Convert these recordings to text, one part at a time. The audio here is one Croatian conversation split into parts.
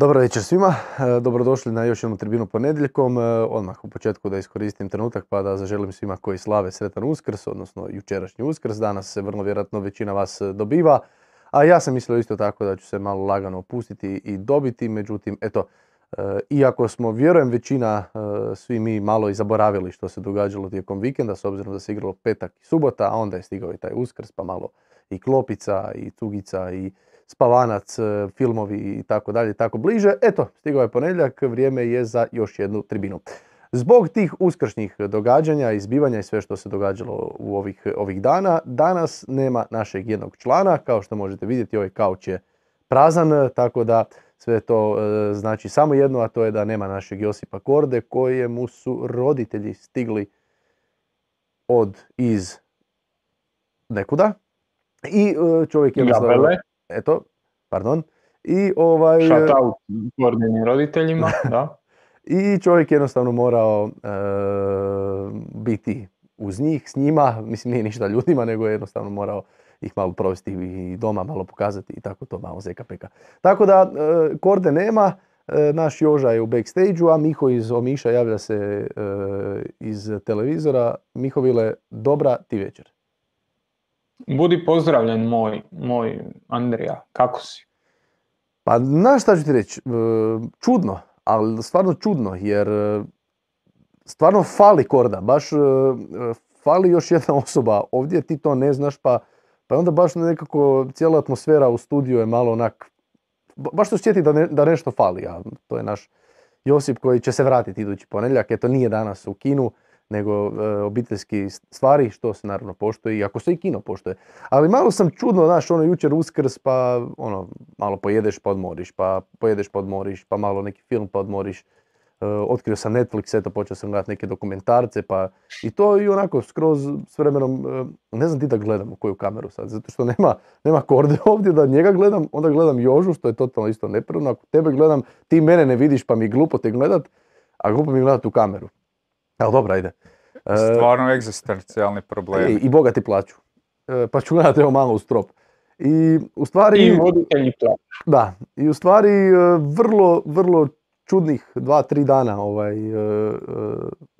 Dobro večer svima, e, dobrodošli na još jednu tribinu ponedjeljkom. E, odmah u početku da iskoristim trenutak pa da zaželim svima koji slave sretan uskrs, odnosno jučerašnji uskrs. Danas se vrlo vjerojatno većina vas dobiva, a ja sam mislio isto tako da ću se malo lagano opustiti i dobiti, međutim, eto, e, iako smo, vjerujem, većina, svi mi malo i zaboravili što se događalo tijekom vikenda, s obzirom da se igralo petak i subota, a onda je stigao i taj uskrs, pa malo i klopica i tugica i spavanac, e, filmovi i tako dalje, tako bliže. Eto, stigao je ponedjeljak, vrijeme je za još jednu tribinu. Zbog tih uskršnjih događanja, izbivanja i sve što se događalo u ovih, ovih dana, danas nema našeg jednog člana. Kao što možete vidjeti, ovaj kauč je prazan, tako da sve to e, znači samo jedno, a to je da nema našeg Josipa Korde, kojemu su roditelji stigli od iz nekuda. I e, čovjek je eto, pardon. I ovaj... Shout out roditeljima, da. I čovjek jednostavno morao e, biti uz njih, s njima, mislim nije ništa ljudima, nego je jednostavno morao ih malo provesti i doma, malo pokazati i tako to malo peka. Tako da, e, Korde nema, e, naš Joža je u backstage a Miho iz Omiša javlja se iz televizora. Mihovile, dobra ti večer. Budi pozdravljen moj, moj Andrija, kako si? Pa znaš šta ću ti reći, e, čudno, ali stvarno čudno, jer e, stvarno fali korda, baš e, fali još jedna osoba, ovdje ti to ne znaš, pa, pa onda baš nekako cijela atmosfera u studiju je malo onak, baš se osjeti da, da nešto fali, a to je naš Josip koji će se vratiti idući ponedjeljak, eto nije danas u kinu, nego e, obiteljski stvari, što se naravno poštuje, iako se i kino poštuje. Ali malo sam čudno, znaš, ono jučer uskrs, pa ono, malo pojedeš pa odmoriš, pa pojedeš pa odmoriš, pa malo neki film pa odmoriš. E, otkrio sam Netflix, eto počeo sam gledati neke dokumentarce, pa i to i onako skroz s vremenom, e, ne znam ti da gledam u koju kameru sad, zato što nema, nema korde ovdje da njega gledam, onda gledam Jožu, što je totalno isto neprirodno, ako tebe gledam, ti mene ne vidiš pa mi glupo te gledat, a glupo mi gledat u kameru. Ali dobro, ajde. E, Stvarno egzistencijalni problem. I, bogati plaću. E, pa ću gledati evo malo u strop. I u stvari... I voditelji plaću. Da, i u stvari e, vrlo, vrlo čudnih dva, tri dana ovaj,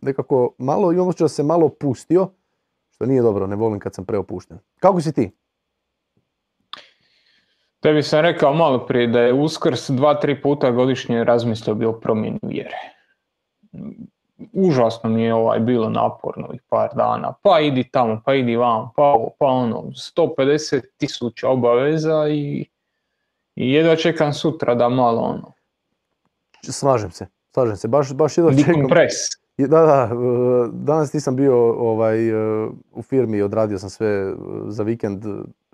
nekako malo i ono što se malo pustio, što nije dobro, ne volim kad sam preopušten. Kako si ti? Tebi sam rekao malo prije da je Uskrs dva, tri puta godišnje razmislio bio promjenu vjere užasno mi je ovaj bilo naporno ovih par dana. Pa idi tamo, pa idi vam, pa ovo, pa ono, 150 tisuća obaveza i, i jedva čekam sutra da malo ono. Slažem se, slažem se, baš, baš jedva čekam. Da, da, e, danas nisam bio ovaj, e, u firmi, odradio sam sve e, za vikend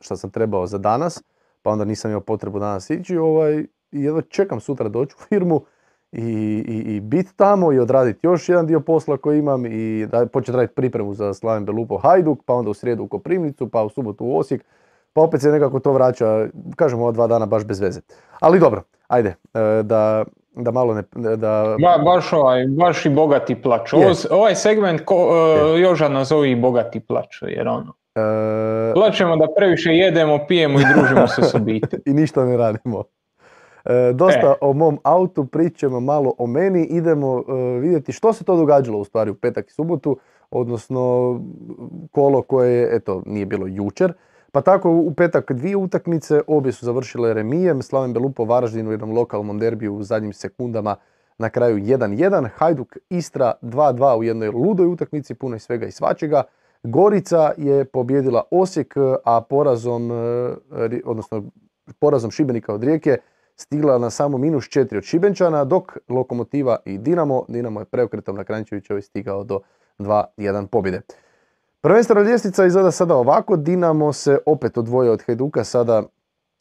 što sam trebao za danas, pa onda nisam imao potrebu danas ići ovaj, jedva čekam sutra doći u firmu i, i, i biti tamo i odraditi još jedan dio posla koji imam i da početi raditi pripremu za Slaven Belupo Hajduk, pa onda u srijedu u Koprivnicu, pa u subotu u Osijek, pa opet se nekako to vraća, kažem ova dva dana baš bez veze. Ali dobro, ajde, e, da, da malo ne... Da... Ba, baš, ovaj, baš i bogati plaću. ovaj segment ko, uh, Joža nazovi bogati plaću, jer ono... E... Plaćemo da previše jedemo, pijemo i družimo se s obitelji. I ništa ne radimo. E, dosta e. o mom autu, pričamo malo o meni, idemo e, vidjeti što se to događalo u stvari u petak i subotu, odnosno kolo koje, eto, nije bilo jučer. Pa tako u petak dvije utakmice, obje su završile remijem, Slaven Belupo Varaždin u jednom lokalnom derbiju u zadnjim sekundama na kraju 1-1, Hajduk Istra 2-2 u jednoj ludoj utakmici, puno i svega i svačega. Gorica je pobjedila Osijek, a porazom, odnosno porazom Šibenika od Rijeke stigla na samo minus 4 od Šibenčana, dok Lokomotiva i Dinamo, Dinamo je preokretom na Krančevićevoj stigao do 2-1 pobjede. Prvenstvena ljestvica izgleda sada ovako, Dinamo se opet odvojio od Hajduka sada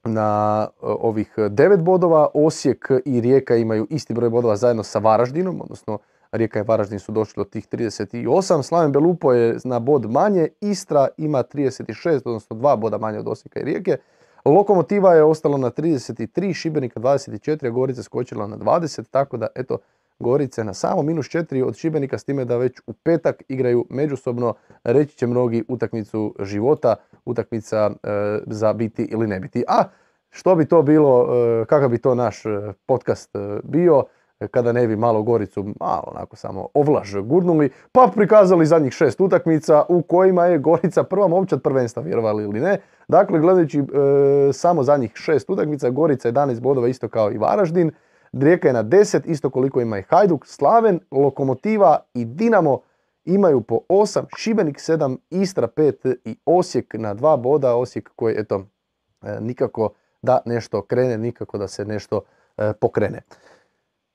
na e, ovih 9 bodova, Osijek i Rijeka imaju isti broj bodova zajedno sa Varaždinom, odnosno Rijeka i Varaždin su došli do tih 38, Slaven Belupo je na bod manje, Istra ima 36, odnosno dva boda manje od Osijeka i Rijeke, Lokomotiva je ostala na 33, Šibenika 24, a Gorica skočila na 20, tako da eto Gorice na samo minus 4 od Šibenika s time da već u petak igraju međusobno, reći će mnogi, utakmicu života, utakmica e, za biti ili ne biti. A što bi to bilo, kakav bi to naš podcast bio kada ne bi malo Goricu malo onako samo ovlaž gurnuli, pa prikazali zadnjih šest utakmica u kojima je Gorica prva momčad prvenstva, vjerovali ili ne. Dakle, gledajući e, samo zadnjih šest utakmica, Gorica 11 bodova isto kao i Varaždin, Rijeka je na 10, isto koliko ima i Hajduk, Slaven, Lokomotiva i Dinamo imaju po 8, Šibenik 7, Istra 5 i Osijek na dva boda, Osijek koji eto e, nikako da nešto krene, nikako da se nešto e, pokrene.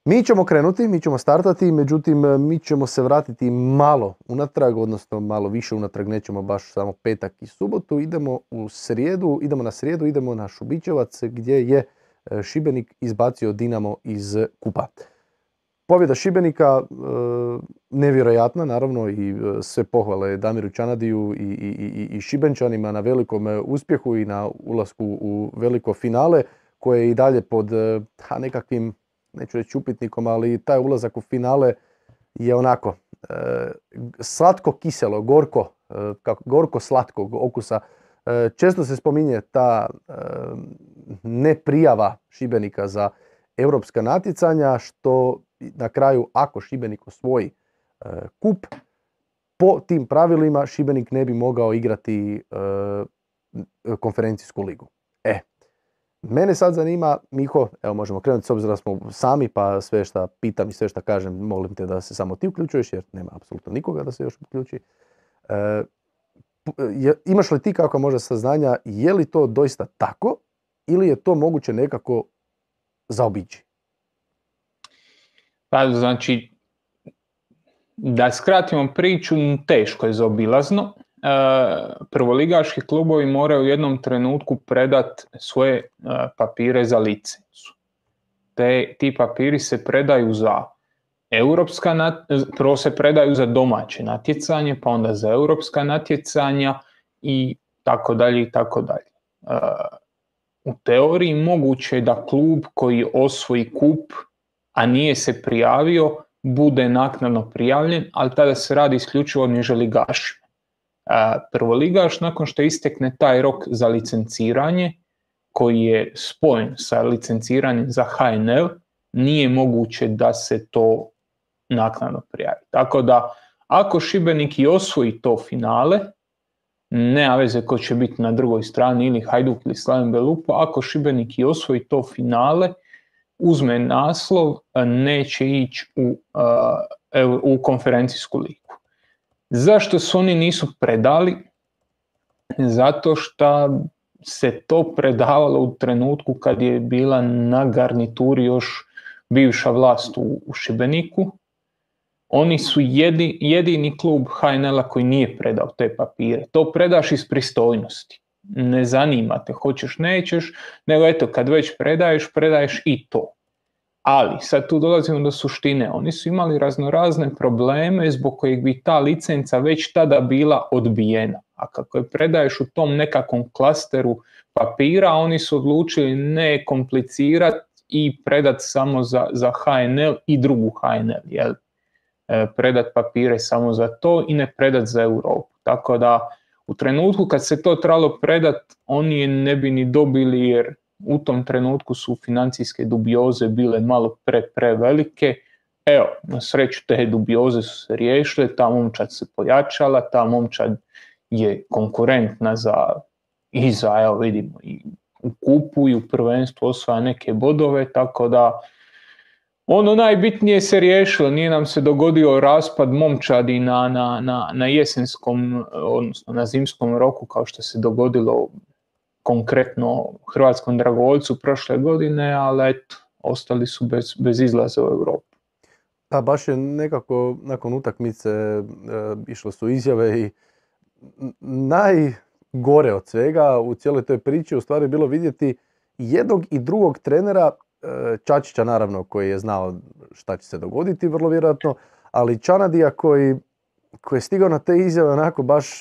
Mi ćemo krenuti, mi ćemo startati, međutim mi ćemo se vratiti malo unatrag, odnosno malo više unatrag, nećemo baš samo petak i subotu, idemo u srijedu, idemo na srijedu, idemo na Šubićevac gdje je e, Šibenik izbacio Dinamo iz kupa. Pobjeda Šibenika e, nevjerojatna, naravno i e, sve pohvale Damiru Čanadiju i, i, i Šibenčanima na velikom uspjehu i na ulasku u veliko finale koje je i dalje pod nekakvim neću reći upitnikom, ali taj ulazak u finale je onako e, slatko kiselo, gorko, e, gorko slatkog okusa. E, često se spominje ta neprijava Šibenika za europska natjecanja, što na kraju ako Šibenik osvoji kup, po tim pravilima Šibenik ne bi mogao igrati konferencijsku ligu. Mene sad zanima, Miho, evo možemo krenuti s obzirom da smo sami, pa sve što pitam i sve što kažem, molim te da se samo ti uključuješ, jer nema apsolutno nikoga da se još uključi. E, imaš li ti kako možda saznanja, je li to doista tako ili je to moguće nekako zaobići? Pa znači, da skratimo priču, teško je zaobilazno. E, prvoligaški klubovi moraju u jednom trenutku predat svoje e, papire za licencu. Te, ti papiri se predaju za europska, prvo se predaju za domaće natjecanje, pa onda za europska natjecanja i tako dalje i tako dalje. E, u teoriji moguće je da klub koji osvoji kup, a nije se prijavio, bude naknadno prijavljen, ali tada se radi isključivo o niželigašima. Prvoligaš nakon što istekne taj rok za licenciranje koji je spojen sa licenciranjem za HNL, nije moguće da se to naknadno prijavi. Tako da ako Šibenik i osvoji to finale, ne veze ko će biti na drugoj strani ili Hajduk ili Slaven Belupa, ako Šibenik i osvoji to finale, uzme naslov, neće ići u, u konferencijsku ligu. Zašto se oni nisu predali? Zato što se to predavalo u trenutku kad je bila na garnituri još bivša vlast u, u Šibeniku. Oni su jedini klub HNL-a koji nije predao te papire. To predaš iz pristojnosti. Ne zanima te, hoćeš, nećeš, nego eto, kad već predaješ, predaješ i to. Ali, sad tu dolazimo do suštine, oni su imali raznorazne probleme zbog kojih bi ta licenca već tada bila odbijena. A kako je predaješ u tom nekakvom klasteru papira, oni su odlučili ne komplicirati i predat samo za, za HNL i drugu HNL. Jel? E, predat papire samo za to i ne predat za Europu. Tako da u trenutku kad se to trebalo predat, oni je ne bi ni dobili jer u tom trenutku su financijske dubioze bile malo pre, prevelike. Evo, na sreću te dubioze su se riješile, ta momčad se pojačala, ta momčad je konkurentna za, i za, evo vidimo, i u kupu i u prvenstvu osvaja neke bodove, tako da ono najbitnije se riješilo, nije nam se dogodio raspad momčadi na, na, na, na jesenskom, odnosno na zimskom roku kao što se dogodilo konkretno Hrvatskom dragovoljcu prošle godine, ali eto, ostali su bez, bez izlaza u Europu. Da, baš je nekako nakon utakmice e, išle su izjave i najgore od svega u cijeloj toj priči u stvari bilo vidjeti jednog i drugog trenera, e, Čačića naravno koji je znao šta će se dogoditi vrlo vjerojatno, ali Čanadija koji, koji je stigao na te izjave onako baš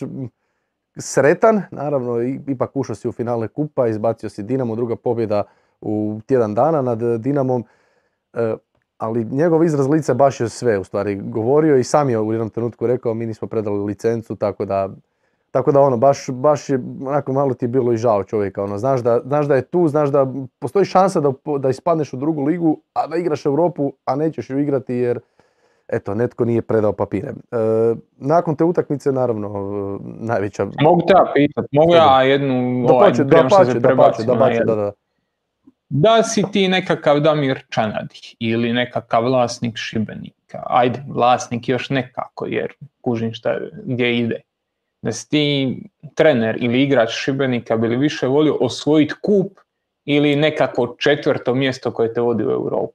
sretan, naravno ipak ušao si u finale kupa, izbacio si Dinamo, druga pobjeda u tjedan dana nad Dinamom, e, ali njegov izraz lice baš je sve u stvari govorio i sam je u jednom trenutku rekao mi nismo predali licencu, tako da Tako da ono, baš, baš je, onako malo ti je bilo i žao čovjeka, ono, znaš da, znaš da je tu, znaš da postoji šansa da, da ispadneš u drugu ligu, a da igraš Europu, a nećeš ju igrati jer, eto, netko nije predao papire. E, nakon te utakmice, naravno, e, najveća... Mogu te ja pitat, mogu ja jednu... Da ovaj, pače, da pače, da pače, da pače, da, da. Da si ti nekakav Damir Čanadi ili nekakav vlasnik Šibenika, ajde, vlasnik još nekako, jer kužim šta, gdje ide da si ti trener ili igrač Šibenika bili više volio osvojiti kup ili nekako četvrto mjesto koje te vodi u Europu?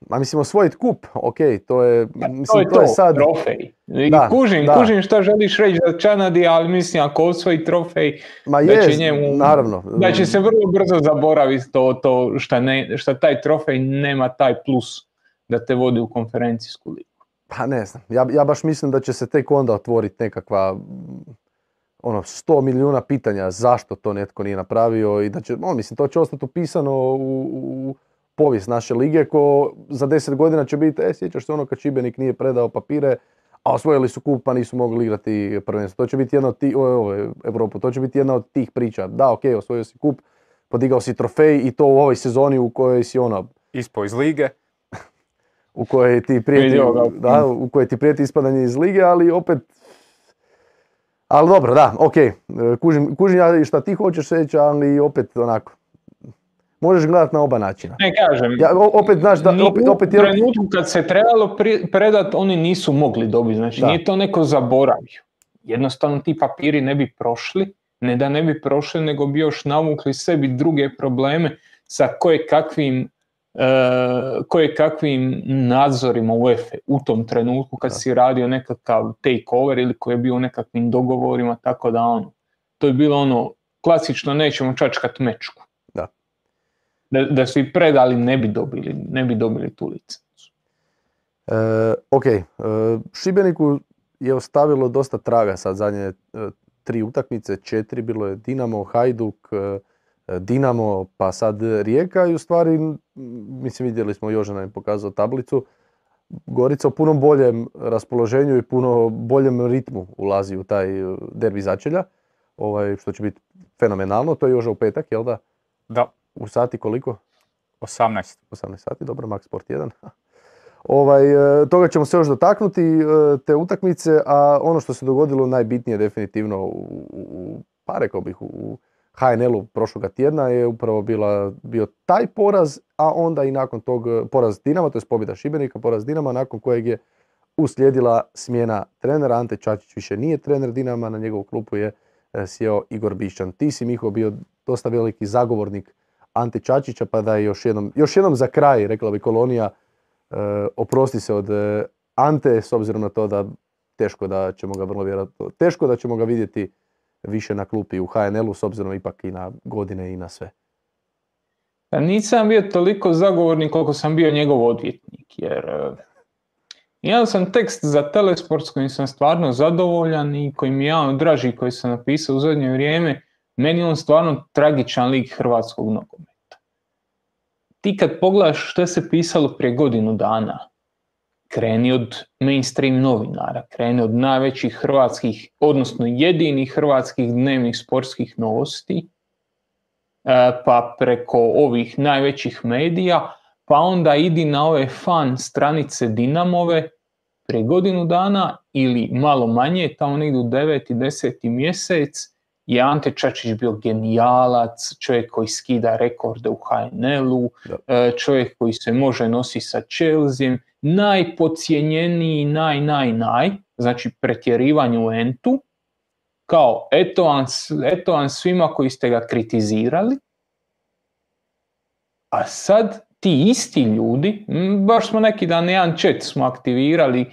Ma mislim osvojiti kup, ok, to je, mislim, to je to, je sad... trofej. Da, kužim, da. kužim što želiš reći za Čanadi, ali mislim ako osvoji trofej, Ma da će njemu, naravno. Da će se vrlo brzo zaboraviti to, to šta, ne, šta taj trofej nema taj plus da te vodi u konferencijsku ligu. Pa ne znam, ja, ja baš mislim da će se tek onda otvoriti nekakva ono, sto milijuna pitanja zašto to netko nije napravio i da će, on, mislim, to će ostati upisano u, u povijest naše lige ko za deset godina će biti, e, sjećaš se ono kad Čibenik nije predao papire, a osvojili su kup pa nisu mogli igrati prvenstvo. To će biti jedna od tih, Evropu, to će biti jedna od tih priča. Da, ok, osvojio si kup, podigao si trofej i to u ovoj sezoni u kojoj si ono... Ispo iz lige u kojoj ti prijeti, da, u kojoj ti prijeti ispadanje iz lige, ali opet ali dobro, da, ok, kužim, kužim ja šta ti hoćeš reći, ali opet onako, možeš gledati na oba načina. Ne kažem, ja, opet, znaš, da, opet, opet, u trenutku kad se trebalo predat, oni nisu mogli dobiti, znači nije to neko zaboravio. Jednostavno ti papiri ne bi prošli, ne da ne bi prošli, nego bi još navukli sebi druge probleme sa koje kakvim E, koje kakvim nadzorima UEFA u tom trenutku kad si radio nekakav takeover ili koji je bio u nekakvim dogovorima, tako da ono, to je bilo ono, klasično nećemo čačkat mečku. Da. Da, su i predali ne bi dobili, ne bi dobili tu licencu. E, ok, e, Šibeniku je ostavilo dosta traga sad zadnje e, tri utakmice, četiri, bilo je Dinamo, Hajduk, Dinamo, pa sad Rijeka i u stvari, mislim vidjeli smo Jožana je pokazao tablicu, Gorica u puno boljem raspoloženju i puno boljem ritmu ulazi u taj e, derbi začelja, ovaj, što će biti fenomenalno, to je Joža u petak, jel da? Da. U sati koliko? 18. 18 sati, dobro, Max Sport 1. Ovaj, e, toga ćemo se još dotaknuti, e, te utakmice, a ono što se dogodilo najbitnije definitivno u, u pa rekao bih, u HNL-u prošloga tjedna je upravo bila, bio taj poraz, a onda i nakon tog e, poraz Dinama, to je pobjeda Šibenika, poraz Dinama, nakon kojeg je uslijedila smjena trenera. Ante Čačić više nije trener Dinama, na njegovu klupu je sjeo Igor Bišćan. Ti si, Miho, bio dosta veliki zagovornik Ante Čačića, pa da je još jednom, još jednom za kraj, rekla bi kolonija, e, oprosti se od Ante, s obzirom na to da teško da ćemo ga vrlo vjerojatno, teško da ćemo ga vidjeti više na klupi u HNL-u s obzirom ipak i na godine i na sve? Pa nisam bio toliko zagovornik koliko sam bio njegov odvjetnik, jer e, imao sam tekst za Telesport s kojim sam stvarno zadovoljan i koji mi je jedan draži koji sam napisao u zadnje vrijeme. Meni on stvarno tragičan lik hrvatskog nogometa. Ti kad pogledaš što se pisalo prije godinu dana, kreni od mainstream novinara, kreni od najvećih hrvatskih, odnosno jedinih hrvatskih dnevnih sportskih novosti, e, pa preko ovih najvećih medija, pa onda idi na ove fan stranice Dinamove prije godinu dana ili malo manje, tamo negdje u 9. i 10. mjesec, je Ante Čačić bio genijalac, čovjek koji skida rekorde u HNL-u, e, čovjek koji se može nosi sa Chelsea, najpocijenjeniji, naj, naj, naj, znači pretjerivanje u entu, kao eto vam, eto vam svima koji ste ga kritizirali, a sad ti isti ljudi, baš smo neki dan jedan chat smo aktivirali,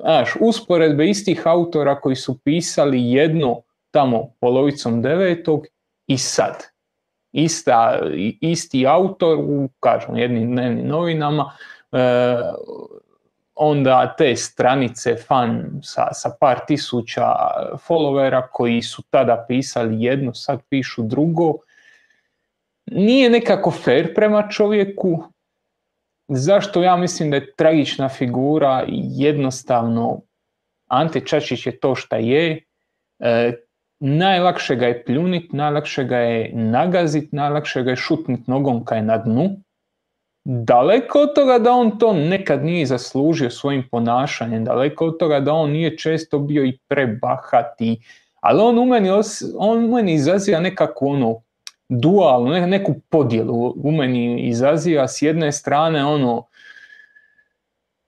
znaš, usporedbe istih autora koji su pisali jedno tamo polovicom devetog i sad ista, isti autor u, kažem, jednim dnevnim novinama, e, onda te stranice fan sa, sa par tisuća followera koji su tada pisali jedno, sad pišu drugo. Nije nekako fair prema čovjeku. Zašto ja mislim da je tragična figura jednostavno Ante Čačić je to šta je, e, najlakše ga je pljunit, najlakše ga je nagazit, najlakše ga je šutnit nogom kaj na dnu. Daleko od toga da on to nekad nije zaslužio svojim ponašanjem, daleko od toga da on nije često bio i prebahati, ali on u meni, on u meni izaziva nekakvu ono dualnu, neku podjelu u meni izaziva s jedne strane ono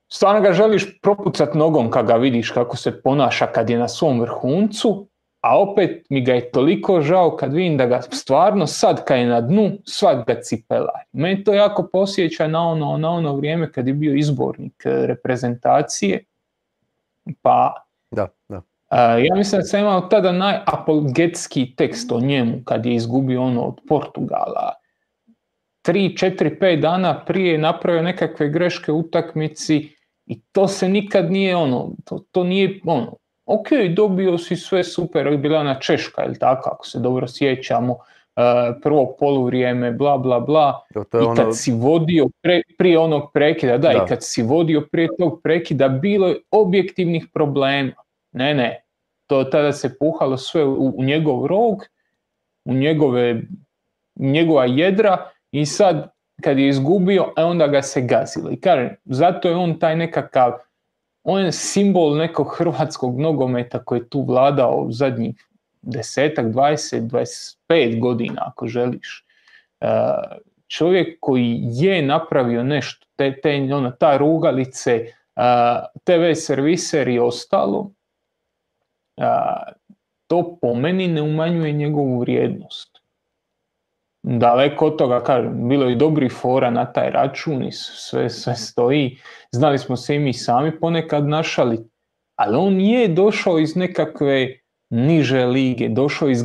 stvarno ga želiš propucat nogom kad ga vidiš kako se ponaša kad je na svom vrhuncu, a opet mi ga je toliko žao kad vidim da ga stvarno sad kad je na dnu, svak ga cipela. Meni to jako posjeća na ono, na ono vrijeme kad je bio izbornik e, reprezentacije, pa da, da. Ja mislim da sam imao tada najapologetski tekst o njemu kad je izgubio ono od Portugala. 3, 4, 5 dana prije je napravio nekakve greške u utakmici i to se nikad nije ono, to, to nije ono, ok, dobio si sve super, bila na Češka, ili tako, ako se dobro sjećamo, uh, prvo poluvrijeme, bla, bla, bla, i kad ono... si vodio prije onog prekida, da, i kad si vodio prije tog prekida, bilo je objektivnih problema. Ne, ne, to tada se puhalo sve u, u njegov rog, u njegove, njegova jedra i sad kad je izgubio, e onda ga se gazilo. I kažem, zato je on taj nekakav, on je simbol nekog hrvatskog nogometa koji je tu vladao zadnjih desetak, 20, 25 godina ako želiš. E, čovjek koji je napravio nešto, te, te, ona, ta rugalice, e, TV serviser i ostalo, to po meni ne umanjuje njegovu vrijednost daleko od toga, kažem, bilo je dobri fora na taj račun i sve, sve stoji. Znali smo se i mi sami ponekad našali, ali on je došao iz nekakve niže lige, došao iz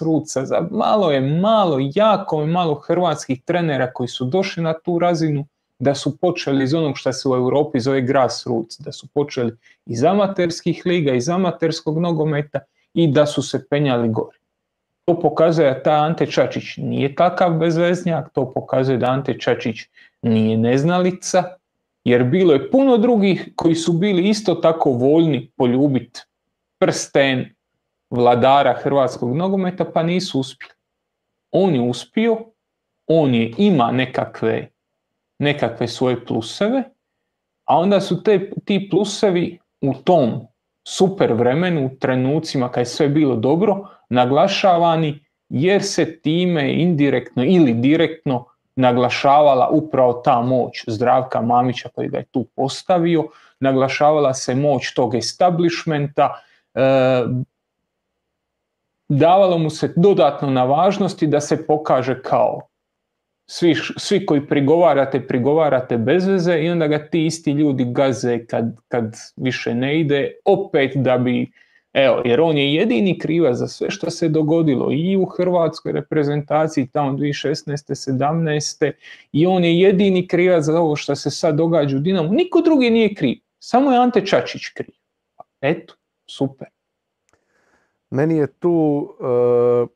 ruca, za malo je malo, jako je malo hrvatskih trenera koji su došli na tu razinu da su počeli iz onog što se u Europi zove grassroots, da su počeli iz amaterskih liga, iz amaterskog nogometa i da su se penjali gore. To pokazuje da ta Ante Čačić nije takav bezveznjak, to pokazuje da Ante Čačić nije neznalica, jer bilo je puno drugih koji su bili isto tako voljni poljubiti prsten vladara hrvatskog nogometa pa nisu uspjeli. On je uspio, on je ima nekakve, nekakve svoje pluseve, a onda su te, ti plusevi u tom super vremenu, u trenucima kad je sve bilo dobro, naglašavani jer se time indirektno ili direktno naglašavala upravo ta moć Zdravka Mamića koji ga je tu postavio, naglašavala se moć tog establishmenta, e, davalo mu se dodatno na važnosti da se pokaže kao svi, svi koji prigovarate, prigovarate bez veze i onda ga ti isti ljudi gaze kad, kad više ne ide, opet da bi Evo, jer on je jedini krivac za sve što se dogodilo i u hrvatskoj reprezentaciji tamo 2016. 17. i on je jedini krivac za ovo što se sad događa u Dinamu. Niko drugi nije kriv, samo je Ante Čačić kriv. Eto, super. Meni je tu e,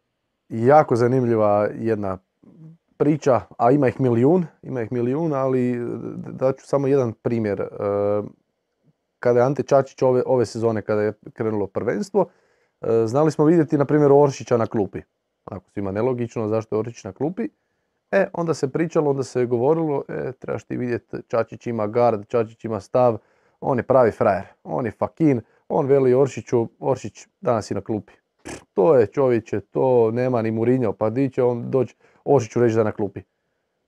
jako zanimljiva jedna priča, a ima ih milijun, ima ih milijun, ali daću samo jedan primjer. E, kada je Ante Čačić ove, ove sezone, kada je krenulo prvenstvo, e, znali smo vidjeti, na primjer, Oršića na klupi. Ako svima nelogično, zašto je Oršić na klupi? E, onda se pričalo, onda se govorilo, e, trebaš ti vidjeti, Čačić ima gard, Čačić ima stav, on je pravi frajer, on je fakin, on veli Oršiću, Oršić danas je na klupi. To je čovječe, to nema ni Murinjo, pa di će on doći Oršiću reći da na klupi.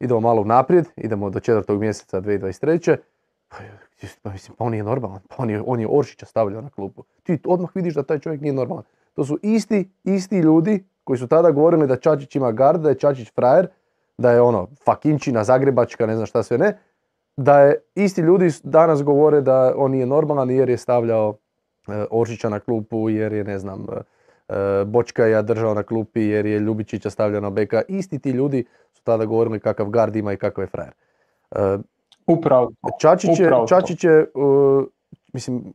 Idemo malo naprijed, idemo do četvrtog mjeseca 2023. Pa mislim, pa on nije normalan, pa on je, on je Oršića stavljao na klupu. Ti odmah vidiš da taj čovjek nije normalan. To su isti, isti ljudi koji su tada govorili da Čačić ima gard, da je Čačić frajer, da je ono fakinčina, zagrebačka, ne znam šta sve ne. Da je isti ljudi danas govore da on nije normalan jer je stavljao e, Oršića na klupu, jer je ne znam, e, Bočka je držao na klupi, jer je Ljubičića stavljao na beka. Isti ti ljudi su tada govorili kakav gard ima i kakav je frajer. E, Upravo. Čačić je, Čačić je uh, mislim,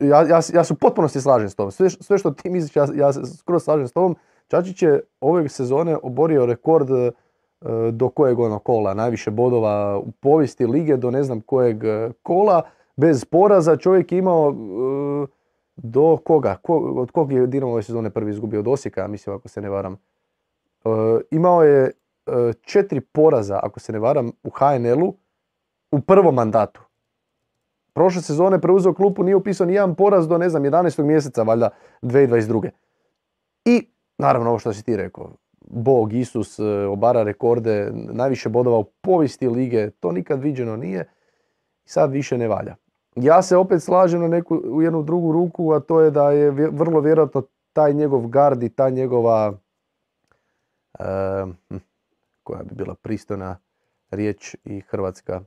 ja, ja, ja se potpuno se slažem s tobom. Sve, sve što ti misliš, ja, ja se skoro slažem s tobom. Čačić je ove sezone oborio rekord uh, do kojeg ono kola, najviše bodova u povijesti lige do ne znam kojeg uh, kola. bez poraza čovjek je imao e, do koga? od kog je Dinamo ove sezone prvi izgubio? Od Osijeka, mislim, ako se ne varam. E, imao je četiri poraza, ako se ne varam, u HNL-u u prvom mandatu. Prošle sezone preuzeo klupu, nije upisao ni jedan poraz do, ne znam, 11. mjeseca, valjda, 2022. I, naravno, ovo što si ti rekao, Bog, Isus, obara rekorde, najviše bodova u povijesti lige, to nikad viđeno nije sad više ne valja. Ja se opet slažem na neku, u jednu drugu ruku, a to je da je vrlo vjerojatno taj njegov gard i ta njegova, hm, koja bi bila pristojna riječ i hrvatska,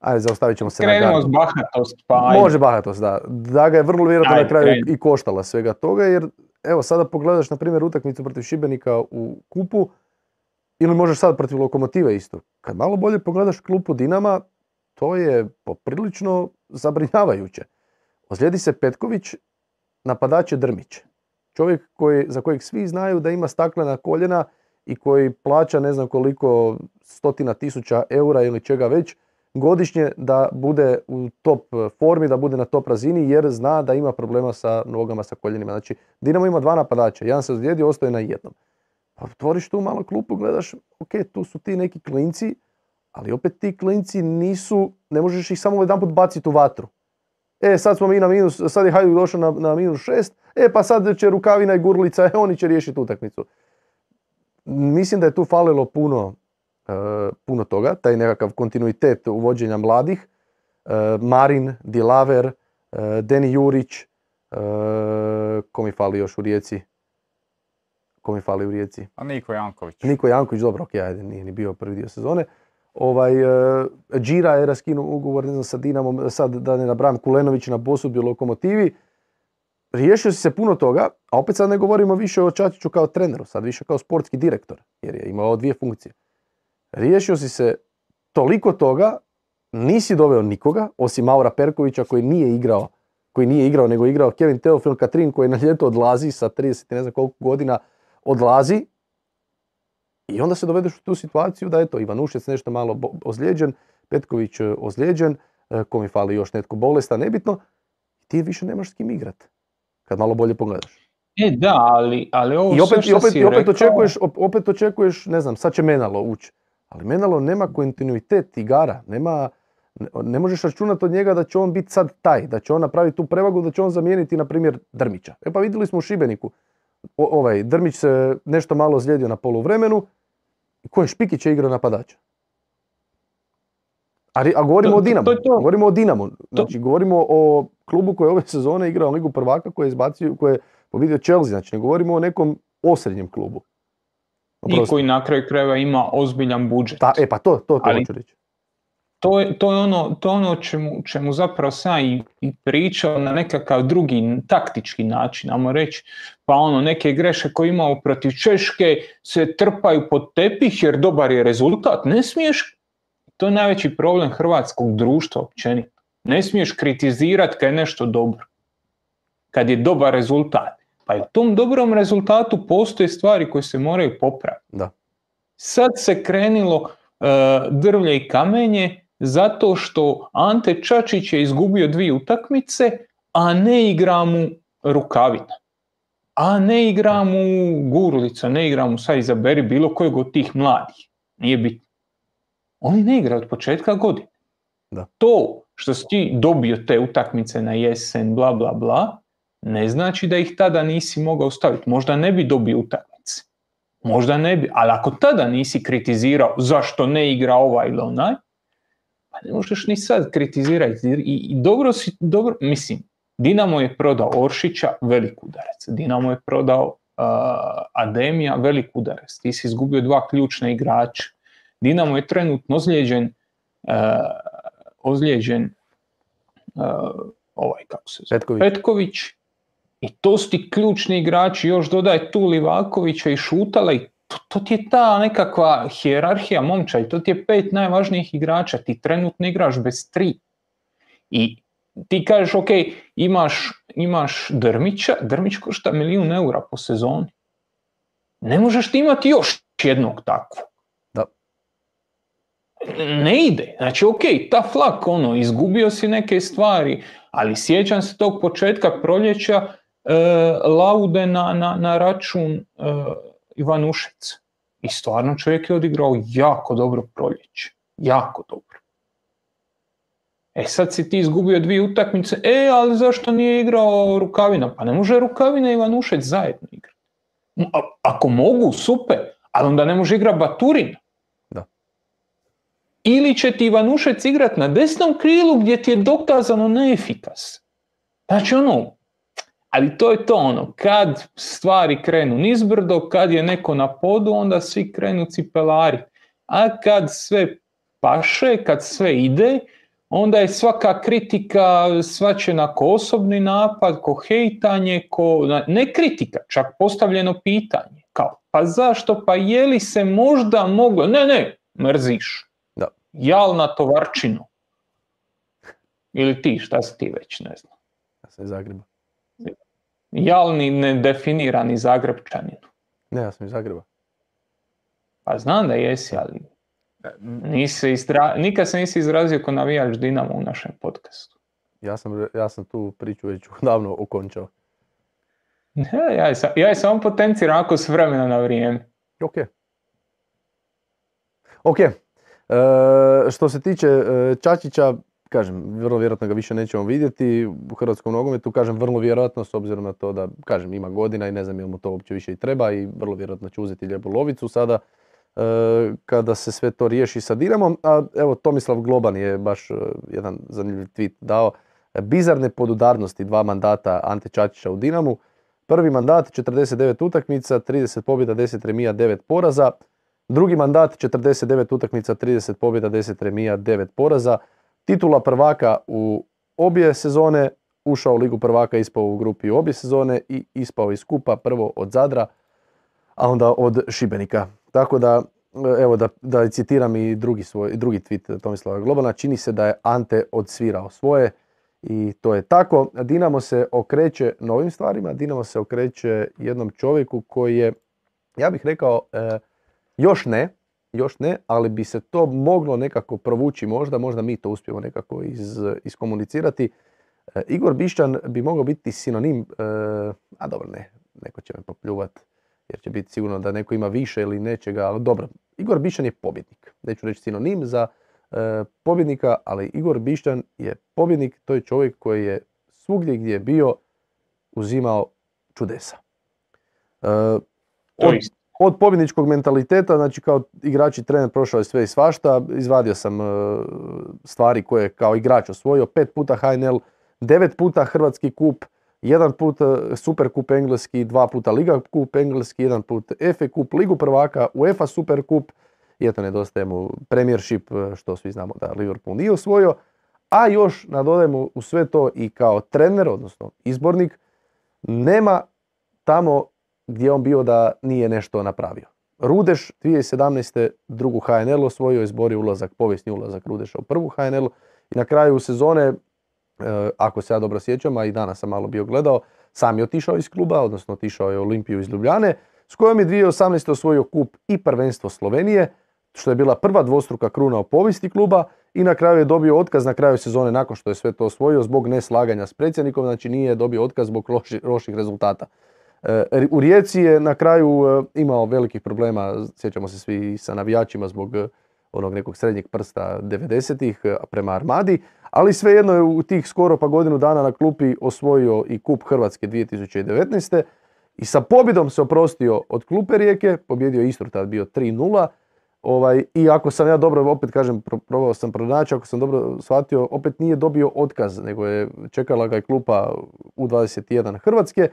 Ajde, zaustavit ćemo se Krenimo na s bahatost, pa Može bahatost, da. Da ga je vrlo vjerojatno na kraju i koštala svega toga, jer evo sada pogledaš na primjer utakmicu protiv Šibenika u kupu, ili možeš sad protiv Lokomotive isto. Kad malo bolje pogledaš klupu Dinama, to je poprilično zabrinjavajuće. Ozlijedi se Petković, napadač je Drmić. Čovjek koji, za kojeg svi znaju da ima staklena koljena i koji plaća ne znam koliko stotina tisuća eura ili čega već, godišnje da bude u top formi, da bude na top razini jer zna da ima problema sa nogama, sa koljenima. Znači, Dinamo ima dva napadača, jedan se ozlijedio, ostaje na jednom. Pa otvoriš tu malo klupu, gledaš, ok, tu su ti neki klinci, ali opet ti klinci nisu, ne možeš ih samo jedan put baciti u vatru. E, sad smo mi na minus, sad je Hajduk došao na, na minus šest, e pa sad će Rukavina i Gurlica, e, oni će riješiti utakmicu. Mislim da je tu falilo puno, e, puno toga, taj nekakav kontinuitet uvođenja mladih. E, Marin, Dilaver, e, Deni Jurić, e, ko mi fali još u Rijeci? Ko mi fali u Rijeci? A Niko Janković. Niko Janković, dobro, ok, ajde, nije ni bio prvi dio sezone. Ovaj, Džira je raskinuo ugovor ne znam, sa Dinamom, sad da ne nabram Kulenović na posudbi u Lokomotivi. Riješio si se puno toga, a opet sad ne govorimo više o Čačiću kao treneru, sad više kao sportski direktor, jer je imao dvije funkcije. Riješio si se toliko toga, nisi doveo nikoga, osim Maura Perkovića koji nije igrao, koji nije igrao, nego igrao Kevin Teofil Katrin koji na ljeto odlazi sa 30 ne znam koliko godina odlazi i onda se dovedeš u tu situaciju da je to Ivanušec nešto malo ozlijeđen, Petković e, ozlijeđen, e, ko mi fali još netko bolestan, nebitno, ti više nemaš s kim igrat, kad malo bolje pogledaš. E da, ali, ali ovo I opet, i opet, i opet, očekuješ, opet očekuješ, ne znam, sad će Menalo ući. Ali Menalo nema kontinuitet igara, nema, ne možeš računati od njega da će on biti sad taj, da će on napraviti tu prevagu, da će on zamijeniti, na primjer, Drmića. E pa vidjeli smo u Šibeniku, ovaj, Drmić se nešto malo ozlijedio na poluvremenu, Ko je Špikić je igrao napadača? A, a govorimo o Dinamu. Govorimo o Dinamu. Znači, govorimo o klubu koji je ove sezone igrao Ligu prvaka koji je izbacio, koji je pobidio Chelsea. Znači, ne govorimo o nekom osrednjem klubu. I koji na kraju krajeva ima ozbiljan budžet. Ta, e pa to, to, to hoću reći to je, to je ono, to ono čemu, čemu zapravo sam i, i pričao na nekakav drugi taktički način, ajmo reći, pa ono neke greše koje imamo protiv Češke se trpaju pod tepih jer dobar je rezultat, ne smiješ, to je najveći problem hrvatskog društva općenito, ne smiješ kritizirati kad je nešto dobro, kad je dobar rezultat, pa i u tom dobrom rezultatu postoje stvari koje se moraju popraviti. Da. Sad se krenilo uh, drvlje i kamenje, zato što Ante Čačić je izgubio dvije utakmice, a ne igra mu Rukavina. A ne igra mu Gurlica, ne igra mu, sad izaberi bilo kojeg od tih mladih. Nije bitno. Oni ne igraju od početka godine. Da. To što si ti dobio te utakmice na jesen, bla, bla, bla, ne znači da ih tada nisi mogao staviti. Možda ne bi dobio utakmice. Možda ne bi. Ali ako tada nisi kritizirao zašto ne igra ovaj ili onaj, ne možeš ni sad kritizirati. I, i dobro si, dobro, mislim, Dinamo je prodao Oršića, velik udarac. Dinamo je prodao uh, Ademija, velik udarac. Ti si izgubio dva ključna igrača. Dinamo je trenutno ozlijeđen, uh, ozlijeđen uh, ovaj, kako se zove, Petković. Petković. I to su ti ključni igrači, još dodaje tu Livakovića i Šutala i to, to ti je ta nekakva hijerarhija momča i to ti je pet najvažnijih igrača. Ti trenutno igraš bez tri. I ti kažeš, ok, imaš, imaš Drmića, Drmić košta milijun eura po sezoni. Ne možeš ti imati još jednog takvog. Da. ne ide. Znači, ok, ta flak, ono, izgubio si neke stvari, ali sjećam se tog početka proljeća e, laude na, na, na račun e, Ivanušec. I stvarno čovjek je odigrao jako dobro proljeće. Jako dobro. E sad si ti izgubio dvije utakmice, e, ali zašto nije igrao Rukavina? Pa ne može Rukavina i Ivanušec zajedno igrati. Ako mogu, super, ali onda ne može igrati Baturin. Da. Ili će ti Ivanušec igrat na desnom krilu gdje ti je dokazano neefikas. Znači ono, ali to je to ono, kad stvari krenu nizbrdo, kad je neko na podu, onda svi krenu cipelari. A kad sve paše, kad sve ide, onda je svaka kritika svačena ko osobni napad, ko hejtanje, ko, ne kritika, čak postavljeno pitanje. Kao, pa zašto, pa je li se možda moglo, ne, ne, mrziš. Da. Jal na tovarčinu. Ili ti, šta si ti već, ne znam. Ja iz Zagreba. Jalni nedefinirani Zagrebčanin. Ne, ja sam iz Zagreba. Pa znam da jesi, ali Nisi istra... Nikad se nisi izrazio kao navijač Dinamo u našem podcastu. Ja sam, ja sam tu priču već davno okončao. Ja, ja, je, ja je samo potenciram ako s vremena na vrijeme. Ok. Ok. E, što se tiče e, Čačića, kažem, vrlo vjerojatno ga više nećemo vidjeti u hrvatskom nogometu, kažem vrlo vjerojatno s obzirom na to da, kažem, ima godina i ne znam jel mu to uopće više i treba i vrlo vjerojatno će uzeti lijepu lovicu sada. E, kada se sve to riješi sa Dinamom. A evo Tomislav Globan je baš e, jedan zanimljiv tweet dao. Bizarne podudarnosti dva mandata Ante Čačića u Dinamu. Prvi mandat 49 utakmica, 30 pobjeda, 10 remija, 9 poraza. Drugi mandat 49 utakmica, 30 pobjeda, 10 remija, 9 poraza. Titula prvaka u obje sezone, ušao u ligu prvaka, ispao u grupi obje sezone i ispao iz kupa prvo od Zadra, a onda od Šibenika. Tako da, evo da, da citiram i drugi, svoj, drugi tweet Tomislava Globana, čini se da je Ante odsvirao svoje i to je tako. Dinamo se okreće novim stvarima, Dinamo se okreće jednom čovjeku koji je, ja bih rekao, e, još ne, još ne, ali bi se to moglo nekako provući možda, možda mi to uspijemo nekako iz, iskomunicirati. E, Igor Bišćan bi mogao biti sinonim, e, a dobro ne, neko će me popljuvati jer će biti sigurno da neko ima više ili nečega, ali dobro. Igor Bišćan je pobjednik. Neću reći sinonim za e, pobjednika, ali Igor Bišćan je pobjednik, to je čovjek koji je svugdje gdje je bio uzimao čudesa. E, od, od pobjedničkog mentaliteta, znači kao igrač i trener prošao je sve i svašta, izvadio sam e, stvari koje kao igrač osvojio, pet puta HNL, devet puta Hrvatski kup, jedan put e, Super kup engleski, dva puta Liga kup engleski, jedan put FA kup, Ligu prvaka, UEFA Super kup i eto nedostaje mu Premiership, e, što svi znamo da Liverpool nije osvojio, a još nadodajemo u sve to i kao trener, odnosno izbornik, nema tamo gdje on bio da nije nešto napravio. Rudeš 2017. drugu HNL osvojio, izborio ulazak, povijesni ulazak Rudeša u prvu HNL i na kraju sezone E, ako se ja dobro sjećam, a i danas sam malo bio gledao, sam je otišao iz kluba, odnosno otišao je Olimpiju iz Ljubljane, s kojom je 2018. osvojio kup i prvenstvo Slovenije, što je bila prva dvostruka kruna u povijesti kluba i na kraju je dobio otkaz na kraju sezone nakon što je sve to osvojio zbog neslaganja s predsjednikom, znači nije dobio otkaz zbog loših rezultata. E, u Rijeci je na kraju e, imao velikih problema, sjećamo se svi sa navijačima zbog onog nekog srednjeg prsta 90-ih prema Armadi, ali svejedno je u tih skoro pa godinu dana na klupi osvojio i kup Hrvatske 2019. I sa pobjedom se oprostio od klupe Rijeke, pobjedio Istru tad bio 3-0. Ovaj, I ako sam ja dobro, opet kažem, probao sam pronaći, ako sam dobro shvatio, opet nije dobio otkaz, nego je čekala ga je klupa U21 Hrvatske,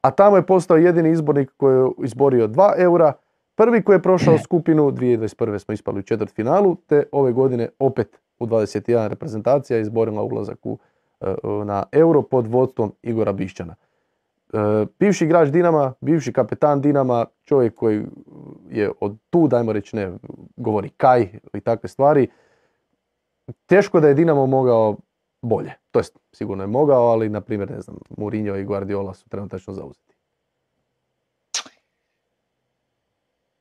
a tamo je postao jedini izbornik koji je izborio 2 eura, prvi koji je prošao skupinu, 2021. smo ispali u četvrt finalu, te ove godine opet u 21 reprezentacija izborila ulazak u, e, na euro pod vodstvom Igora Bišćana. E, bivši igrač Dinama, bivši kapetan Dinama, čovjek koji je od tu, dajmo reći ne, govori kaj i takve stvari. Teško da je Dinamo mogao bolje. To jest, sigurno je mogao, ali na primjer, ne znam, Mourinho i Guardiola su trenutačno zauzeti.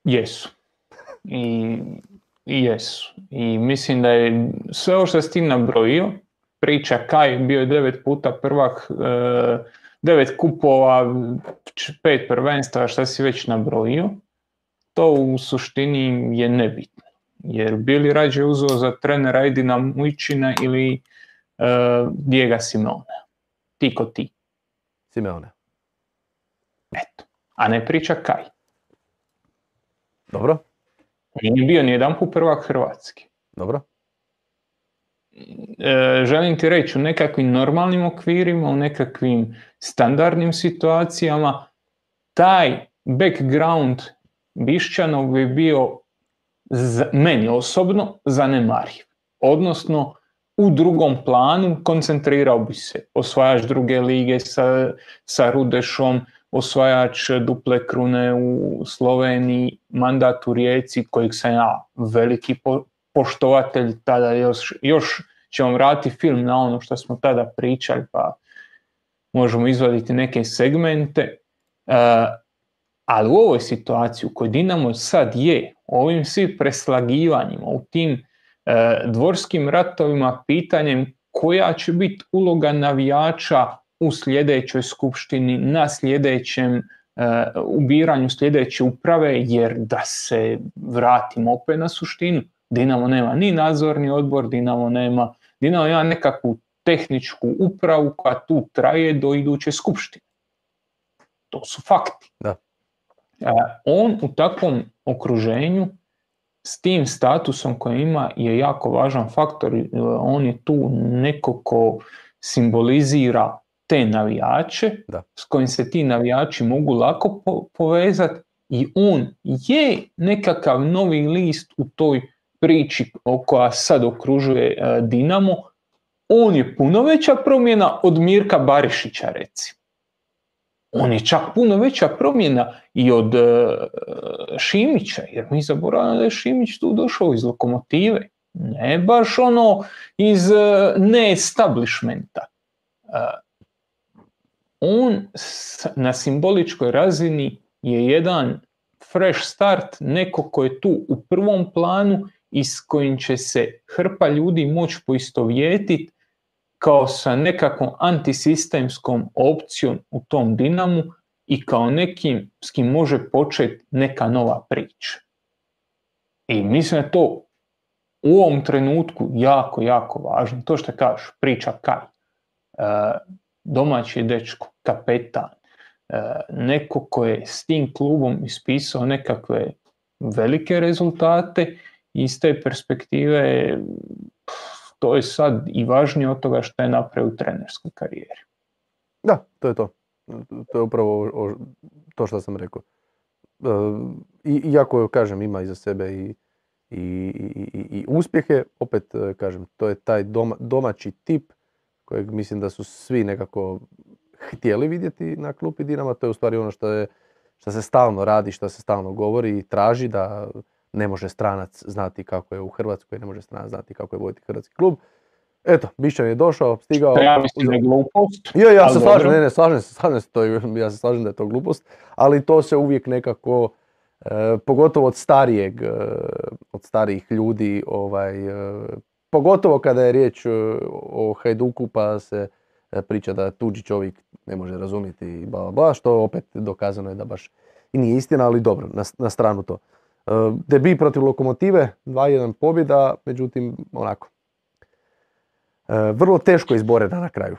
Jesu. I Jesu. I mislim da je sve ovo što si ti nabrojio, priča Kaj bio je devet puta prvak, e, devet kupova, pet prvenstva, šta si već nabrojio, to u suštini je nebitno. Jer bili rađe uzeo za trenera Edina Mujčina ili Dijega Simeone. Ti ko ti. Simeone. Eto. A ne priča Kaj. Dobro. Nije bio ni jedan put prvak Hrvatski. Dobro. E, želim ti reći, u nekakvim normalnim okvirima, u nekakvim standardnim situacijama, taj background Bišćanov bi bio meni osobno zanemariv. Odnosno, u drugom planu koncentrirao bi se. Osvajač druge lige sa, sa Rudešom, osvajač duple krune u Sloveniji, mandat u Rijeci kojeg sam ja veliki poštovatelj tada još, još ćemo vratiti film na ono što smo tada pričali pa možemo izvaditi neke segmente. Uh, ali u ovoj situaciji u kojoj Dinamo sad je, ovim svim preslagivanjima, u tim dvorskim ratovima, pitanjem koja će biti uloga navijača u sljedećoj skupštini, na sljedećem uh, ubiranju sljedeće uprave, jer da se vratimo opet na suštinu. Dinamo nema ni nadzorni odbor, Dinamo nema Dinamo ima nekakvu tehničku upravu koja tu traje do iduće skupštine. To su fakti. Da. On u takvom okruženju s tim statusom koji ima je jako važan faktor. On je tu neko ko simbolizira te navijače da. s kojim se ti navijači mogu lako povezati i on je nekakav novi list u toj priči koja sad okružuje e, Dinamo, on je puno veća promjena od Mirka Barišića reci. On je čak puno veća promjena i od e, Šimića, jer mi zaboravljamo da je Šimić tu došao iz lokomotive. Ne baš ono iz uh, ne-establishmenta. on na simboličkoj razini je jedan fresh start, neko ko je tu u prvom planu i s kojim će se hrpa ljudi moći poistovjetiti kao sa nekakvom antisistemskom opcijom u tom dinamu i kao nekim s kim može početi neka nova priča. I mislim da je to u ovom trenutku jako, jako važno. To što kažeš, priča kaj. E, domaći dečko, kapetan, e, neko ko je s tim klubom ispisao nekakve velike rezultate iz te perspektive to je sad i važnije od toga što je napravio u trenerskoj karijeri. Da, to je to. To je upravo to što sam rekao. E, I, iako, kažem, ima iza sebe i, i, i, i uspjehe, opet, e, kažem, to je taj domaći tip kojeg mislim da su svi nekako htjeli vidjeti na klupi Dinama. To je u stvari ono što, je, što se stalno radi, što se stalno govori i traži da ne može stranac znati kako je u Hrvatskoj, ne može stranac znati kako je voditi hrvatski klub. Eto, Bišćan je došao, stigao... Ja mislim da je glupost. Ja, ja se slažem, ne, ne, slažem se, slažem se, to, ja se slažem da je to glupost, ali to se uvijek nekako, e, pogotovo od starijeg, e, od starijih ljudi, ovaj, e, pogotovo kada je riječ o Hajduku pa se priča da tuđi čovjek ne može razumjeti i bla, bla, što opet dokazano je da baš i nije istina, ali dobro, na, na stranu to. Debi protiv Lokomotive, 2-1 pobjeda, međutim, onako, e, vrlo teško izborena na kraju.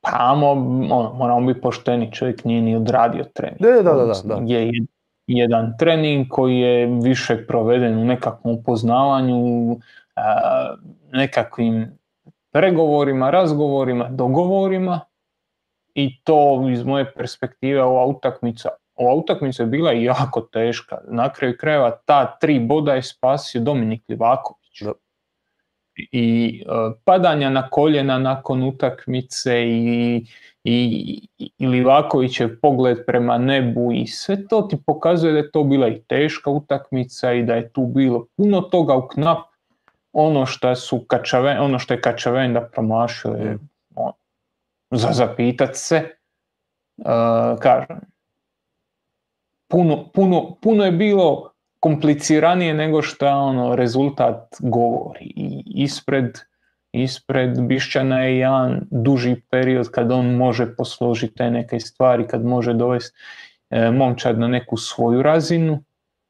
Pa ono, moramo biti pošteni, čovjek nije ni odradio trening. Da, da, da, da. Je jedan trening koji je više proveden u nekakvom upoznavanju, e, nekakvim pregovorima, razgovorima, dogovorima i to iz moje perspektive ova utakmica ova utakmica je bila jako teška. Na kraju krajeva ta tri boda je spasio Dominik Livaković. I uh, padanja na koljena nakon utakmice i, i, i Livakovićev pogled prema nebu i sve to ti pokazuje da je to bila i teška utakmica i da je tu bilo puno toga u knap. Ono što su Kačaven, ono što je Kačaven da promašio je za zapitat se. Uh, kažem, puno, puno, puno je bilo kompliciranije nego što ono rezultat govori. I ispred, ispred Bišćana je jedan duži period kad on može posložiti te neke stvari, kad može dovesti e, momčad na neku svoju razinu,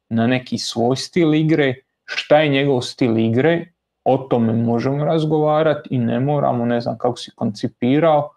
na neki svoj stil igre, šta je njegov stil igre, o tome možemo razgovarati i ne moramo, ne znam kako si koncipirao,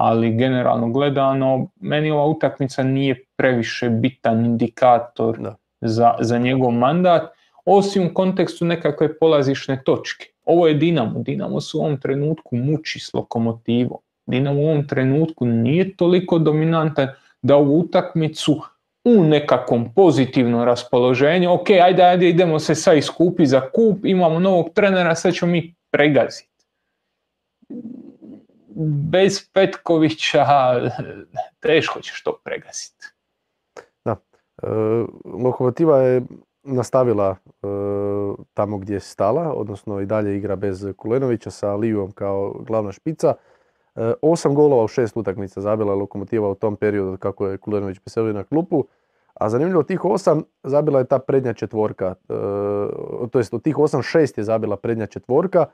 ali generalno gledano, meni ova utakmica nije previše bitan indikator Za, za njegov mandat, osim u kontekstu nekakve polazišne točke. Ovo je Dinamo, Dinamo se u ovom trenutku muči s lokomotivom. Dinamo u ovom trenutku nije toliko dominantan da u utakmicu u nekakvom pozitivnom raspoloženju, ok, ajde, ajde, idemo se sad iskupi za kup, imamo novog trenera, sad ćemo mi pregaziti. Bez Petkovića teško ćeš to pregaziti. Da. E, Lokomotiva je nastavila e, tamo gdje je stala, odnosno i dalje igra bez Kulenovića sa Lijom kao glavna špica. E, osam golova u šest utakmica zabila je Lokomotiva u tom periodu kako je Kulenović preselio na klupu. A zanimljivo, tih osam zabila je ta prednja četvorka. E, to jest od tih osam šest je zabila prednja četvorka.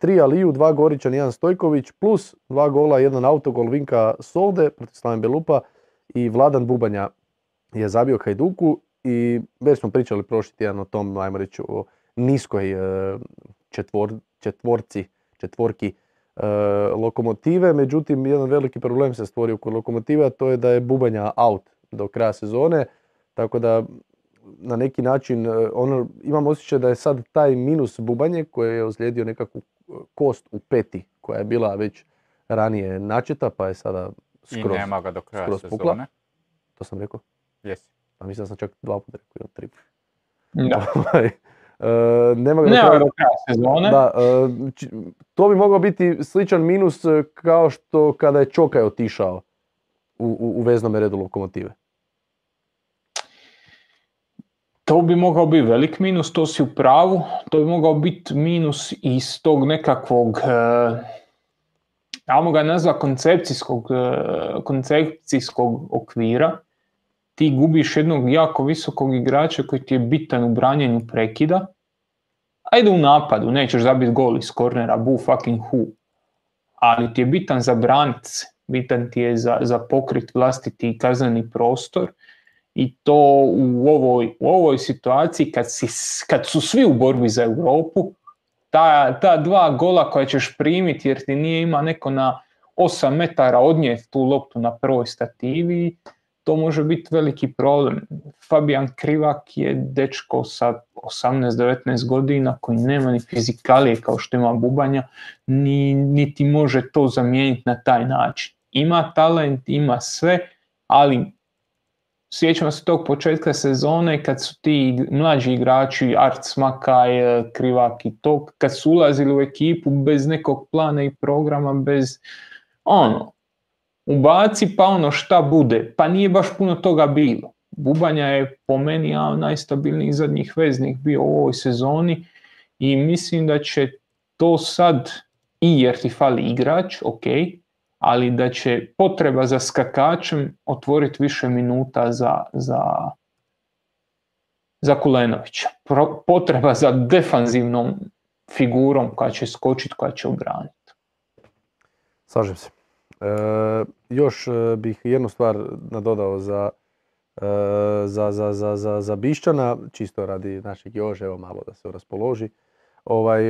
Tri Aliju, dva Goričan, jedan Stojković, plus dva gola, jedan autogol Vinka Solde protiv Slaven Belupa i Vladan Bubanja je zabio Hajduku i već smo pričali prošli tjedan o tom, ajmo reći, o niskoj e, četvor, četvorci, četvorki e, lokomotive. Međutim, jedan veliki problem se stvorio kod lokomotive, a to je da je Bubanja out do kraja sezone. Tako da na neki način e, ono, imam osjećaj da je sad taj minus bubanje koji je ozlijedio nekakvu kost u peti koja je bila već ranije načeta pa je sada skroz, I nema ga do kraja skroz sezone. To sam rekao? Jesi. Pa mislim da sam čak dva puta rekao, tri puta. Da. E, nema ga do kraja sezone. Da, to bi mogao biti sličan minus kao što kada je Čokaj otišao u, u, u veznom redu lokomotive. To bi mogao biti velik minus, to si u pravu. To bi mogao biti minus iz tog nekakvog, ajmo ga nazva koncepcijskog, e, koncepcijskog okvira. Ti gubiš jednog jako visokog igrača koji ti je bitan u branjenju prekida. Ajde u napadu, nećeš zabiti gol iz kornera, bu fucking hu. Ali ti je bitan za branit se, bitan ti je za, za pokrit vlastiti kazneni prostor i to u ovoj, u ovoj situaciji kad, si, kad su svi u borbi za Europu, ta, ta dva gola koja ćeš primiti jer ti nije ima neko na 8 metara odnijeti tu loptu na prvoj stativi, to može biti veliki problem. Fabian Krivak je dečko sa 18-19 godina koji nema ni fizikalije kao što ima Bubanja, ni, niti može to zamijeniti na taj način. Ima talent, ima sve, ali sjećamo se tog početka sezone kad su ti mlađi igrači, Art Smakaj, Krivak i to, kad su ulazili u ekipu bez nekog plana i programa, bez ono, ubaci pa ono šta bude, pa nije baš puno toga bilo. Bubanja je po meni ja, najstabilnijih zadnjih veznih bio u ovoj sezoni i mislim da će to sad i jer ti fali igrač, ok, ali da će potreba za skakačem otvoriti više minuta za, za, za Kulenovića. Potreba za defanzivnom figurom koja će skočiti, koja će obraniti. Slažem se. E, još e, bih jednu stvar nadodao za, e, za, za, za, za, za Bišćana, čisto radi našeg Jože, evo malo da se raspoloži. Ovaj,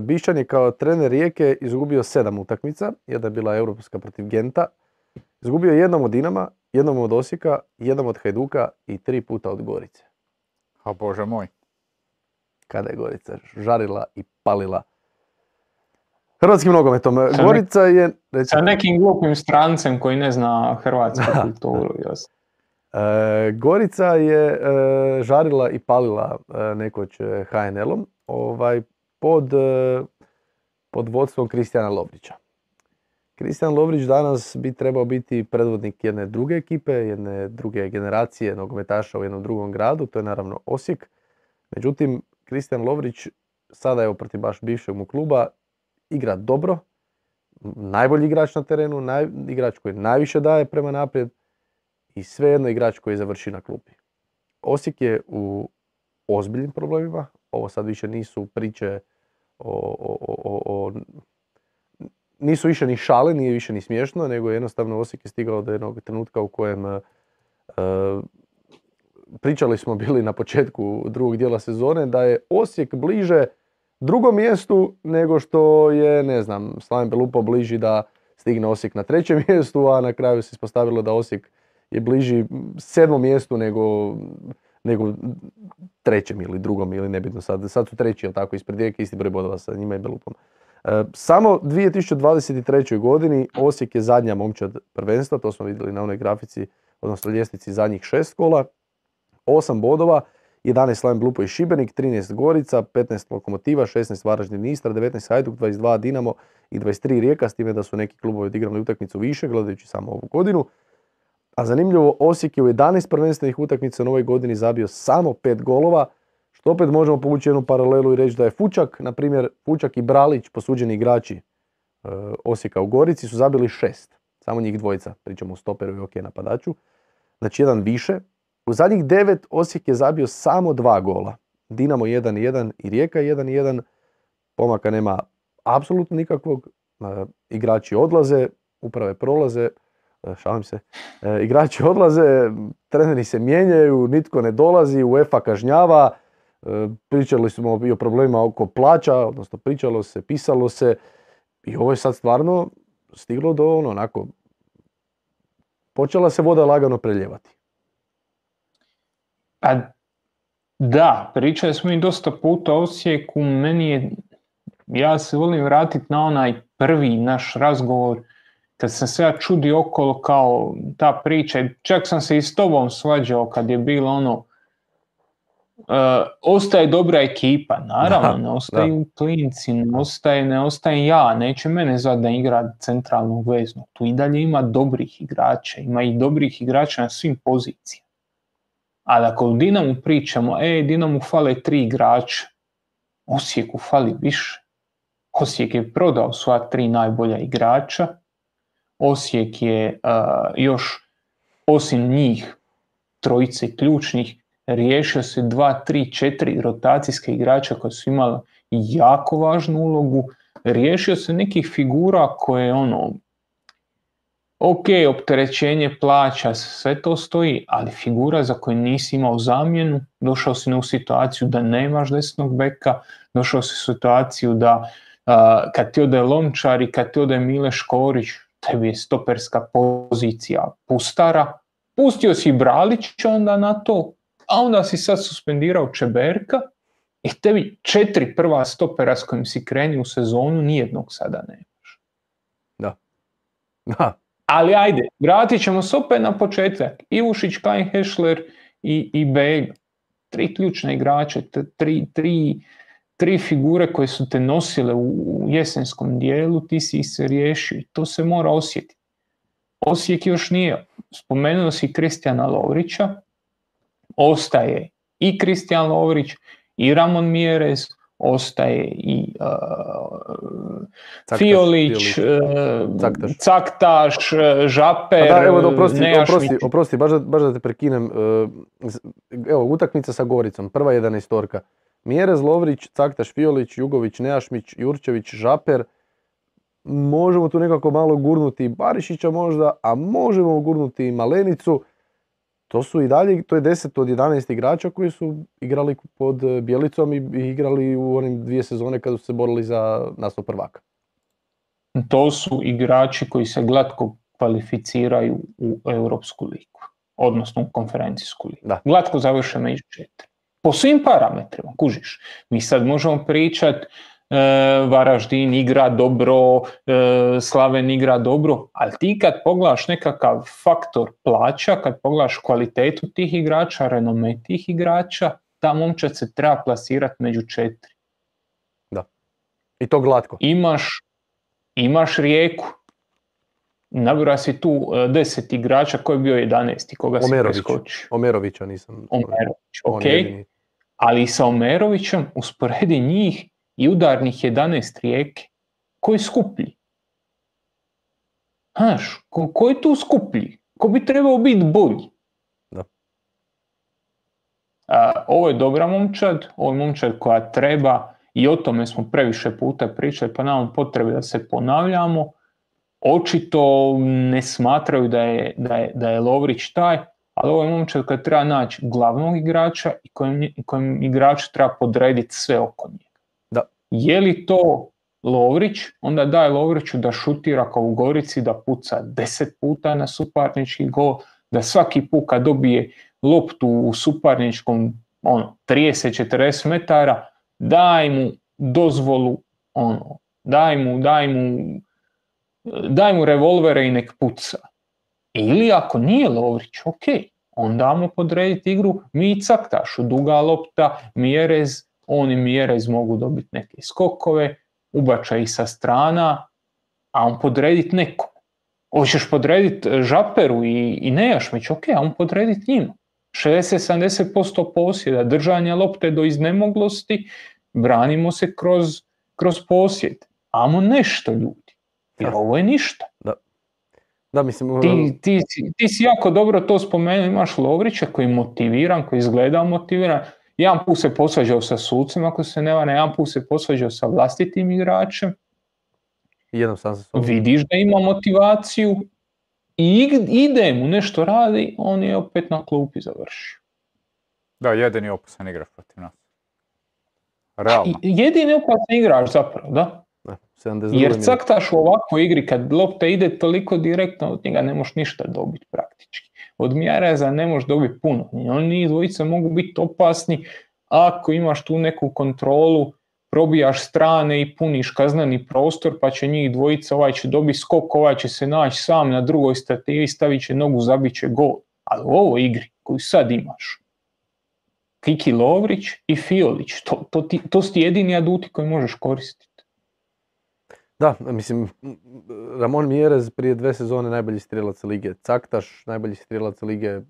Bišćan je kao trener Rijeke izgubio sedam utakmica, jedna je bila europska protiv Genta. Izgubio je jednom od Dinama, jednom od Osijeka, jednom od Hajduka i tri puta od Gorice. A bože moj. Kada je Gorica žarila i palila hrvatskim nogometom. Gorica je... Sa nekim glupim strancem koji ne zna hrvatsku kulturu. E, Gorica je e, žarila i palila nekoć HNL-om. Ovaj, pod, e, pod vodstvom Kristijana Lovrića. Kristijan Lovrić danas bi trebao biti predvodnik jedne druge ekipe, jedne druge generacije nogometaša u jednom drugom gradu, to je naravno Osijek. Međutim, Kristijan Lovrić sada je protiv baš bivšeg mu kluba, igra dobro, najbolji igrač na terenu, naj, igrač koji najviše daje prema naprijed i svejedno igrač koji završi na klupi. Osijek je u ozbiljnim problemima. Ovo sad više nisu priče o, o, o, nisu više ni šale, nije više ni smiješno, nego jednostavno Osijek je stigao do jednog trenutka u kojem e, pričali smo bili na početku drugog dijela sezone da je Osijek bliže drugom mjestu nego što je, ne znam, Slaven Belupo bliži da stigne Osijek na trećem mjestu, a na kraju se ispostavilo da Osijek je bliži sedmom mjestu nego, nego trećem ili drugom ili nebitno sad. Sad su treći, jel tako, ispred Rijeke, isti broj bodova sa njima i Belupom. E, samo 2023. godini Osijek je zadnja momčad prvenstva, to smo vidjeli na onoj grafici, odnosno ljestvici zadnjih šest kola. Osam bodova, 11 Slaven Blupo i Šibenik, 13 Gorica, 15 Lokomotiva, 16 Varaždin Istra, 19 Hajduk, 22 Dinamo i 23 Rijeka, s time da su neki klubovi odigrali utakmicu više, gledajući samo ovu godinu. A zanimljivo, Osijek je u 11 prvenstvenih utakmica u novoj godini zabio samo 5 golova, što opet možemo povući jednu paralelu i reći da je Fučak, na primjer Fučak i Bralić, posuđeni igrači e, Osijeka u Gorici, su zabili šest. Samo njih dvojica, pričamo o stoperu i ok napadaču. Znači jedan više. U zadnjih devet Osijek je zabio samo dva gola. Dinamo 1-1 i Rijeka 1-1. Pomaka nema apsolutno nikakvog. E, igrači odlaze, uprave prolaze, šalim se, igrači odlaze, treneri se mijenjaju, nitko ne dolazi, UEFA kažnjava, E, pričali smo i o problemima oko plaća, odnosno pričalo se, pisalo se. I ovo je sad stvarno stiglo do ono, onako, počela se voda lagano preljevati. A da, pričali smo i dosta puta o Osijeku, meni je, ja se volim vratiti na onaj prvi naš razgovor, kad sam se ja čudi okolo kao ta priča, čak sam se i s tobom svađao kad je bilo ono, Uh, ostaje dobra ekipa, naravno, ne ostaju klinci, ne ostaje, ne ostaje ja, neće mene zvat da igra centralnu veznu. Tu i dalje ima dobrih igrača, ima i dobrih igrača na svim pozicijama. Ali ako u Dinamu pričamo, e, Dinamu fale tri igrača, Osijeku fali više. Osijek je prodao sva tri najbolja igrača, Osijek je uh, još osim njih trojice ključnih riješio se dva, tri, četiri rotacijske igrača koji su imali jako važnu ulogu, riješio se nekih figura koje ono, ok, opterećenje plaća, sve to stoji, ali figura za koju nisi imao zamjenu, došao si u situaciju da nemaš desnog beka, došao si u situaciju da kad ti ode Lončar i kad ti ode Mile Škorić, tebi je stoperska pozicija pustara, pustio si Bralić onda na to, a onda si sad suspendirao Čeberka i tebi četiri prva stopera s kojim si kreni u sezonu, nijednog sada nemaš. Da. Da. Ali ajde, vratit ćemo se opet na početak. Ivušić, Kain Hešler i, i Beg. Tri ključne igrače, tri, tri, tri figure koje su te nosile u, jesenskom dijelu, ti si ih se riješio i to se mora osjetiti. Osijek još nije. Spomenuo si Kristijana Lovrića, ostaje i Kristijan Lovrić i Ramon Mjerez, ostaje i uh, Fiolić, Caktaš, uh, Caktaš uh, Žaper, da, evo, oprosti, oprosti, oprosti baš, da, baš da te prekinem. Uh, evo, utakmica sa Goricom, prva jedan istorka. Mjerez, Lovrić, Caktaš, Fiolić, Jugović, Nejašmić, Jurčević, Žaper. Možemo tu nekako malo gurnuti Barišića možda, a možemo gurnuti Malenicu to su i dalje, to je 10 od 11 igrača koji su igrali pod Bjelicom i igrali u onim dvije sezone kada su se borili za naslov prvaka. To su igrači koji se glatko kvalificiraju u Europsku ligu, odnosno u konferencijsku ligu. Da. Glatko završe među četiri. Po svim parametrima, kužiš. Mi sad možemo pričati E, Varaždin igra dobro, e, Slaven igra dobro, ali ti kad pogledaš nekakav faktor plaća, kad pogledaš kvalitetu tih igrača, renome tih igrača, ta momčad se treba plasirati među četiri. Da. I to glatko. Imaš, imaš rijeku, nabira si tu e, deset igrača, koji je bio 11. koga Omerović. si preskočio? Omerovića nisam. Omerović, ok. Ali sa Omerovićem usporedi njih i udarnih 11 rijeke, koji je skuplji? Znaš, ko, ko je tu skuplji? Ko bi trebao biti bolji? Da. ovo je dobra momčad, ovo je momčad koja treba i o tome smo previše puta pričali, pa nemamo potrebe da se ponavljamo. Očito ne smatraju da je, da je, da je Lovrić taj, ali ovo je momčad koja treba naći glavnog igrača i kojem, kojem igrač treba podrediti sve oko njega. Da. Je li to Lovrić, onda daj Lovriću da šutira kao u Gorici, da puca deset puta na suparnički gol, da svaki put kad dobije loptu u suparničkom ono, 30-40 metara, daj mu dozvolu, ono, daj mu, daj mu, daj mu revolvere i nek puca. Ili ako nije Lovrić, ok, onda mu podrediti igru mi caktašu, duga lopta, Mjerez, oni Mjerez mogu dobiti neke skokove, ubačaj sa strana, a on podrediti nekom. Hoćeš podrediti Žaperu i, i Nejašmić, ok, a on podrediti njima. 60-70% posjeda, držanja lopte do iznemoglosti, branimo se kroz, kroz posjed. Amo nešto ljudi, jer ovo je ništa. Da. Da, mislim, ti, ti, ti, si jako dobro to spomenuo, imaš Lovrića koji je motiviran, koji izgleda motiviran. Jedan put se posvađao sa sucem, ako se ne vara, jedan put se posvađao sa vlastitim igračem. Jedan sam sa Vidiš da ima motivaciju i ide mu nešto radi, on je opet na klupi završio. Da, jedini opasan igrač protiv nas. Realno. Jedini opasan igrač zapravo, da. Da Jer caktaš u ovakvoj igri, kad lopta ide toliko direktno, od njega ne možeš ništa dobiti praktički. Od Mjereza ne možeš dobiti puno. Oni dvojica mogu biti opasni ako imaš tu neku kontrolu probijaš strane i puniš kazneni prostor, pa će njih dvojica, ovaj će dobiti skok, ovaj će se naći sam na drugoj stativi, stavit će nogu, zabit će gol. Ali u ovoj igri koju sad imaš, Kiki Lovrić i Fiolić, to, to, ti, to su ti jedini aduti koji možeš koristiti. Da, mislim, Ramon Mjerez prije dve sezone najbolji strijelac lige. Caktaš, najbolji strijelac lige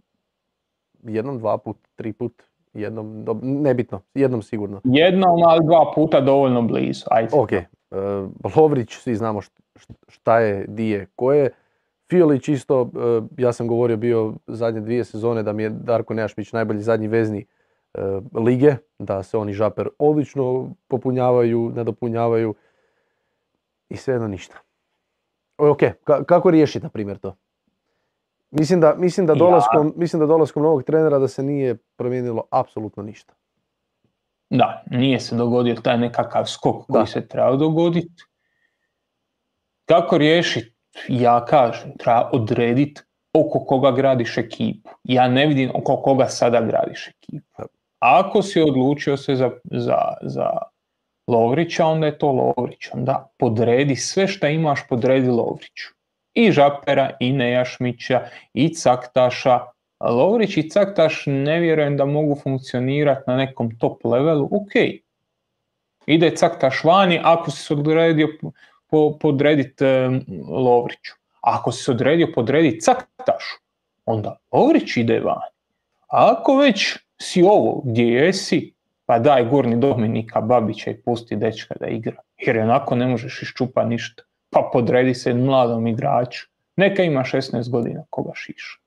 jednom, dva put, tri put, Jednom, nebitno, jednom sigurno. Jednom, ali dva puta dovoljno blizu. Ajde. Ok, uh, Lovrić, svi znamo šta je, di je, ko je. Fiolić isto, e, ja sam govorio bio zadnje dvije sezone da mi je Darko Nejašmić najbolji zadnji vezni e, lige, da se oni žaper odlično popunjavaju, nadopunjavaju i svejedno ništa. Ok, kako riješiti na primjer to? Mislim da, mislim, da dolaskom, mislim da dolaskom novog trenera da se nije promijenilo apsolutno ništa. Da, nije se dogodio taj nekakav skok koji se trebao dogoditi. Kako riješiti? Ja kažem, treba odrediti oko koga gradiš ekipu. Ja ne vidim oko koga sada gradiš ekipu. Ako si odlučio se za, za, za Lovrića, onda je to Lovrić. Onda podredi sve što imaš, podredi Lovriću i Žapera, i Nejašmića, i Caktaša. Lovrić i Caktaš ne vjerujem da mogu funkcionirati na nekom top levelu. Ok, ide Caktaš vani ako si se odredio po, podrediti Lovriću. Ako si se odredio podrediti Caktašu, onda Lovrić ide vani. A ako već si ovo gdje jesi, pa daj gurni Dominika Babića i pusti dečka da igra. Jer onako ne možeš iščupa ništa pa podredi se mladom igraču. Neka ima 16 godina koga šiša.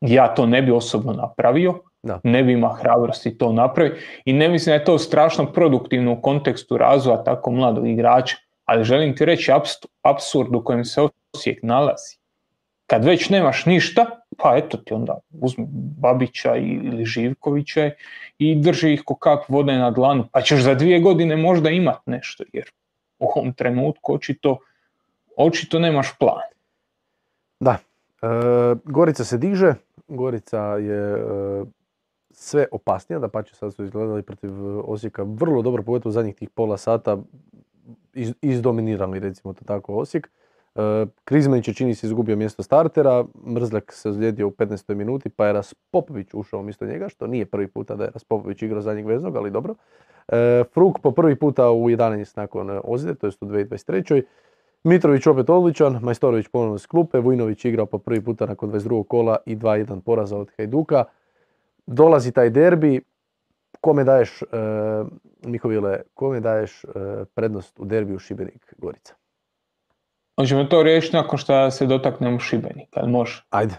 Ja to ne bi osobno napravio, da. ne bi ima hrabrosti to napraviti i ne mislim da je to strašno produktivno u kontekstu razvoja tako mladog igrača, ali želim ti reći apsurd u kojem se Osijek nalazi. Kad već nemaš ništa, pa eto ti onda uzmi Babića ili Živkovića i drži ih ko kak vode na dlanu, pa ćeš za dvije godine možda imat nešto, jer u ovom trenutku očito, očito nemaš plan. Da, e, Gorica se diže, Gorica je e, sve opasnija, da pa će sad su izgledali protiv Osijeka vrlo dobro, pogotovo zadnjih tih pola sata iz, izdominirali recimo to tako Osijek. Krizmanić je čini se izgubio mjesto startera, Mrzlek se ozlijedio u 15. minuti pa je Raspopović ušao umjesto njega, što nije prvi puta da je Raspopović igrao zadnjeg veznog, ali dobro. E, Fruk po prvi puta u 11 nakon ozljede, to je u 2023. Mitrović opet odličan, Majstorović ponovno s klupe, Vujnović igrao po prvi puta nakon 22. kola i 2-1 poraza od Hajduka. Dolazi taj derbi, kome daješ, e, Mihovile, kome daješ prednost u derbiju Šibenik-Gorica? Možemo to riješiti nakon što se dotaknemo Šibenika, može? Ajde.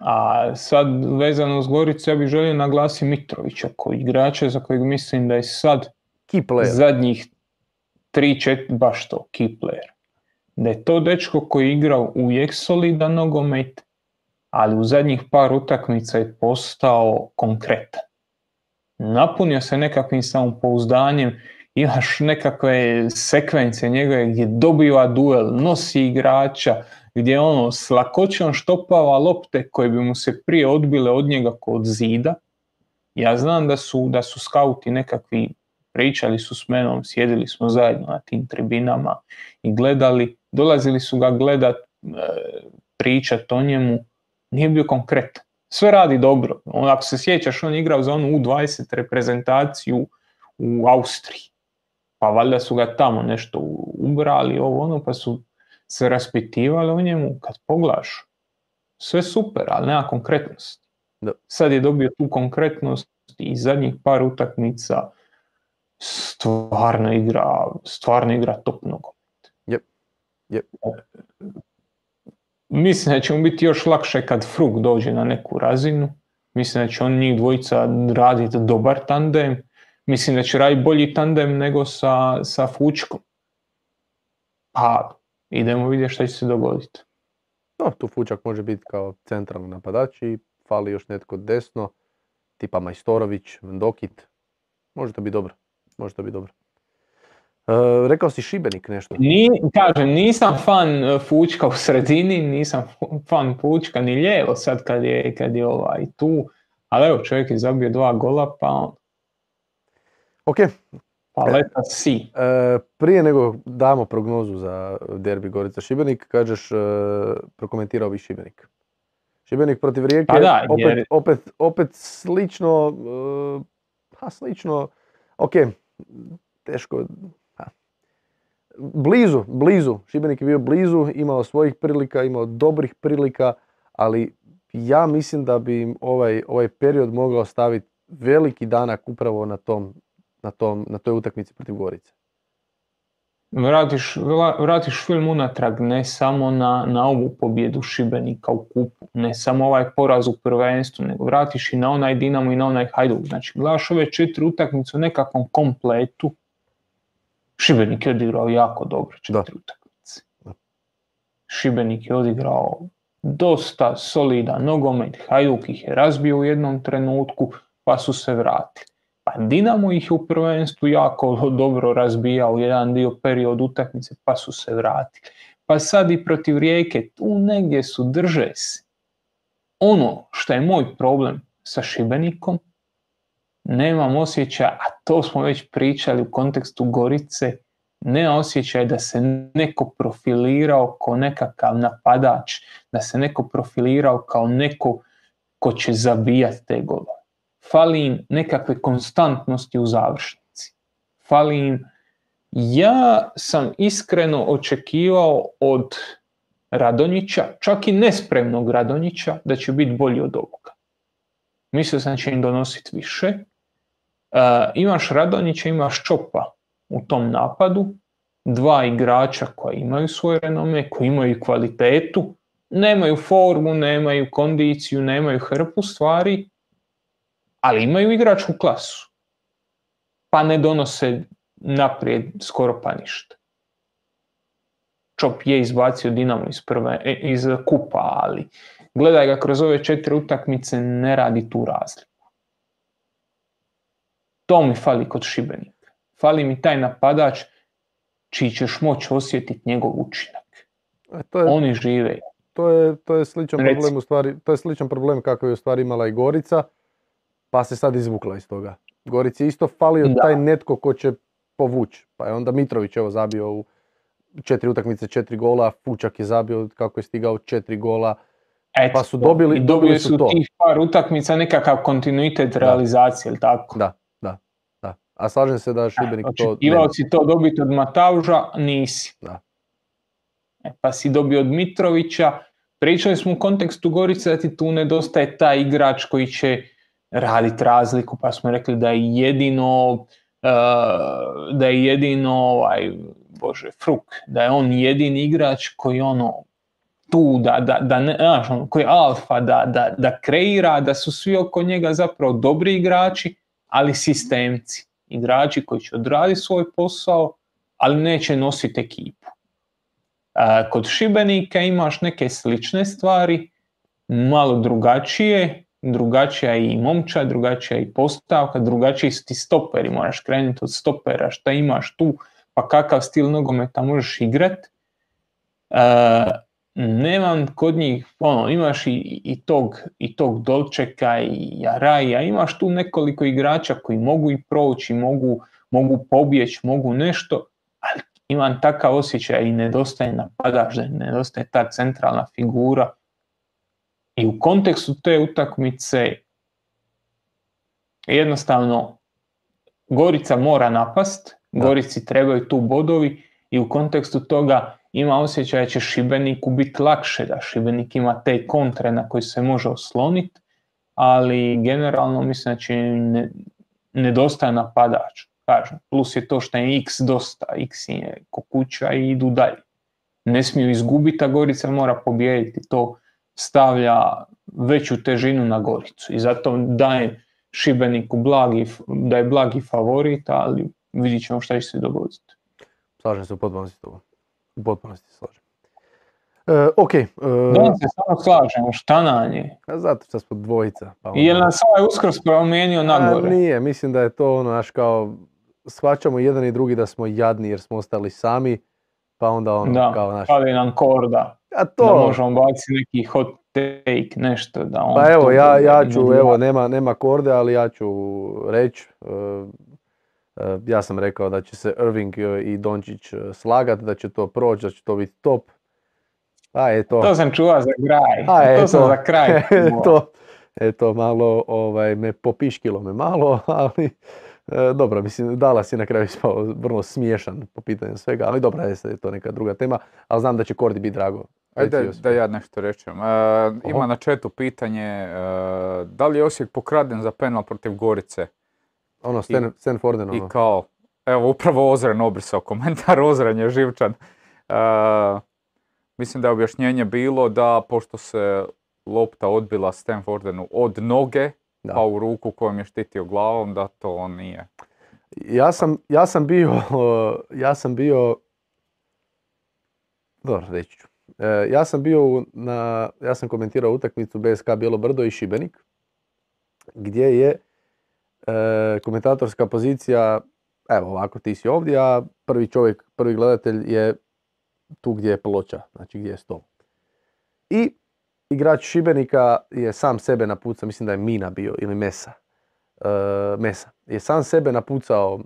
A sad vezano uz Goricu ja bih želio naglasiti Mitrovića koji igrača za kojeg mislim da je sad zadnjih 3-4, baš to, key player. Da je to dečko koji je igrao uvijek solidan nogomet, ali u zadnjih par utakmica je postao konkretan. Napunio se nekakvim samopouzdanjem, imaš nekakve sekvence njegove gdje dobiva duel, nosi igrača, gdje ono s lakoćom štopava lopte koje bi mu se prije odbile od njega kod zida. Ja znam da su, da su skauti nekakvi pričali su s menom, sjedili smo zajedno na tim tribinama i gledali, dolazili su ga gledat, e, pričat o njemu, nije bio konkretan. Sve radi dobro. Ako se sjećaš, on je igrao za onu U20 reprezentaciju u Austriji. Pa valjda su ga tamo nešto ubrali, ovo ono, pa su se raspitivali o njemu kad poglaš. Sve super, ali nema konkretnost. Da. Sad je dobio tu konkretnost i zadnjih par utakmica stvarno igra, stvarno igra top nogomet. Yep. Yep. Mislim da će mu biti još lakše kad Frug dođe na neku razinu. Mislim da će on njih dvojica raditi dobar tandem. Mislim da će raditi bolji tandem nego sa, sa Fučkom. Pa idemo vidjeti što će se dogoditi. No, tu Fučak može biti kao centralni napadač i fali još netko desno, tipa Majstorović, Ndokit. Može to biti dobro. Može to biti dobro. E, rekao si Šibenik nešto. Ni, kažem, nisam fan e, Fučka u sredini, nisam fan Fučka ni lijevo sad kad je, kad je ovaj tu. Ali evo, čovjek je zabio dva gola, pa on... Ok. Paleta si. E, prije nego damo prognozu za derbi Gorica Šibenik, kažeš, e, prokomentirao bi Šibenik. Šibenik protiv Rijeke, pa da, opet, jer... opet, opet slično, e, pa slično, ok, teško, blizu, blizu. Šibenik je bio blizu, imao svojih prilika, imao dobrih prilika, ali ja mislim da bi im ovaj, ovaj period mogao staviti veliki danak upravo na, tom, na, tom, na toj utakmici protiv Gorice. Vratiš, vratiš film unatrag ne samo na, na ovu pobjedu Šibenika u kupu, ne samo ovaj poraz u prvenstvu, nego vratiš i na onaj Dinamo i na onaj Hajduk. Znači, gledaš ove četiri utakmice u nekakvom kompletu, Šibenik je odigrao jako dobro četiri utakmice. Šibenik je odigrao dosta solidan nogomet, Hajduk ih je razbio u jednom trenutku, pa su se vratili. Dinamo ih u prvenstvu jako dobro razbijao jedan dio period utakmice, pa su se vratili. Pa sad i protiv Rijeke, tu negdje su drže se. Ono što je moj problem sa Šibenikom, nemam osjećaja, a to smo već pričali u kontekstu Gorice, nema osjećaj da se neko profilirao kao nekakav napadač, da se neko profilirao kao neko ko će zabijati te golove. Fali im nekakve konstantnosti u završnici. Fali im... Ja sam iskreno očekivao od Radonjića, čak i nespremnog Radonjića, da će biti bolji od ovoga. Mislio sam da će im donositi više, imaš Radonjića, imaš Čopa u tom napadu, dva igrača koji imaju svoje renome, koji imaju kvalitetu, nemaju formu, nemaju kondiciju, nemaju hrpu stvari, ali imaju igračku klasu. Pa ne donose naprijed skoro pa ništa. Čop je izbacio Dinamo iz, prve, e, iz kupa, ali gledaj ga kroz ove četiri utakmice, ne radi tu razliku. To mi fali kod Šibenika. Fali mi taj napadač čiji ćeš moći osjetiti njegov učinak. E, to je, Oni žive. To je, to je sličan problem u stvari, to je sličan problem kako je u stvari imala i Gorica, pa se sad izvukla iz toga. Gorici isto falio da. taj netko ko će povući. Pa je onda Mitrović evo zabio u četiri utakmice, četiri gola, Fučak je zabio kako je stigao četiri gola. pa su dobili, dobili su, to. tih par utakmica nekakav kontinuitet realizacije, ili tako? Da, a slažem se da Šibenik to... Očekivao si to dobiti od Matauža, nisi. Da. E, pa si dobio od Mitrovića. Pričali smo u kontekstu Gorice da ti tu nedostaje taj igrač koji će raditi razliku, pa smo rekli da je jedino uh, da je jedino ovaj, bože, Fruk, da je on jedini igrač koji ono tu, da, da, da ne, znaš, ono, koji je alfa, da, da, da kreira, da su svi oko njega zapravo dobri igrači, ali sistemci. Igrači koji će odraditi svoj posao, ali neće nositi ekipu. Kod Šibenika imaš neke slične stvari, malo drugačije, drugačija i momča, drugačija i postavka, drugačiji su ti stoperi, moraš krenuti od stopera, šta imaš tu, pa kakav stil nogometa možeš igrat. nemam kod njih, ono, imaš i, i, tog, i tog Dolčeka i Jaraja, imaš tu nekoliko igrača koji mogu i proći, mogu, mogu pobjeći, mogu nešto, ali imam takav osjećaj i nedostaje napadač, nedostaje ta centralna figura. I u kontekstu te utakmice jednostavno Gorica mora napast, Gorici trebaju tu bodovi i u kontekstu toga ima osjećaj da će Šibeniku biti lakše, da Šibenik ima te kontre na koji se može osloniti, ali generalno mislim da će ne, nedostaje napadač. Kažem, plus je to što je X dosta, X je kuća i idu dalje. Ne smiju izgubiti, a Gorica mora pobijediti. To stavlja veću težinu na Goricu i zato daje Šibeniku blagi, da je blagi favorit, ali vidit ćemo šta će se dogoditi. Slažem se u potpunosti toga. U potpunosti slažem. E, ok. E, da se samo slažemo, šta na nje? Zato što smo dvojica. Pa I je nas ovaj uskrs promijenio nagore? Nije, mislim da je to ono, naš kao, shvaćamo jedan i drugi da smo jadni jer smo ostali sami, pa onda ono da, kao naš... ali nam korda. A to... Da možemo baciti neki hot take, nešto da on... Pa evo, ja, ja ću, evo, nema, nema korde, ali ja ću reći, e, e, ja sam rekao da će se Irving i Dončić e, slagati, da će to proći, da će to biti top. A eto. To sam čuva za kraj. A, eto, to sam za kraj. eto, eto, malo ovaj, me popiškilo me malo, ali dobro, mislim, Dallas je na kraju ispao vrlo smiješan po pitanju svega, ali dobra je to neka druga tema, ali znam da će Kordi biti drago Ajde da ja nešto rečem. E, ima na četu pitanje, e, da li je Osijek pokraden za penal protiv Gorice? Ono, Stan, Forden, ono. I kao, evo upravo Ozren obrisao komentar, Ozren je živčan. E, mislim da je objašnjenje bilo da pošto se lopta odbila Stanfordenu od noge, pa u ruku kojom je štitio glavom, da to on nije. Ja sam, ja sam bio, ja sam bio, dobro, reći ću. E, ja sam bio na, ja sam komentirao utakmicu BSK Bijelo Brdo i Šibenik, gdje je e, komentatorska pozicija, evo ovako ti si ovdje, a prvi čovjek, prvi gledatelj je tu gdje je ploča, znači gdje je stol. I igrač Šibenika je sam sebe napucao, mislim da je Mina bio ili Mesa, e, Mesa, je sam sebe napucao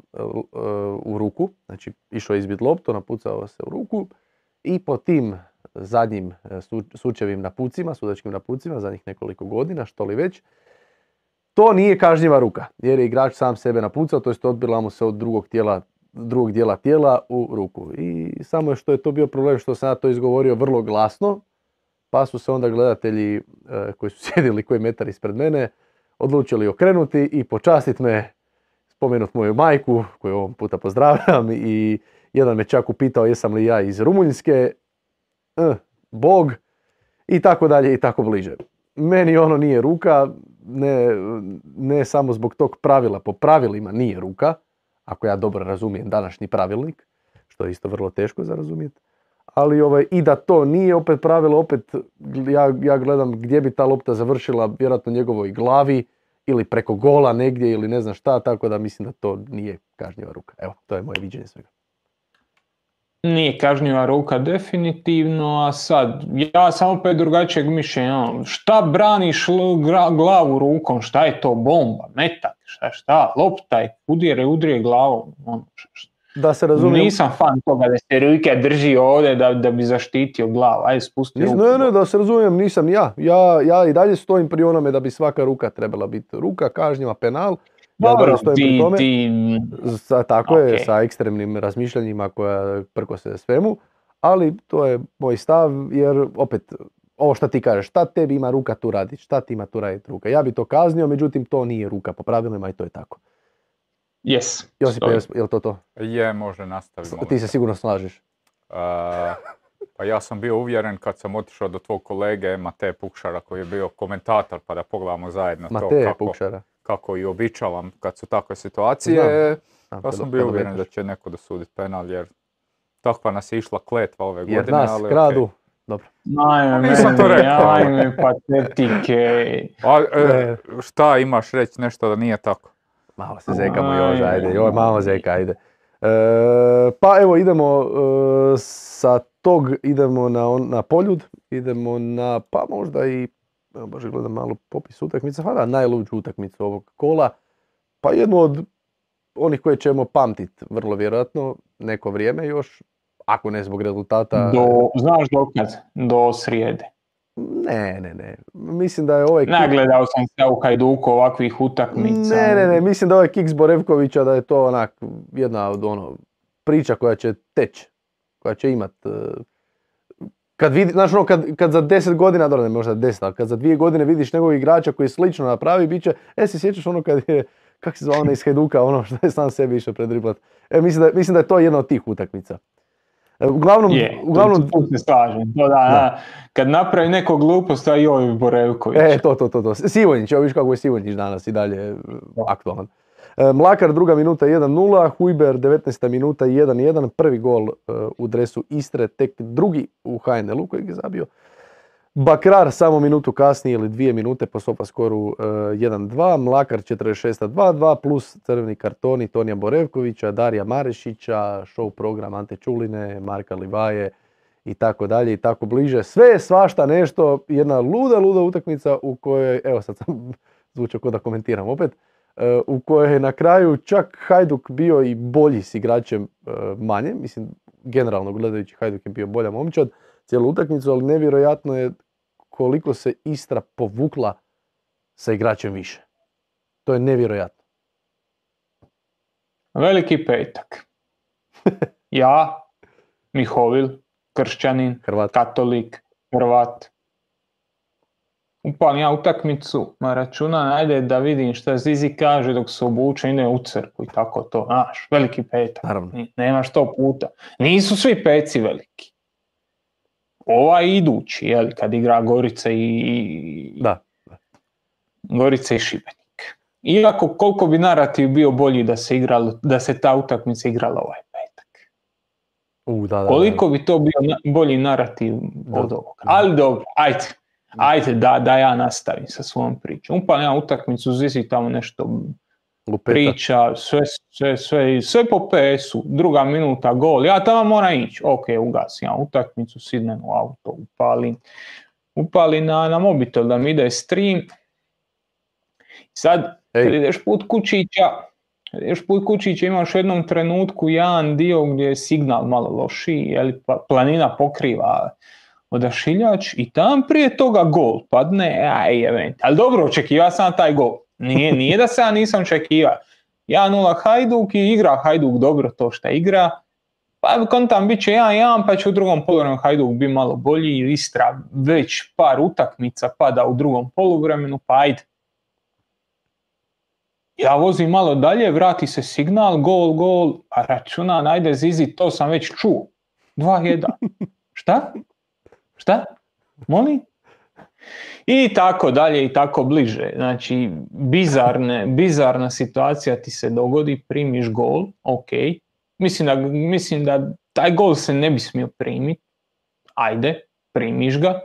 u ruku, znači išao izbit loptu, napucao se u ruku i po tim zadnjim e, sučevim napucima, sudačkim napucima, zadnjih nekoliko godina, što li već, to nije kažnjiva ruka, jer je igrač sam sebe napucao, to jest odbila mu se od drugog tijela drugog dijela tijela u ruku. I samo je što je to bio problem što sam ja to izgovorio vrlo glasno, pa su se onda gledatelji e, koji su sjedili koji metar ispred mene odlučili okrenuti i počastiti me, spomenuti moju majku, koju ovom puta pozdravljam i jedan me čak upitao jesam li ja iz Rumunjske, eh, Bog i tako dalje i tako bliže. Meni ono nije ruka, ne, ne samo zbog tog pravila, po pravilima nije ruka, ako ja dobro razumijem današnji pravilnik, što je isto vrlo teško za razumjeti. Ali ovaj, i da to nije opet pravilo, opet ja, ja gledam gdje bi ta lopta završila, vjerojatno njegovoj glavi ili preko gola negdje ili ne znam šta, tako da mislim da to nije kažnjiva ruka. Evo, to je moje viđenje svega. Nije kažnjiva ruka definitivno, a sad, ja sam opet drugačijeg mišljenja, ono, šta braniš glavu rukom, šta je to bomba, metak, šta, šta, loptaj, udire, udire glavom, ono, da se razumijem. Nisam fan toga da se ruke drži ovdje da, da bi zaštitio glavu. Ajde, spusti ruku. Ne, ne, da se razumijem, nisam ja. ja. Ja i dalje stojim pri onome da bi svaka ruka trebala biti ruka, kažnjiva, penal. Dobro, ja ti, tome, ti... Sa, tako je, sa ekstremnim razmišljanjima koja prko se svemu, ali to je moj stav jer opet ovo što ti kažeš, šta tebi ima ruka tu raditi, šta ti ima tu raditi ruka. Ja bi to kaznio, međutim to nije ruka po pravilima i to je tako. Yes. Josip, je li to to? Je, može nastaviti. Ti se sigurno slažeš. Uh, Pa ja sam bio uvjeren kad sam otišao do tvog kolege Mate Pukšara koji je bio komentator pa da pogledamo zajedno to kako, Pukšara. kako i običavam kad su takve situacije. Znam. pa sam bio uvjeren da će neko dosuditi penal jer takva nas je išla kletva ove godine. Jer nas ali, kradu. Dobro. Ajme, Nisam to rekao. Ajme, patetike. A, e, šta imaš reći nešto da nije tako? Malo se zekamo još, ajde. Joj, malo zeka, ajde. E, pa evo idemo e, sa tog idemo na, na poljud, idemo na pa možda i evo baš gledam malo popis utakmica, pa da najluđu utakmicu ovog kola, pa jednu od onih koje ćemo pamtiti vrlo vjerojatno neko vrijeme još, ako ne zbog rezultata. Do, znaš dokad? Do srijede. Ne, ne, ne. Mislim da je ovaj... Nagledao sam se u Hajduku ovakvih utakmica. Ne, ne, ne. Mislim da ovaj kiks Borevkovića da je to onak jedna od ono priča koja će teći. Koja će imat... E, kad vidi, znaš ono, kad, kad za deset godina, dobro ne možda deset, ali kad za dvije godine vidiš nekog igrača koji slično napravi, bit će, e se sjećaš ono kad je, kak se zvao iz Hajduka, ono što je sam sebi išao predriblat. E, mislim da, mislim da je to jedna od tih utakmica. E, uglavnom, je, uglavnom... Tu se slažem. To da, da. Kad napravi neko glupost, a joj Borevković. E, to, to, to. to. Sivonjić, evo viš kako je Sivonjić danas i dalje aktualan. E, Mlakar druga minuta 1-0, Hujber 19. minuta 1-1, prvi gol e, u dresu Istre, tek drugi u HNL-u kojeg je zabio. Bakrar samo minutu kasnije ili dvije minute po sofa skoru 1-2, e, Mlakar 46 2-2 plus crveni kartoni Tonija Borevkovića, Darija Marešića, show program Ante Čuline, Marka Livaje i tako dalje i tako bliže. Sve je svašta nešto, jedna luda, luda utakmica u kojoj, evo sad sam zvučao kod da komentiram opet, e, u kojoj je na kraju čak Hajduk bio i bolji s igračem e, manje, mislim generalno gledajući Hajduk je bio bolja momčad cijelu utakmicu, ali nevjerojatno je koliko se Istra povukla sa igračem više. To je nevjerojatno. Veliki petak. Ja, Mihovil, kršćanin, Hrvat. katolik, Hrvat. Upalim ja utakmicu, ma računa, ajde da vidim šta Zizi kaže dok se obuče ide u crku i tako to, znaš, veliki petak. Naravno. Nema što puta. Nisu svi peci veliki ovaj idući, jel, kad igra Gorica i... Da. Gorica i Šibenik. Iako koliko bi narativ bio bolji da se, igralo, da se ta utakmica igrala ovaj petak. U, da, da, koliko bi to bio bolji narativ od ovoga. Ali dobro, ajde. Ajde da, da ja nastavim sa svojom pričom. Upalim ja utakmicu, zisi tamo nešto priča, sve, sve, sve, sve po PS-u, druga minuta gol, ja tamo moram ići, ok, ugasim ja utakmicu, sidnem u auto, upalim, upalim na, na mobitel da mi ide stream, sad kad ideš put kućića, ideš put kućića imaš u jednom trenutku jedan dio gdje je signal malo lošiji, jeli, pa planina pokriva odašiljač i tam prije toga gol padne, aj event, ali dobro očekivao sam taj gol. Nije, nije da se ja nisam očekivao. Ja nula Hajduk i igra Hajduk dobro to što igra. Pa kontam bit će 1-1 pa će u drugom poluvremenu Hajduk biti malo bolji. Istra već par utakmica pada u drugom poluvremenu pa ajde. Ja vozim malo dalje, vrati se signal, gol, gol, a računa, najde Zizi, to sam već čuo. 2-1. Šta? Šta? Molim? I tako dalje i tako bliže. Znači, bizarne, bizarna situacija ti se dogodi, primiš gol, ok. Mislim da, mislim da taj gol se ne bi smio primiti. Ajde, primiš ga.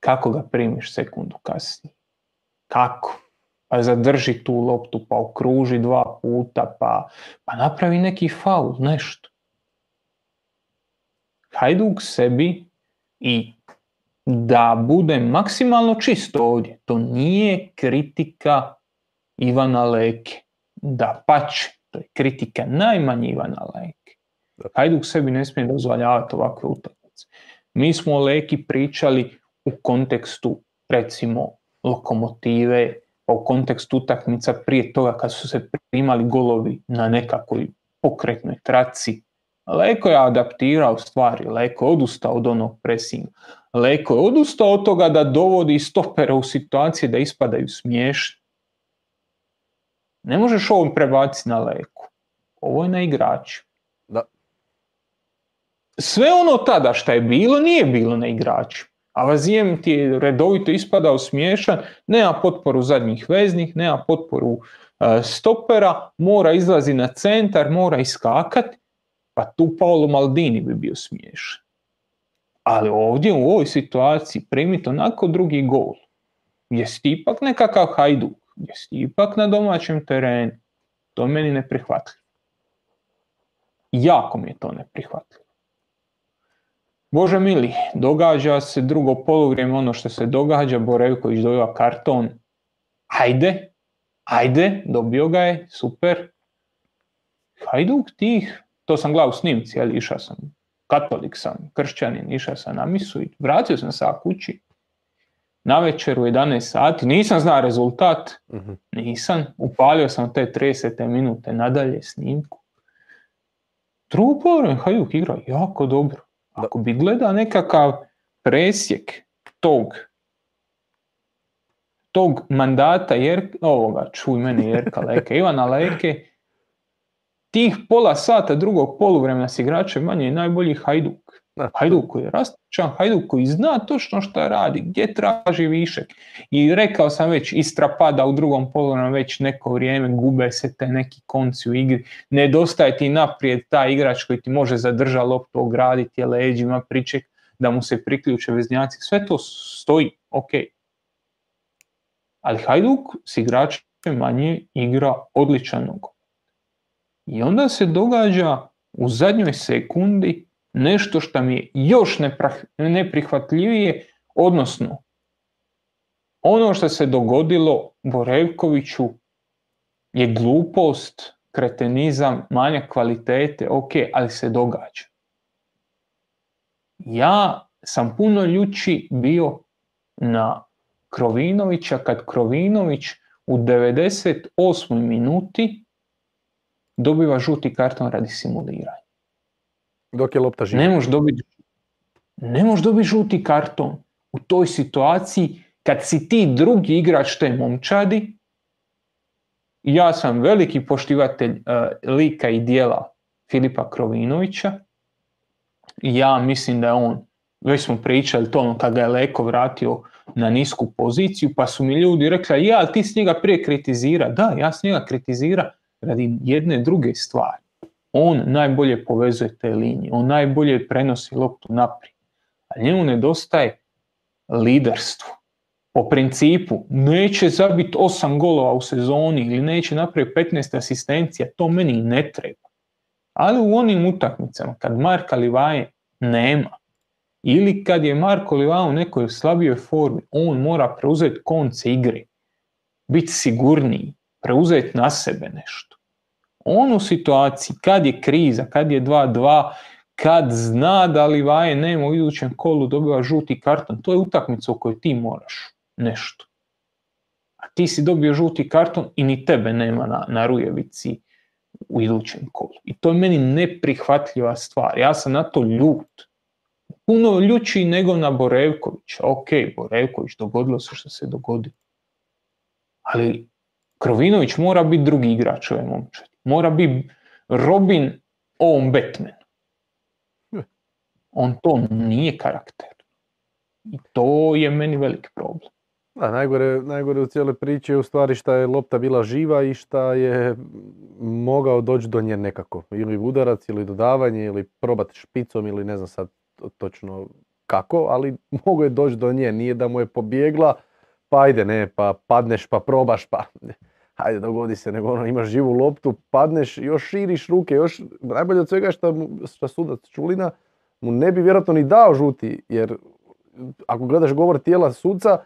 Kako ga primiš sekundu kasnije? Kako? Pa zadrži tu loptu, pa okruži dva puta, pa, pa napravi neki faul, nešto. Hajduk sebi i da budem maksimalno čisto ovdje. To nije kritika Ivana Leke. Da pače, to je kritika najmanje Ivana Leke. Hajduk sebi ne smije dozvoljavati ovakve utakmice. Mi smo o Leki pričali u kontekstu recimo lokomotive, pa u kontekstu utakmica prije toga kad su se primali golovi na nekakvoj pokretnoj traci. Leko je adaptirao stvari, Leko je odustao od onog presinga. Leko je odustao od toga da dovodi stopere u situacije da ispadaju smiješni. Ne možeš ovo prebaciti na Leku. Ovo je na igraču. Da. sve ono tada što je bilo, nije bilo na igraču. A Vazijem ti je redovito ispadao smiješan, nema potporu zadnjih veznih, nema potporu e, stopera, mora izlazi na centar, mora iskakat, pa tu Paolo Maldini bi bio smiješan. Ali ovdje u ovoj situaciji primiti onako drugi gol. Jesi ipak nekakav hajduk, jesi ipak na domaćem terenu. To je meni neprihvatljivo. Jako mi je to neprihvatljivo. Bože mili, događa se drugo poluvrijeme ono što se događa, Borevković dobiva karton, ajde, ajde, dobio ga je, super. Hajduk tih, to sam gledao u snimci, ali išao sam, katolik sam, kršćanin, išao sam na misu i vratio sam se kući. Na večer u 11 sati, nisam znao rezultat, mhm. nisam, upalio sam te 30 minute nadalje snimku. Drugo poluvrijeme Hajduk igra jako dobro ako bi gleda nekakav presjek tog tog mandata jer, ovoga, čuj mene Jerka Leke, Ivana Leke, tih pola sata drugog poluvremena s igračem manje je najbolji Hajduk. Hajduk koji je rastičan, Hajduk koji zna točno što radi, gdje traži višek. I rekao sam već, Istra pada u drugom poluvremenu već neko vrijeme, gube se te neki konci u igri. Nedostaje ti naprijed taj igrač koji ti može zadržati loptu, ograditi je leđima, priček da mu se priključe veznjaci. Sve to stoji, ok. Ali Hajduk s igračem manje igra odličan I onda se događa u zadnjoj sekundi nešto što mi je još neprihvatljivije, odnosno ono što se dogodilo Borevkoviću je glupost, kretenizam, manja kvalitete, ok, ali se događa. Ja sam puno ljuči bio na Krovinovića kad Krovinović u 98. minuti dobiva žuti karton radi simuliranja. Dok je lopta živa. Ne možeš dobiti ne možeš dobiti žuti karton u toj situaciji kad si ti drugi igrač te momčadi. Ja sam veliki poštivatelj uh, lika i dijela Filipa Krovinovića. Ja mislim da je on, već smo pričali to ono kad ga je Leko vratio na nisku poziciju, pa su mi ljudi rekli, ja, ti s njega prije kritizira. Da, ja s njega kritizira radi jedne druge stvari on najbolje povezuje te linije, on najbolje prenosi loptu naprijed. A njemu nedostaje liderstvo. Po principu, neće zabiti osam golova u sezoni ili neće napraviti 15 asistencija, to meni ne treba. Ali u onim utakmicama, kad Marka Livaje nema, ili kad je Marko Livaje u nekoj slabijoj formi, on mora preuzeti konce igre, biti sigurniji, preuzeti na sebe nešto on u situaciji kad je kriza, kad je 2-2, kad zna da Livaje nema u idućem kolu dobiva žuti karton, to je utakmica u kojoj ti moraš nešto. A ti si dobio žuti karton i ni tebe nema na, na Rujevici u idućem kolu. I to je meni neprihvatljiva stvar. Ja sam na to ljut. Puno ljući nego na Borevkovića. Ok, Borevković, dogodilo se što se dogodilo. Ali Krovinović mora biti drugi igrač ove momčadi mora biti Robin on Batman. On to nije karakter. I to je meni veliki problem. Da, najgore, najgore u cijeloj priči je u stvari šta je lopta bila živa i šta je mogao doći do nje nekako. Ili udarac, ili dodavanje, ili probati špicom, ili ne znam sad točno kako, ali mogo je doći do nje. Nije da mu je pobjegla, pa ajde ne, pa padneš, pa probaš, pa hajde dogodi se, nego ono imaš živu loptu, padneš, još širiš ruke, još najbolje od svega što, što sudac Čulina mu ne bi vjerojatno ni dao žuti, jer ako gledaš govor tijela suca,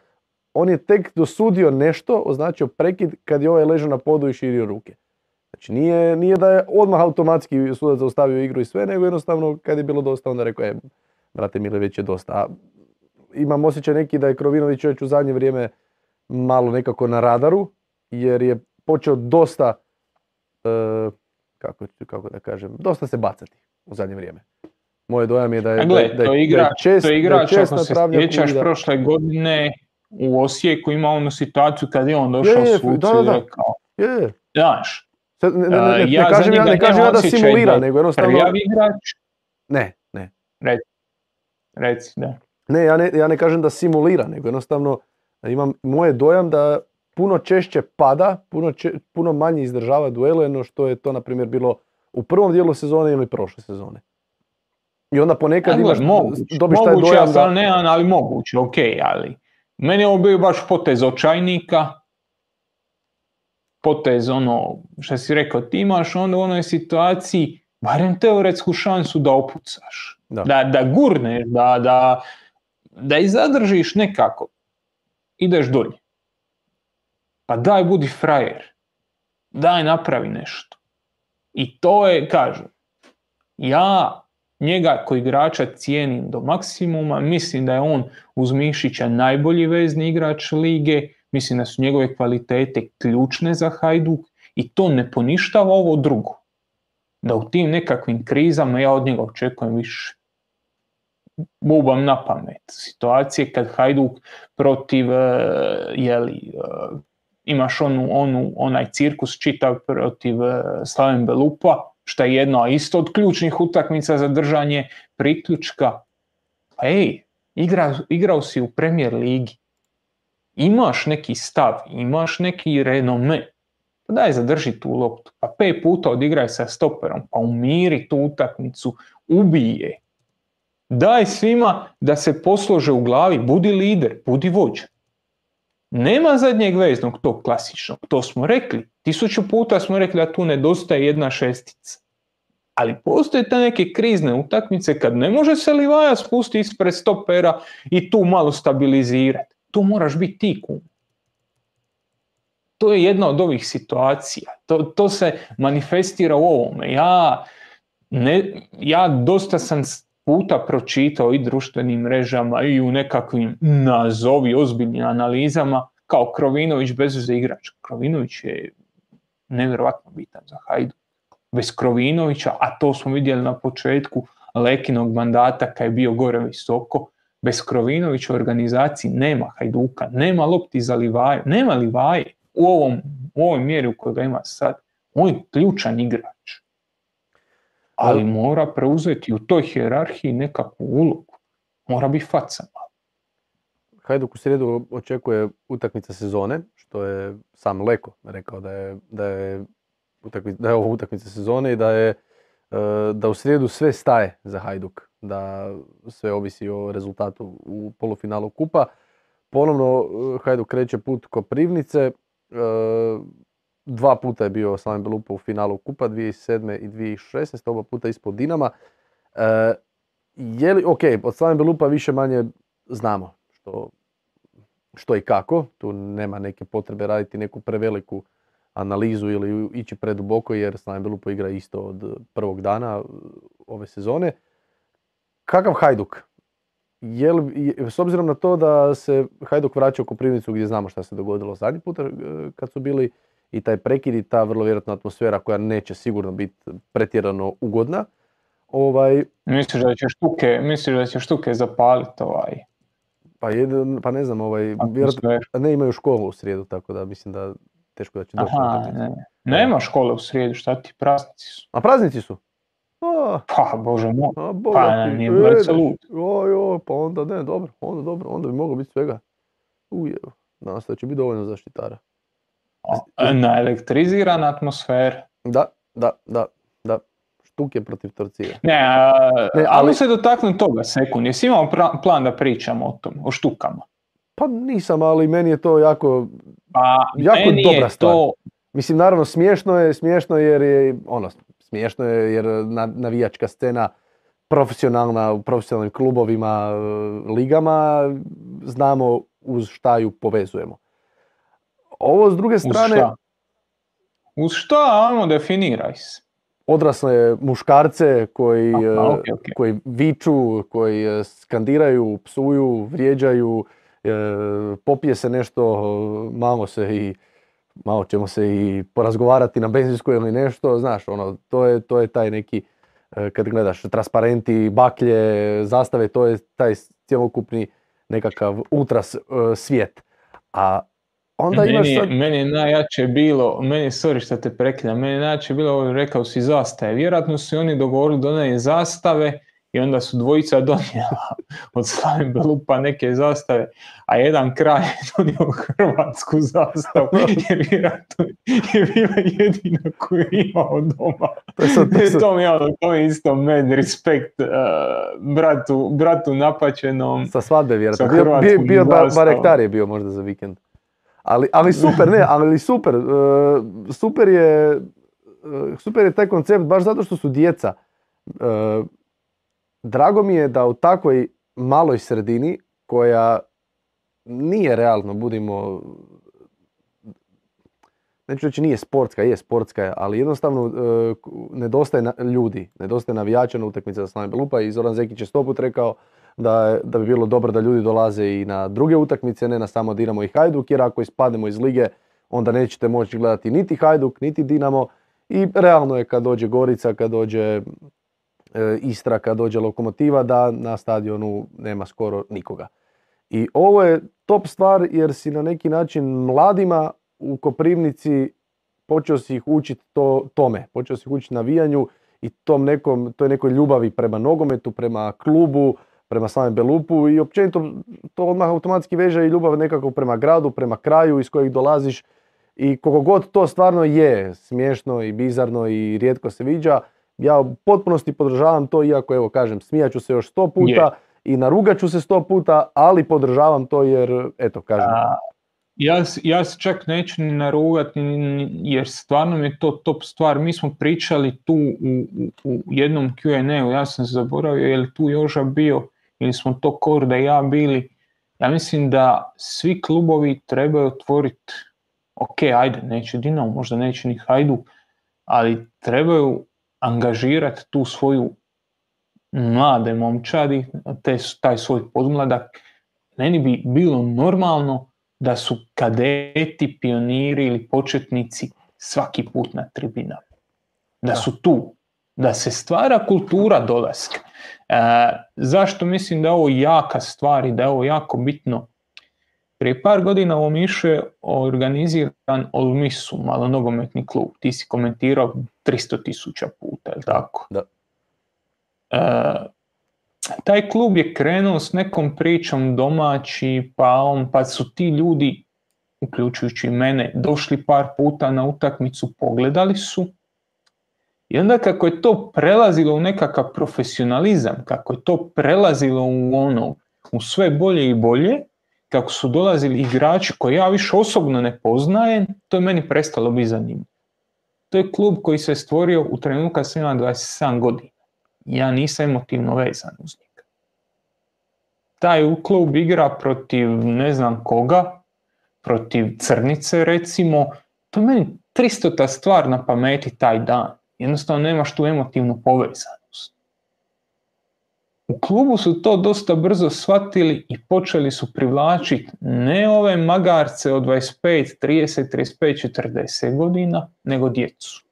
on je tek dosudio nešto, označio prekid kad je ovaj ležao na podu i širio ruke. Znači nije, nije da je odmah automatski sudac zaustavio igru i sve, nego jednostavno kad je bilo dosta onda rekao je, brate Mile, već je dosta. A imam osjećaj neki da je Krovinović već u zadnje vrijeme malo nekako na radaru, jer je počeo dosta, e, kako, kako da kažem, dosta se bacati u zadnje vrijeme. Moje dojam je da je, gle, da, to igra, čest, to igrač, ako se sjećaš prošle godine u Osijeku ima onu situaciju kad je on došao je, sucu da, da, rekao, je. znaš, ne, ne, ne, ne, ja kažem, ja, ne kažem ja da simulira, nego jednostavno... Prljavi igrač, ne, ne. Reci, reci, da. Ne ja, ne, ja ne kažem da simulira, nego jednostavno imam moje dojam da puno češće pada, puno, puno manje izdržava duele no što je to, na primjer, bilo u prvom dijelu sezone ili prošle sezone. I onda ponekad imaš, moguće, dobiš taj dojam da... ne, ali moguće, ok, ali meni je ovo bio baš potez očajnika, potez ono, što si rekao, ti imaš onda u onoj situaciji barem teoretsku šansu da opucaš, da, da, da gurneš, da, da, da i zadržiš nekako, ideš dolje. Pa daj budi frajer, daj napravi nešto. I to je, kažu, ja njega koji igrača cijenim do maksimuma, mislim da je on uz Mišića najbolji vezni igrač lige, mislim da su njegove kvalitete ključne za Hajduk i to ne poništava ovo drugo. Da u tim nekakvim krizama ja od njega očekujem više. Bubam na pamet. Situacije kad Hajduk protiv, e, jeli, e, imaš onu, onu, onaj cirkus čitav protiv e, Slaven Belupa, što je jedno isto od ključnih utakmica za držanje priključka. Pa ej, igra, igrao si u premijer ligi. Imaš neki stav, imaš neki renome. Pa daj zadrži tu loptu. Pa pet puta odigraj sa stoperom, pa umiri tu utakmicu, ubije. Daj svima da se poslože u glavi, budi lider, budi vođa. Nema zadnjeg veznog tog klasičnog, to smo rekli. Tisuću puta smo rekli da tu nedostaje jedna šestica. Ali postoje te neke krizne utakmice kad ne može se Livaja spustiti ispred stopera i tu malo stabilizirati. Tu moraš biti ti kum. To je jedna od ovih situacija. To, to se manifestira u ovome. Ja, ne, ja dosta sam puta pročitao i društvenim mrežama i u nekakvim nazovi ozbiljnim analizama kao Krovinović bez igrač. Krovinović je nevjerojatno bitan za Hajdu. Bez Krovinovića, a to smo vidjeli na početku Lekinog mandata kad je bio gore visoko, bez Krovinovića u organizaciji nema Hajduka, nema lopti za Livaju, nema Livaje u, ovom, u ovoj mjeri u kojoj ga ima sad. On je ključan igrač ali mora preuzeti u toj hjerarhiji nekakvu ulogu. Mora biti faca. Hajduk u srijedu očekuje utakmica sezone, što je sam Leko rekao da je, da je, da je ovo utakmica sezone i da je e, da u srijedu sve staje za Hajduk, da sve ovisi o rezultatu u polufinalu kupa. Ponovno e, Hajduk kreće put Koprivnice, e, dva puta je bio Slaven Belupa u finalu Kupa, 2007. i 2016. oba puta ispod Dinama. E, je li, ok, od Slaven Belupa više manje znamo što, što i kako. Tu nema neke potrebe raditi neku preveliku analizu ili ići preduboko jer Slaven Belupa igra isto od prvog dana ove sezone. Kakav Hajduk? Je li, s obzirom na to da se Hajduk vraća u Koprivnicu gdje znamo šta se dogodilo zadnji put e, kad su bili i taj prekid i ta vrlo vjerojatna atmosfera koja neće sigurno biti pretjerano ugodna. Ovaj... Misliš da će štuke, misliš da će štuke zapaliti ovaj? Pa, jedan, pa ne znam, ovaj, vjerojatno, ne imaju školu u srijedu, tako da mislim da teško da će doći. Aha, ne. Nema škole u srijedu, šta ti, praznici su. A praznici su? A, pa, bože moj, pa nije mrce lud. Oj, oj, pa onda ne, dobro, onda dobro, onda bi moglo biti svega. Ujevo, danas da će biti dovoljno zaštitara. Na elektrizirana atmosfera. Da, da, da, da. Štuke protiv torcije. Ne, ne ali se dotaknuti toga sekund. Jesi imao plan da pričamo o tom, o štukama? Pa nisam, ali meni je to jako, pa, jako dobra stvar. To... Mislim, naravno, smiješno je, smiješno jer je, ono, smiješno je jer navijačka scena profesionalna u profesionalnim klubovima, e, ligama, znamo uz šta ju povezujemo. Ovo s druge strane... Uz šta? Uz šta? Ajmo, definiraj se. Odrasle muškarce koji, e, koji viču, koji e, skandiraju, psuju, vrijeđaju, e, popije se nešto, malo se i malo ćemo se i porazgovarati na benzinskoj ili nešto, znaš, ono, to je, to je taj neki, kad gledaš transparenti, baklje, zastave, to je taj cjelokupni nekakav ultras svijet. A Onda meni, imaš sad... meni je najjače bilo, meni, sorry što te prekidam, meni je najjače bilo, rekao si zastave. Vjerojatno su oni dogovorili da one zastave i onda su dvojica donijela od Slavim Belupa neke zastave, a jedan kraj je donio hrvatsku zastavu, jer vjerojatno je bila jedina koju je imao doma. To, to, to, to mi je ono, to je isto med respekt uh, bratu, bratu napačenom. Sa svadbe vjerojatno. Bio, bio, bio barektar je bio možda za vikend. Ali, ali super, ne, ali super. Uh, super je, uh, super je taj koncept baš zato što su djeca. Uh, drago mi je da u takvoj maloj sredini koja nije realno, budimo neću reći nije sportska, je sportska, ali jednostavno e, nedostaje ljudi, nedostaje navijača na utakmice za Slaven Belupa i Zoran Zekić je sto rekao da, da bi bilo dobro da ljudi dolaze i na druge utakmice, ne na samo Dinamo i Hajduk, jer ako ispademo iz lige, onda nećete moći gledati niti Hajduk, niti Dinamo i realno je kad dođe Gorica, kad dođe E, Istra kad dođe lokomotiva da na stadionu nema skoro nikoga. I ovo je top stvar jer si na neki način mladima u Koprivnici počeo si ih učiti to, tome, počeo si ih učiti navijanju i tom nekom, toj nekoj ljubavi prema nogometu, prema klubu, prema samom Belupu i općenito to odmah automatski veže i ljubav nekako prema gradu, prema kraju iz kojeg dolaziš i koliko god to stvarno je smiješno i bizarno i rijetko se viđa, ja u potpunosti podržavam to, iako evo kažem, smijaću se još sto puta i narugat ću se sto puta, ali podržavam to jer, eto, kažem. ja, ja se čak neću ni narugati jer stvarno mi je to top stvar. Mi smo pričali tu u, u jednom Q&A-u, ja sam zaboravio je li tu Joža bio ili smo to Korda i ja bili. Ja mislim da svi klubovi trebaju otvoriti, ok, ajde, neće Dinamo, možda neće ni Hajdu, ali trebaju angažirati tu svoju mlade momčadi, te, taj svoj podmladak, meni bi bilo normalno da su kadeti, pioniri ili početnici svaki put na tribinama. Da su tu, da se stvara kultura dolaska. E, zašto mislim da je ovo jaka stvar i da je ovo jako bitno? Prije par godina u Omišu je organiziran Olmisu, malo nogometni klub. Ti si komentirao 300 tisuća puta, je tako? Da. E, taj klub je krenuo s nekom pričom domaći, pa on, pa su ti ljudi, uključujući mene, došli par puta na utakmicu, pogledali su. I onda kako je to prelazilo u nekakav profesionalizam, kako je to prelazilo u ono, u sve bolje i bolje, kako su dolazili igrači koje ja više osobno ne poznajem, to je meni prestalo biti zanimljivo. To je klub koji se stvorio u trenutku kad sam imao 27 godina. Ja nisam emotivno vezan uz njega. Taj klub igra protiv ne znam koga, protiv Crnice recimo, to je meni 300 stvar na pameti taj dan. Jednostavno nemaš tu emotivnu povezanost. U klubu su to dosta brzo shvatili i počeli su privlačiti ne ove magarce od 25, 30, 35, 40 godina, nego djecu.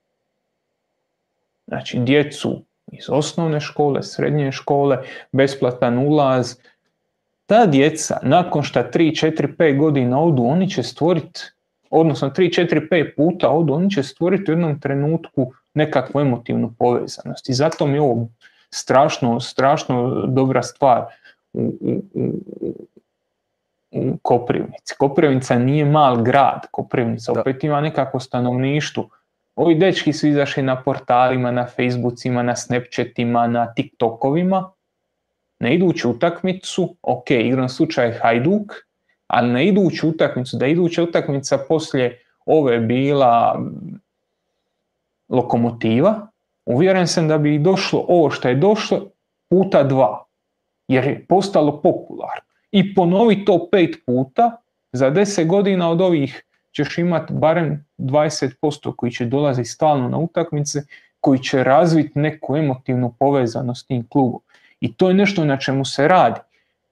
Znači djecu iz osnovne škole, srednje škole, besplatan ulaz. Ta djeca, nakon što 3, 4, 5 godina odu, oni će stvoriti, odnosno 3, 4, 5 puta odu, oni će stvoriti u jednom trenutku nekakvu emotivnu povezanost. I zato mi ovo strašno, strašno dobra stvar u, u, u Koprivnici. Koprivnica nije mal grad, Koprivnica opet ima nekako stanovništvo. Ovi dečki su izašli na portalima, na Facebookima, na Snapchatima, na TikTokovima. Na iduću utakmicu, ok, igram slučaj Hajduk, ali na iduću utakmicu, da iduća utakmica poslije ove bila lokomotiva, uvjeren sam da bi došlo ovo što je došlo puta dva, jer je postalo popularno. I ponovi to pet puta, za deset godina od ovih ćeš imati barem 20% koji će dolaziti stalno na utakmice, koji će razviti neku emotivnu povezanost s tim klubom. I to je nešto na čemu se radi.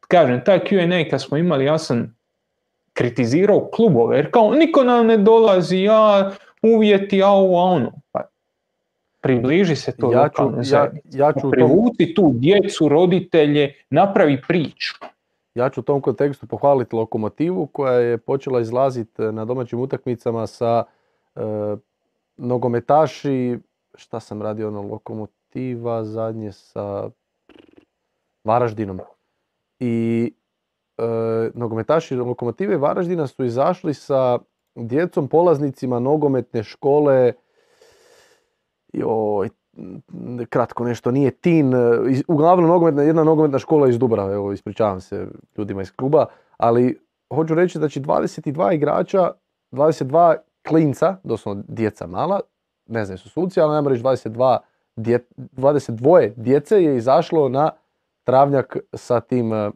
Kažem, taj Q&A kad smo imali, ja sam kritizirao klubove, jer kao niko nam ne dolazi, ja uvjeti, a ovo, ono. Pa približi se to ja ću, ja, ja ću Privuci tu djecu, roditelje, napravi priču. Ja ću u tom kontekstu pohvaliti lokomotivu koja je počela izlaziti na domaćim utakmicama sa e, nogometaši, šta sam radio na lokomotiva zadnje sa Varaždinom. I nogometaši lokomotive Varaždina su izašli sa djecom polaznicima nogometne škole. Joj, kratko nešto, nije tin, uglavnom nogometna, jedna nogometna škola iz Dubrave, evo ispričavam se ljudima iz kluba, ali hoću reći da će 22 igrača, 22 klinca, doslovno djeca mala, ne znam su suci, ali najmo reći 22, 22 djece je izašlo na travnjak sa tim, e, e,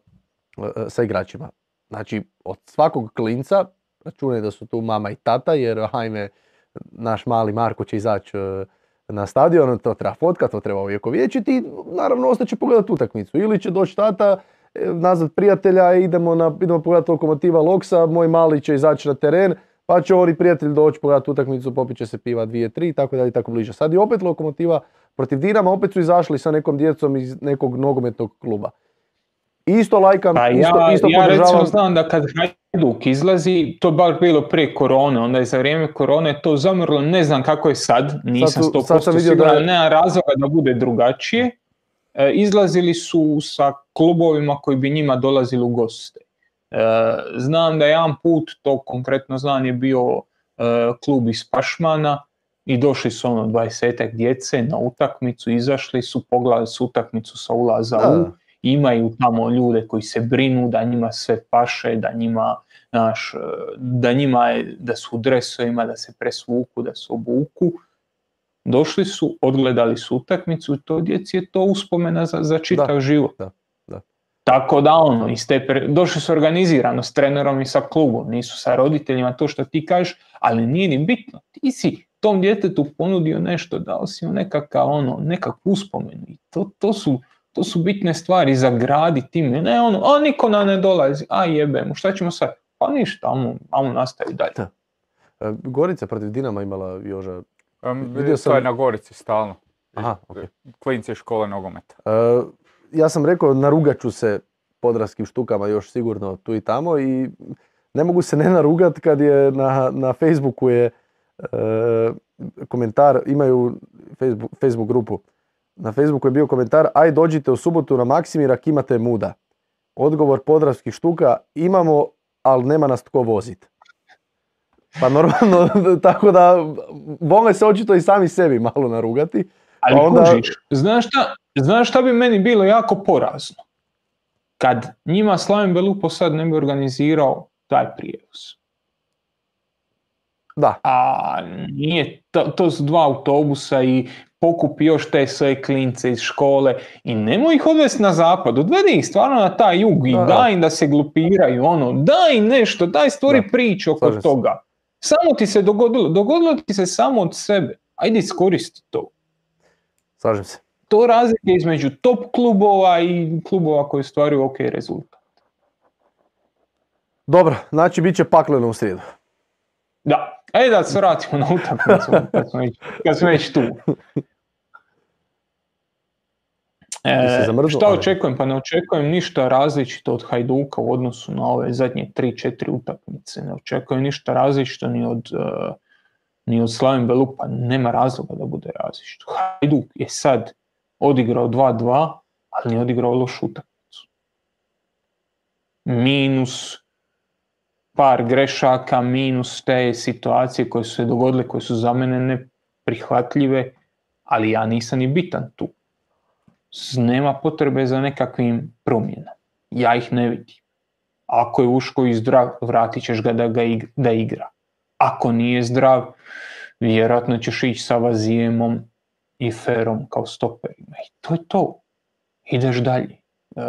sa igračima. Znači, od svakog klinca, računaj da su tu mama i tata, jer hajme, naš mali Marko će izaći e, na stadion, to treba fotka, to treba vječiti i naravno ostaće pogledati utakmicu. Ili će doći tata, nazvat prijatelja, idemo, na, idemo pogledati lokomotiva Loksa, moj mali će izaći na teren, pa će oni prijatelji doći pogledati utakmicu, popit će se piva dvije, tri tako dalje tako bliže. Sad je opet lokomotiva protiv Dinama, opet su izašli sa nekom djecom iz nekog nogometnog kluba. Isto lajkam, pa isto, ja, isto ja recimo znam da kad Hajduk izlazi, to je baš bilo prije korone, onda je za vrijeme korone to zamrlo, ne znam kako je sad, nisam sto 100% siguran, da nema razloga da bude drugačije. E, izlazili su sa klubovima koji bi njima dolazili u goste. E, znam da jedan put, to konkretno znam, je bio e, klub iz Pašmana i došli su ono 20 djece na utakmicu, izašli su, pogledali su utakmicu sa ulaza u, imaju tamo ljude koji se brinu da njima sve paše, da njima naš, da njima je, da su u dresovima, da se presvuku, da se obuku. Došli su, odgledali su utakmicu i to djeci je to uspomena za, za čitav život. Da. Tako da ono, iz te došli su organizirano s trenerom i sa klubom, nisu sa roditeljima to što ti kažeš, ali nije ni bitno. Ti si tom djetetu ponudio nešto, dao si mu nekakav ono, nekakvu uspomenu i to, to, su, to su bitne stvari za gradi tim, ne ono, a niko nam ne dolazi, a jebemo, šta ćemo sad? Pa ništa, amo, amo nastavi dalje. Da. E, Gorica protiv Dinama imala Joža? Um, vidio sam... To je na Gorici stalno. Aha, okay. Klinci škole nogometa. Uh, ja sam rekao narugat ću se podraskim štukama još sigurno tu i tamo i ne mogu se ne narugat kad je na, na Facebooku je e, komentar, imaju Facebook, Facebook grupu, na Facebooku je bio komentar aj dođite u subotu na Maksimir ako imate muda. Odgovor podravskih štuka imamo, ali nema nas tko voziti. Pa normalno, tako da vole se očito i sami sebi malo narugati. Ali pa onda... kužiš, znaš šta, znaš šta bi meni bilo jako porazno? Kad njima Slaven Belupo sad ne bi organizirao taj prijevoz. Da. A nije, to, to su dva autobusa i pokupi još te sve klince iz škole i nemoj ih odvesti na zapad, odvedi ih stvarno na taj jug i daj im da se glupiraju, ono, daj nešto, daj stvori priču oko toga. Samo ti se dogodilo, dogodilo ti se samo od sebe, ajde iskoristi to. Slažem se. To razlike između top klubova i klubova koji stvaraju ok rezultat. Dobro, znači bit će pakleno u srijedu. Da, ajde da se vratimo na utakmicu kad smo već tu. E, šta očekujem? Pa ne očekujem ništa različito od Hajduka u odnosu na ove zadnje 3-4 utakmice. Ne očekujem ništa različito ni od uh, ni od Slavim Belupa, nema razloga da bude različito. Hajduk je sad odigrao 2-2, ali nije odigrao lošu utakmicu. Minus par grešaka, minus te situacije koje su se dogodile, koje su za mene neprihvatljive, ali ja nisam ni bitan tu. Nema potrebe za nekakvim promjenama. Ja ih ne vidim. Ako je Uško i zdrav, vratit ćeš ga da, ga igra, da igra. Ako nije zdrav, vjerojatno ćeš ići sa Vazijemom i Ferom kao stoperima. I to je to. Ideš dalje. E,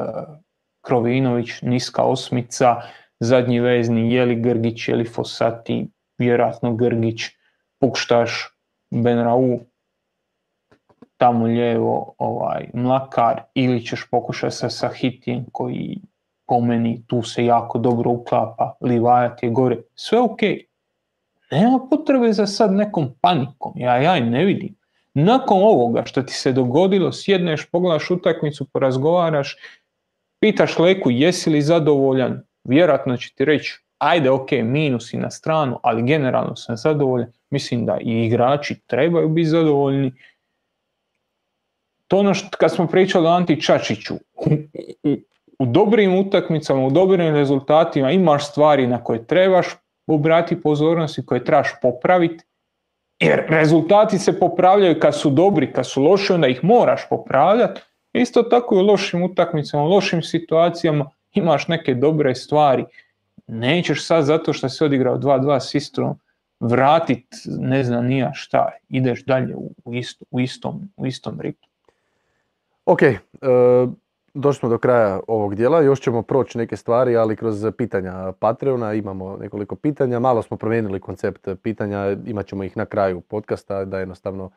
Krovinović, niska osmica, zadnji vezni, je li Grgić, je li Fosati, vjerojatno Grgić, Pukštaš, Benrau, tamo lijevo ovaj, Mlakar ili ćeš pokušati sa Sahitijem koji po meni tu se jako dobro uklapa, Livajat je gore, sve ok, nema potrebe za sad nekom panikom, ja ja ne vidim. Nakon ovoga što ti se dogodilo, sjedneš, pogledaš utakmicu, porazgovaraš, pitaš Leku jesi li zadovoljan, vjerojatno će ti reći ajde ok, minusi na stranu, ali generalno sam zadovoljan. Mislim da i igrači trebaju biti zadovoljni. To ono što kad smo pričali o Anti Čačiću, u, dobrim utakmicama, u dobrim rezultatima imaš stvari na koje trebaš obrati pozornost i koje trebaš popraviti. Jer rezultati se popravljaju kad su dobri, kad su loši, onda ih moraš popravljati. Isto tako i u lošim utakmicama, u lošim situacijama imaš neke dobre stvari. Nećeš sad zato što si odigrao 2-2 s Istrom vratit ne znam nija šta, ideš dalje u, u istom, u istom. Ok, e, došli smo do kraja ovog dijela, još ćemo proći neke stvari, ali kroz pitanja Patreona imamo nekoliko pitanja, malo smo promijenili koncept pitanja, imat ćemo ih na kraju podcasta, da jednostavno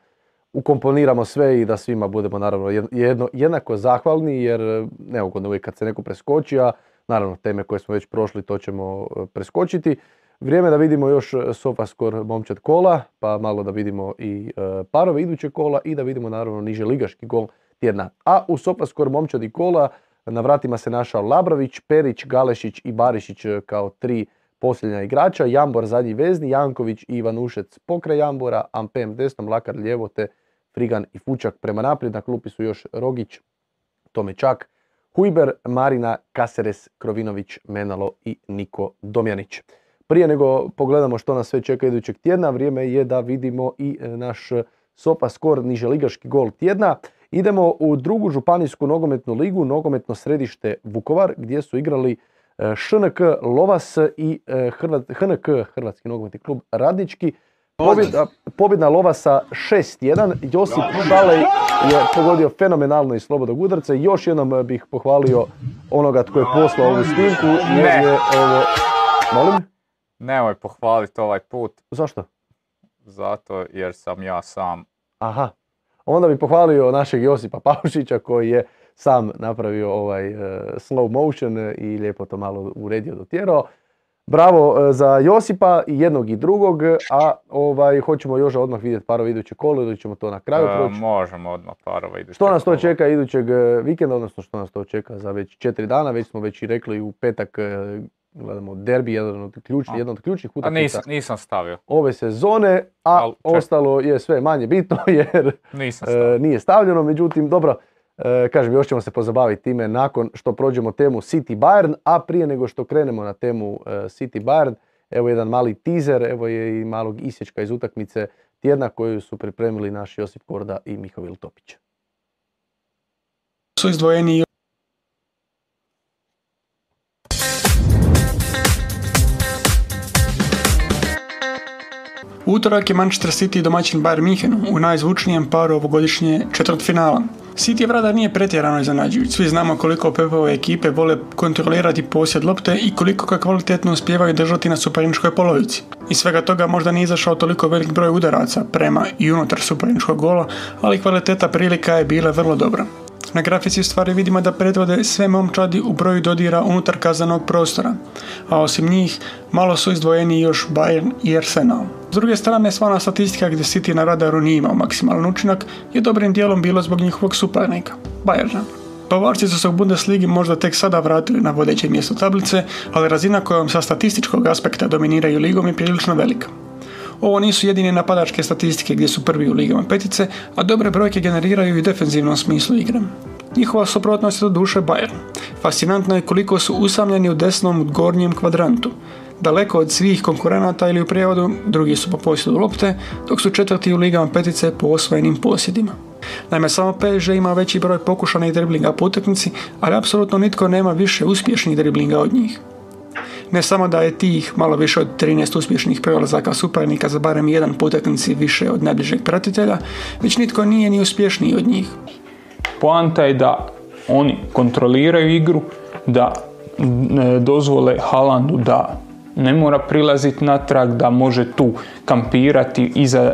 ukomponiramo sve i da svima budemo naravno jedno, jednako zahvalni, jer neugodno uvijek kad se neko preskoči, a naravno teme koje smo već prošli to ćemo e, preskočiti. Vrijeme da vidimo još e, Sofaskor momčad kola, pa malo da vidimo i e, parove idućeg kola i da vidimo naravno niže ligaški gol tjedna. A u Sofaskor momčad i kola na vratima se našao Labrović, Perić, Galešić i Barišić e, kao tri posljednja igrača. Jambor zadnji vezni, Janković i Ivanušec pokraj Jambora, Ampem desno, Mlakar lijevo te Frigan i Fučak prema naprijed. Na klupi su još Rogić, Tomečak, Hujber, Marina, Kaseres, Krovinović, Menalo i Niko Domjanić. Prije nego pogledamo što nas sve čeka idućeg tjedna, vrijeme je da vidimo i e, naš Sopa Skor ligaški gol tjedna. Idemo u drugu županijsku nogometnu ligu, nogometno središte Vukovar, gdje su igrali e, ŠNK Lovas i e, HNK, Hrvatski nogometni klub Radnički. Pobjeda, pobjedna Lovasa 6-1. Josip Šalej je pogodio fenomenalno iz slobodog udarca. Još jednom bih pohvalio onoga tko je poslao ovu snimku. Jer je ovo... Molim? Nemoj pohvaliti ovaj put. Zašto? Zato jer sam ja sam. Aha. Onda bi pohvalio našeg Josipa Paušića koji je sam napravio ovaj uh, slow motion i lijepo to malo uredio dotjerao. Bravo e, za Josipa i jednog i drugog, a ovaj, hoćemo još odmah vidjeti parova iduće kolo ili ćemo to na kraju e, proći? možemo odmah parova iduće Što nas to čeka idućeg vikenda, odnosno što nas to čeka za već četiri dana, već smo već i rekli u petak gledamo derbi, jedan od ključnih, jedan od ključnih utakmica. Nisam, nisam stavio. Ove sezone, a ostalo je sve manje bitno jer nisam e, nije stavljeno. Međutim, dobro, e, kažem, još ćemo se pozabaviti time nakon što prođemo temu City Bayern, a prije nego što krenemo na temu e, City Bayern, evo jedan mali teaser, evo je i malog isječka iz utakmice tjedna koju su pripremili naši Josip Korda i Mihovil Topić. Su izdvojeni utorak je Manchester City domaćin Bayern München u najzvučnijem paru ovogodišnje četvrtfinala. City vrada nije pretjerano iznenađujući. Svi znamo koliko Pepove ekipe vole kontrolirati posjed lopte i koliko ga kvalitetno uspijevaju držati na superničkoj polovici. Iz svega toga možda nije izašao toliko velik broj udaraca prema i unutar superničkog gola, ali kvaliteta prilika je bila vrlo dobra. Na grafici stvari vidimo da predvode sve momčadi u broju dodira unutar kazanog prostora, a osim njih malo su izdvojeni još Bayern i Arsenal. S druge strane, sva ona statistika gdje City na radaru nije imao maksimalan učinak je dobrim dijelom bilo zbog njihovog suparnika, Bayerna. Bavarci su se u Bundesligi možda tek sada vratili na vodeće mjesto tablice, ali razina kojom sa statističkog aspekta dominiraju ligom je prilično velika. Ovo nisu jedine napadačke statistike gdje su prvi u ligama petice, a dobre brojke generiraju i defenzivnom smislu igre. Njihova suprotnost je do duše Bayern. Fascinantno je koliko su usamljeni u desnom gornjem kvadrantu. Daleko od svih konkurenata ili u prijevodu, drugi su po posjedu lopte, dok su četvrti u ligama petice po osvojenim posjedima. Naime, samo PSG ima veći broj pokušanih driblinga po utakmici, ali apsolutno nitko nema više uspješnih driblinga od njih. Ne samo da je tih malo više od 13 uspješnih prelazaka suparnika za barem jedan potaknici više od najbližeg pratitelja, već nitko nije ni uspješniji od njih. Poanta je da oni kontroliraju igru, da dozvole Halandu da ne mora prilaziti natrag, da može tu kampirati iza, e,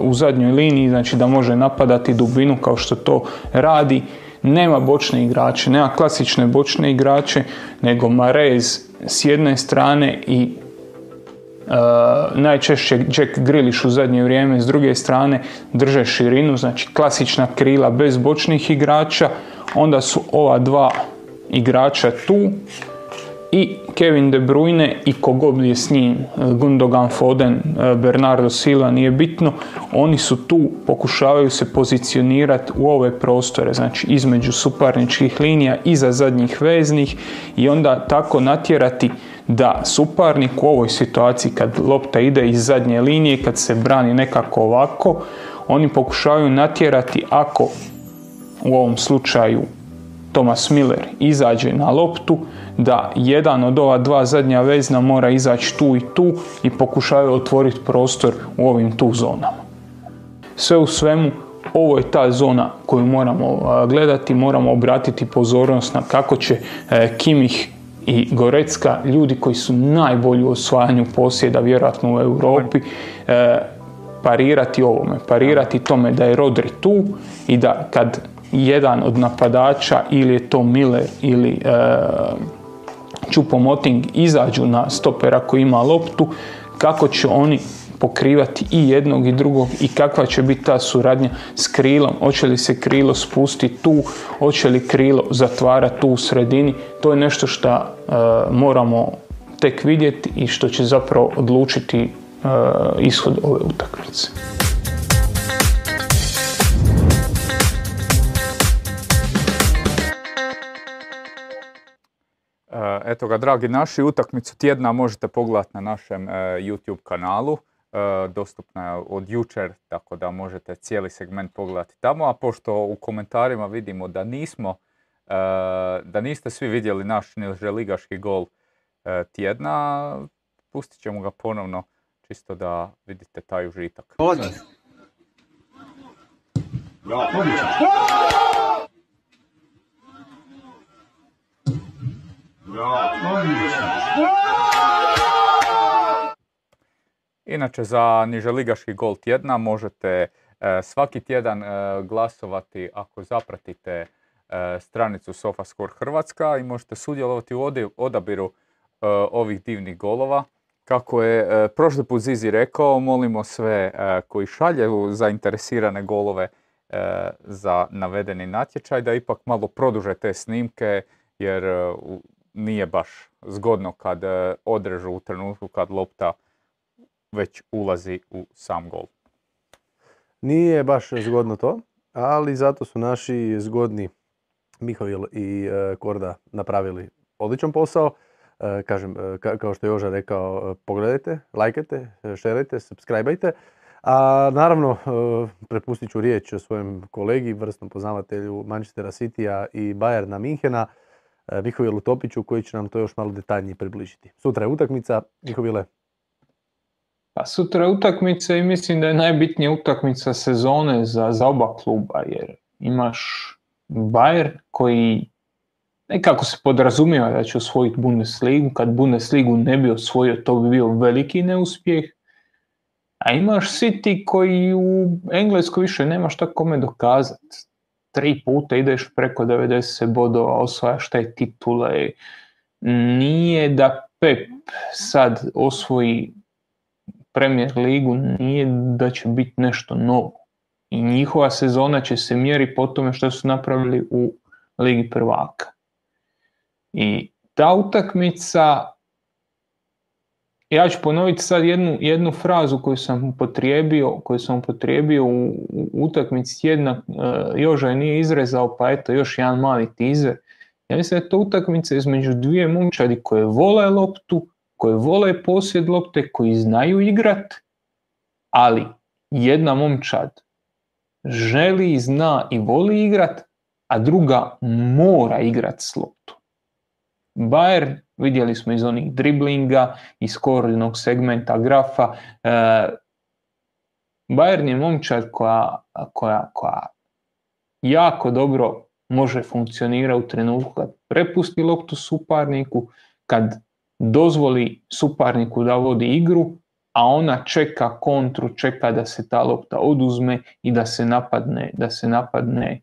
u zadnjoj liniji, znači da može napadati dubinu kao što to radi. Nema bočne igrače, nema klasične bočne igrače, nego Marez s jedne strane i Uh, najčešće Jack Grealish u zadnje vrijeme s druge strane drže širinu, znači klasična krila bez bočnih igrača, onda su ova dva igrača tu i Kevin De Bruyne i kogod je s njim, Gundogan, Foden, Bernardo Silva, nije bitno, oni su tu, pokušavaju se pozicionirati u ove prostore, znači između suparničkih linija, iza zadnjih veznih i onda tako natjerati da suparnik u ovoj situaciji kad lopta ide iz zadnje linije, kad se brani nekako ovako, oni pokušavaju natjerati ako u ovom slučaju Thomas Miller izađe na loptu, da jedan od ova dva zadnja vezna mora izaći tu i tu i pokušaju otvoriti prostor u ovim tu zonama. Sve u svemu, ovo je ta zona koju moramo gledati, moramo obratiti pozornost na kako će e, Kimih i Gorecka, ljudi koji su najbolji u osvajanju posjeda vjerojatno u Europi, e, parirati ovome, parirati tome da je Rodri tu i da kad jedan od napadača ili je to Miller ili e, Moting izađu na stopera koji ima loptu, kako će oni pokrivati i jednog i drugog i kakva će biti ta suradnja s krilom, hoće li se krilo spustiti tu, hoće li krilo zatvarati tu u sredini, to je nešto što e, moramo tek vidjeti i što će zapravo odlučiti e, ishod ove utakmice. Eto ga, dragi naši, utakmicu tjedna možete pogledati na našem YouTube kanalu. E, dostupna je od jučer, tako da možete cijeli segment pogledati tamo, a pošto u komentarima vidimo da nismo, e, da niste svi vidjeli naš ligaški gol e, tjedna, pustit ćemo ga ponovno čisto da vidite taj užitak. Inače, za niželigaški gol tjedna možete e, svaki tjedan e, glasovati ako zapratite e, stranicu SofaScore Hrvatska i možete sudjelovati u odabiru ovih divnih golova. Kako je prošli put Zizi rekao, molimo sve koji šalju zainteresirane golove za navedeni natječaj da ipak malo produže te snimke jer nije baš zgodno kad odrežu u trenutku kad lopta već ulazi u sam gol. Nije baš zgodno to, ali zato su naši zgodni Mihovil i e, Korda napravili odličan posao. E, kažem, e, kao što je Joža rekao, pogledajte, lajkajte, šerajte, subscribeajte. A naravno, prepustit ću riječ svojem kolegi, vrstnom poznavatelju Manchestera Citya i Bayerna Minhena, Mihovilu Topiću, koji će nam to još malo detaljnije približiti. Sutra je utakmica. Mihovile, pa sutra je utakmica i mislim da je najbitnija utakmica sezone za, za oba kluba jer imaš Bayern koji nekako se podrazumijeva da će osvojiti Bundesligu, kad Bundesligu ne bi osvojio to bi bio veliki neuspjeh, a imaš City koji u Engleskoj više nemaš tako kome dokazati. Tri puta ideš preko 90 bodova, osvajaš te titule. Nije da Pep sad osvoji Premier ligu nije da će biti nešto novo. I njihova sezona će se mjeri po tome što su napravili u Ligi prvaka. I ta utakmica, ja ću ponoviti sad jednu, jednu frazu koju sam upotrijebio, koju sam upotrijebio u, u utakmici jedna, uh, Joža je nije izrezao, pa eto još jedan mali tizer. Ja mislim da je to utakmica između dvije momčadi koje vole loptu, koje vole posjed lopte, koji znaju igrat, ali jedna momčad želi, zna i voli igrat, a druga mora igrat s loptom. Bayern, vidjeli smo iz onih driblinga, iz koordinnog segmenta grafa, e, Bayern je momčad koja, koja, koja jako dobro može funkcionirati u trenutku kad prepusti loptu suparniku, kad dozvoli suparniku da vodi igru, a ona čeka kontru, čeka da se ta lopta oduzme i da se napadne, da se napadne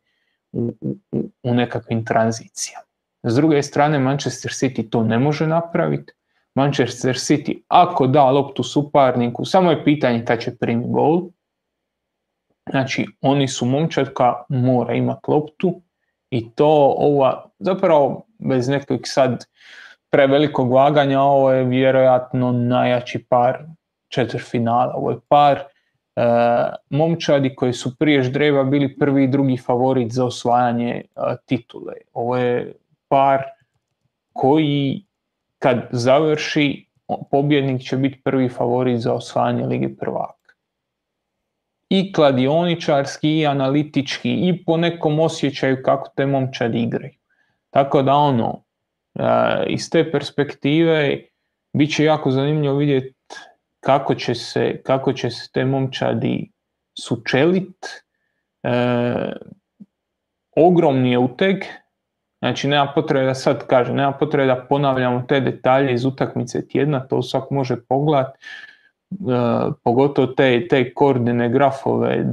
u, u, u nekakvim tranzicijama. S druge strane, Manchester City to ne može napraviti. Manchester City, ako da loptu suparniku, samo je pitanje kad će primi gol. Znači, oni su momčad koja mora imati loptu i to ova, zapravo bez nekog sad prevelikog vaganja, ovo je vjerojatno najjači par finala. Ovo je par e, momčadi koji su prije ždreva bili prvi i drugi favorit za osvajanje e, titule. Ovo je par koji kad završi pobjednik će biti prvi favorit za osvajanje Lige prvaka. I kladioničarski, i analitički, i po nekom osjećaju kako te momčadi igraju. Tako da ono, iz te perspektive bit će jako zanimljivo vidjeti kako će se, kako će se te momčadi sučelit. E, ogromni je uteg, znači nema potrebe da sad kažem, nema potrebe da ponavljamo te detalje iz utakmice tjedna, to svak može pogledati. E, pogotovo te, te koordine grafove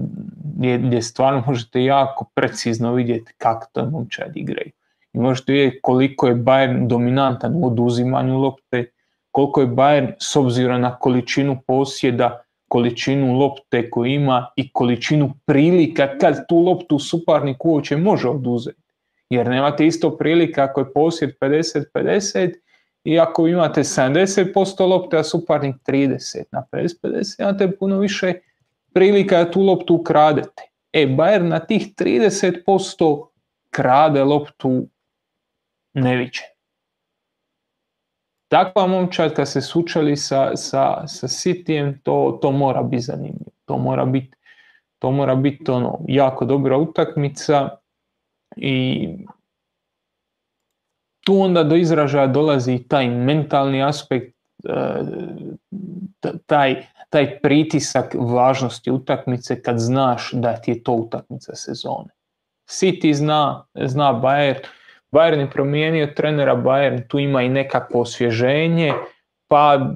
gdje, stvarno možete jako precizno vidjeti kako to momčadi igraju. I možete vidjeti koliko je Bayern dominantan u oduzimanju lopte, koliko je Bayern s obzirom na količinu posjeda, količinu lopte koju ima i količinu prilika kad tu loptu suparnik uopće može oduzeti. Jer nemate isto prilika ako je posjed 50-50 i ako imate 70% lopte, a suparnik 30 na 50-50, imate puno više prilika da tu loptu ukradete. E, Bayern na tih 30% krade loptu neviđen. Takva momčad kad se sučali sa, sa, sa Cityjem, to, to mora biti zanimljivo. To mora biti to mora biti ono, jako dobra utakmica i tu onda do izražaja dolazi taj mentalni aspekt, e, taj, taj pritisak važnosti utakmice kad znaš da ti je to utakmica sezone. City zna, zna Bayern, Bayern je promijenio trenera, Bayern tu ima i nekakvo osvježenje, pa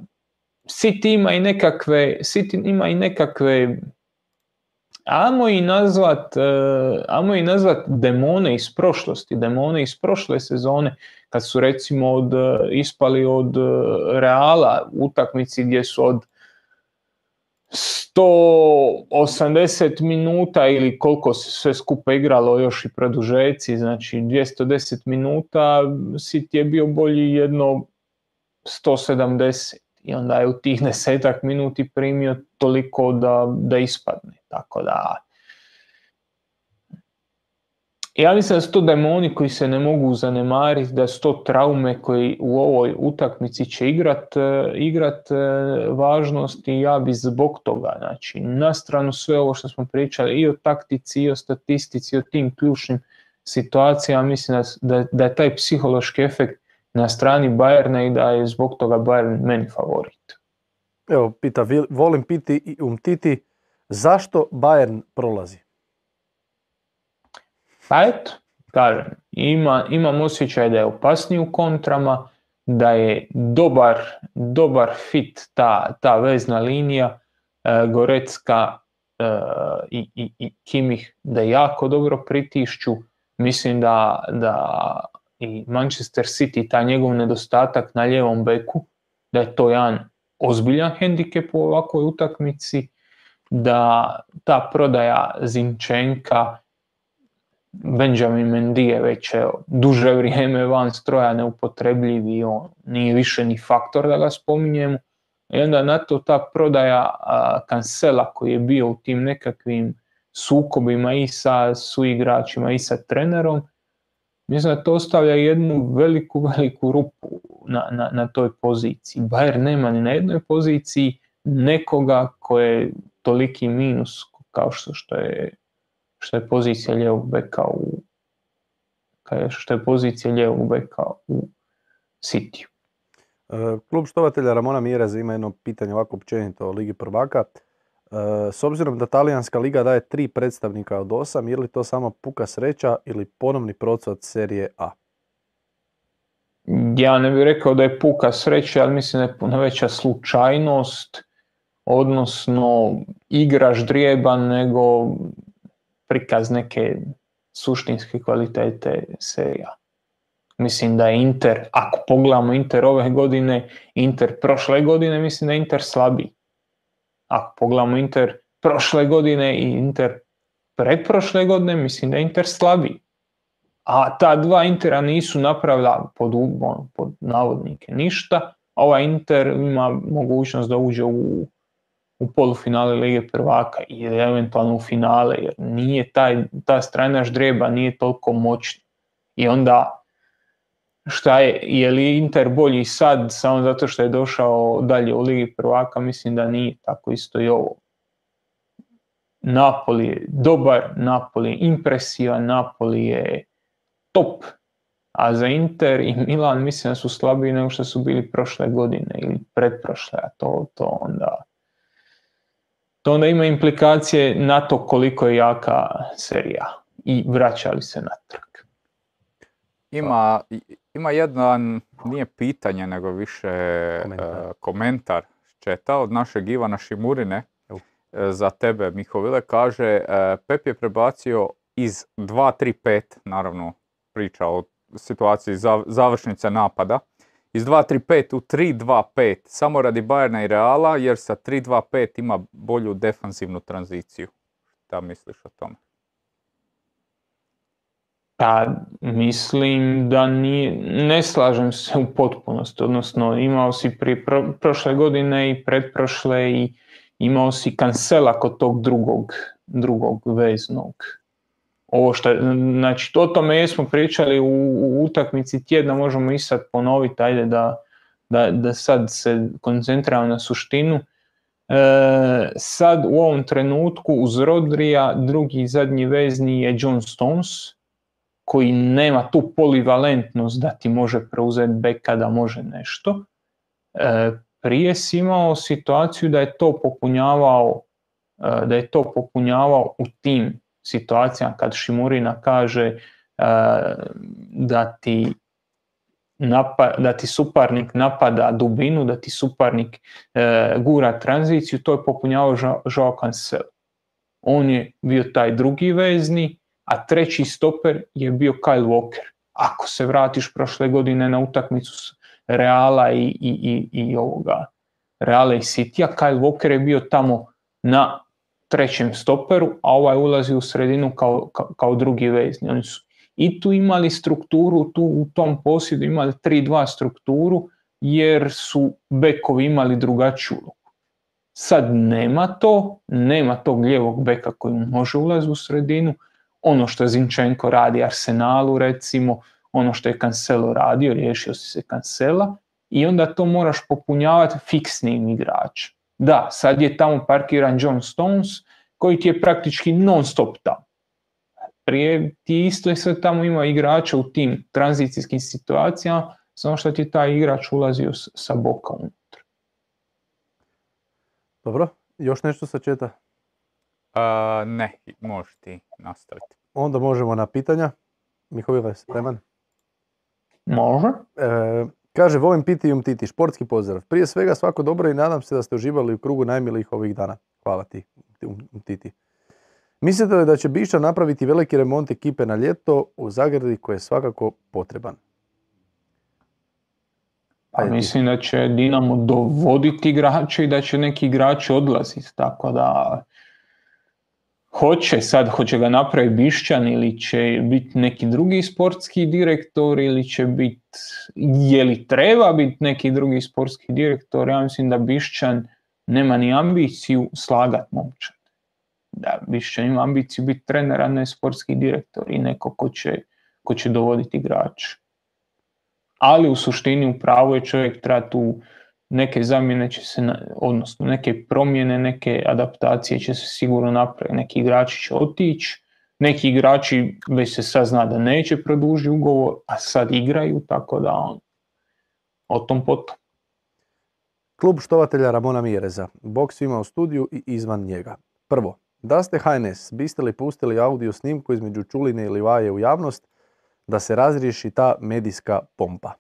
City ima i nekakve, City ima i nekakve Amo i nazvat, e, amo i nazvat demone iz prošlosti, demone iz prošle sezone, kad su recimo od, ispali od e, Reala utakmici gdje su od 180 minuta ili koliko se sve skupa igralo još i produžeci, znači 210 minuta, City je bio bolji jedno 170 i onda je u tih desetak minuti primio toliko da, da ispadne. Tako da ja mislim da su to demoni koji se ne mogu zanemariti, da su to traume koji u ovoj utakmici će igrat, e, igrat e, važnost i ja bi zbog toga, znači na stranu sve ovo što smo pričali i o taktici i o statistici i o tim ključnim situacijama, mislim da, da, je taj psihološki efekt na strani Bayerna i da je zbog toga Bayern meni favorit. Evo, pita, volim piti umtiti, zašto Bayern prolazi? Pa eto, kažem, ima, imam osjećaj da je opasniji u kontrama, da je dobar, dobar fit ta, ta vezna linija, e, Gorecka e, i, i, i Kimih da jako dobro pritišću. Mislim da, da i Manchester City, taj njegov nedostatak na ljevom beku, da je to jedan ozbiljan hendikep u ovakvoj utakmici, da ta prodaja Zinčenka Benjamin Mendy je već duže vrijeme van stroja neupotrebljiv i on nije više ni faktor da ga spominjemo. I onda na to ta prodaja kansela koji je bio u tim nekakvim sukobima i sa suigračima i sa trenerom, mislim da to ostavlja jednu veliku, veliku rupu na, na, na toj poziciji. Bayer nema ni na jednoj poziciji nekoga koje je toliki minus kao što, što je što je pozicija lijevog beka u što je pozicija lijevog beka u City. E, klub štovatelja Ramona Mirez ima jedno pitanje ovako općenito o Ligi prvaka. E, s obzirom da talijanska liga daje tri predstavnika od osam, je li to samo puka sreća ili ponovni procvat serije A? Ja ne bih rekao da je puka sreća, ali mislim da je puno veća slučajnost, odnosno igraš ždrijeba nego prikaz neke suštinske kvalitete serija. Mislim da je Inter, ako pogledamo Inter ove godine, Inter prošle godine, mislim da je Inter slabiji. Ako pogledamo Inter prošle godine i Inter pretprošle godine, mislim da je Inter slabiji. a ta dva Intera nisu napravila pod, ono, pod navodnike ništa, ovaj Inter ima mogućnost da uđe u, u polufinale Lige prvaka ili eventualno u finale, jer nije taj, ta strana ždreba nije toliko moćna. I onda šta je, je li Inter bolji sad samo zato što je došao dalje u Ligi prvaka, mislim da nije tako isto i ovo. Napoli je dobar, Napoli je impresivan, Napoli je top, a za Inter i Milan mislim da su slabiji nego što su bili prošle godine ili pretprošle, a to, to onda to onda ima implikacije na to koliko je jaka serija i vraća li se natrag. Ima, ima jedan, nije pitanje, nego više komentar, uh, komentar četa od našeg Ivana Šimurine uh. za tebe, Mihovile. Kaže, uh, Pep je prebacio iz 2-3-5, naravno priča o situaciji završnice napada, iz 2-3-5 u 3-2-5, samo radi Bajerna i Reala, jer sa 3-2-5 ima bolju defanzivnu tranziciju. Šta misliš o tome? Pa mislim da nije, ne slažem se u potpunosti, odnosno imao si prije prošle godine i pretprošle i imao si kansela kod tog drugog, drugog veznog. Ovo što, znači o tome jesmo pričali u, u utakmici tjedna, možemo i sad ponoviti, ajde da, da, da sad se koncentriramo na suštinu. E, sad u ovom trenutku uz Rodrija drugi zadnji vezni je John Stones, koji nema tu polivalentnost da ti može preuzeti beka, da može nešto. E, prije si imao situaciju da je to popunjavao e, da je to popunjavao u tim situacijama kad Šimurina kaže e, da ti da ti suparnik napada dubinu, da ti suparnik gura tranziciju, to je popunjavao Joao Cancelo. On je bio taj drugi vezni, a treći stoper je bio Kyle Walker. Ako se vratiš prošle godine na utakmicu Reala i, i, i, i ovoga Reala i City, Kyle Walker je bio tamo na trećem stoperu, a ovaj ulazi u sredinu kao, kao, kao drugi vezni. Oni su i tu imali strukturu, tu u tom posjedu imali 3-2 strukturu, jer su bekovi imali drugačiju ulogu. Sad nema to, nema tog lijevog beka koji može ulaziti u sredinu, ono što Zinčenko radi Arsenalu recimo, ono što je Cancelo radio, riješio si se Cancela i onda to moraš popunjavati fiksnim igračem. Da, sad je tamo parkiran John Stones koji ti je praktički non stop tamo. Prije ti isto je sad tamo ima igrača u tim tranzicijskim situacijama, samo što ti taj igrač ulazio sa boka unutra. Dobro, još nešto sa četa? Ne, možeš ti nastaviti. Onda možemo na pitanja. Mihovila je spreman? Može. E, kaže, volim piti i umtiti, športski pozdrav. Prije svega svako dobro i nadam se da ste uživali u krugu najmilijih ovih dana. Hvala ti, umtiti. Mislite li da će Bišća napraviti veliki remont ekipe na ljeto u Zagradi koji je svakako potreban? Pa mislim da će Dinamo dovoditi igrače i da će neki igrači odlaziti, tako da hoće sad, hoće ga napraviti Bišćan ili će biti neki drugi sportski direktor ili će biti, je li treba biti neki drugi sportski direktor, ja mislim da Bišćan nema ni ambiciju slagat momčad. Da, Bišćan ima ambiciju biti trener, a ne sportski direktor i neko ko će, ko će dovoditi igrač. Ali u suštini u pravu je čovjek treba tu neke zamjene će se, odnosno neke promjene, neke adaptacije će se sigurno napraviti, neki igrači će otići, neki igrači već se sad zna da neće produžiti ugovor, a sad igraju, tako da on, o tom potom. Klub štovatelja Ramona Mireza, boks ima u studiju i izvan njega. Prvo, da ste HNS, biste li pustili audio snimku između Čuline i Livaje u javnost da se razriješi ta medijska pompa?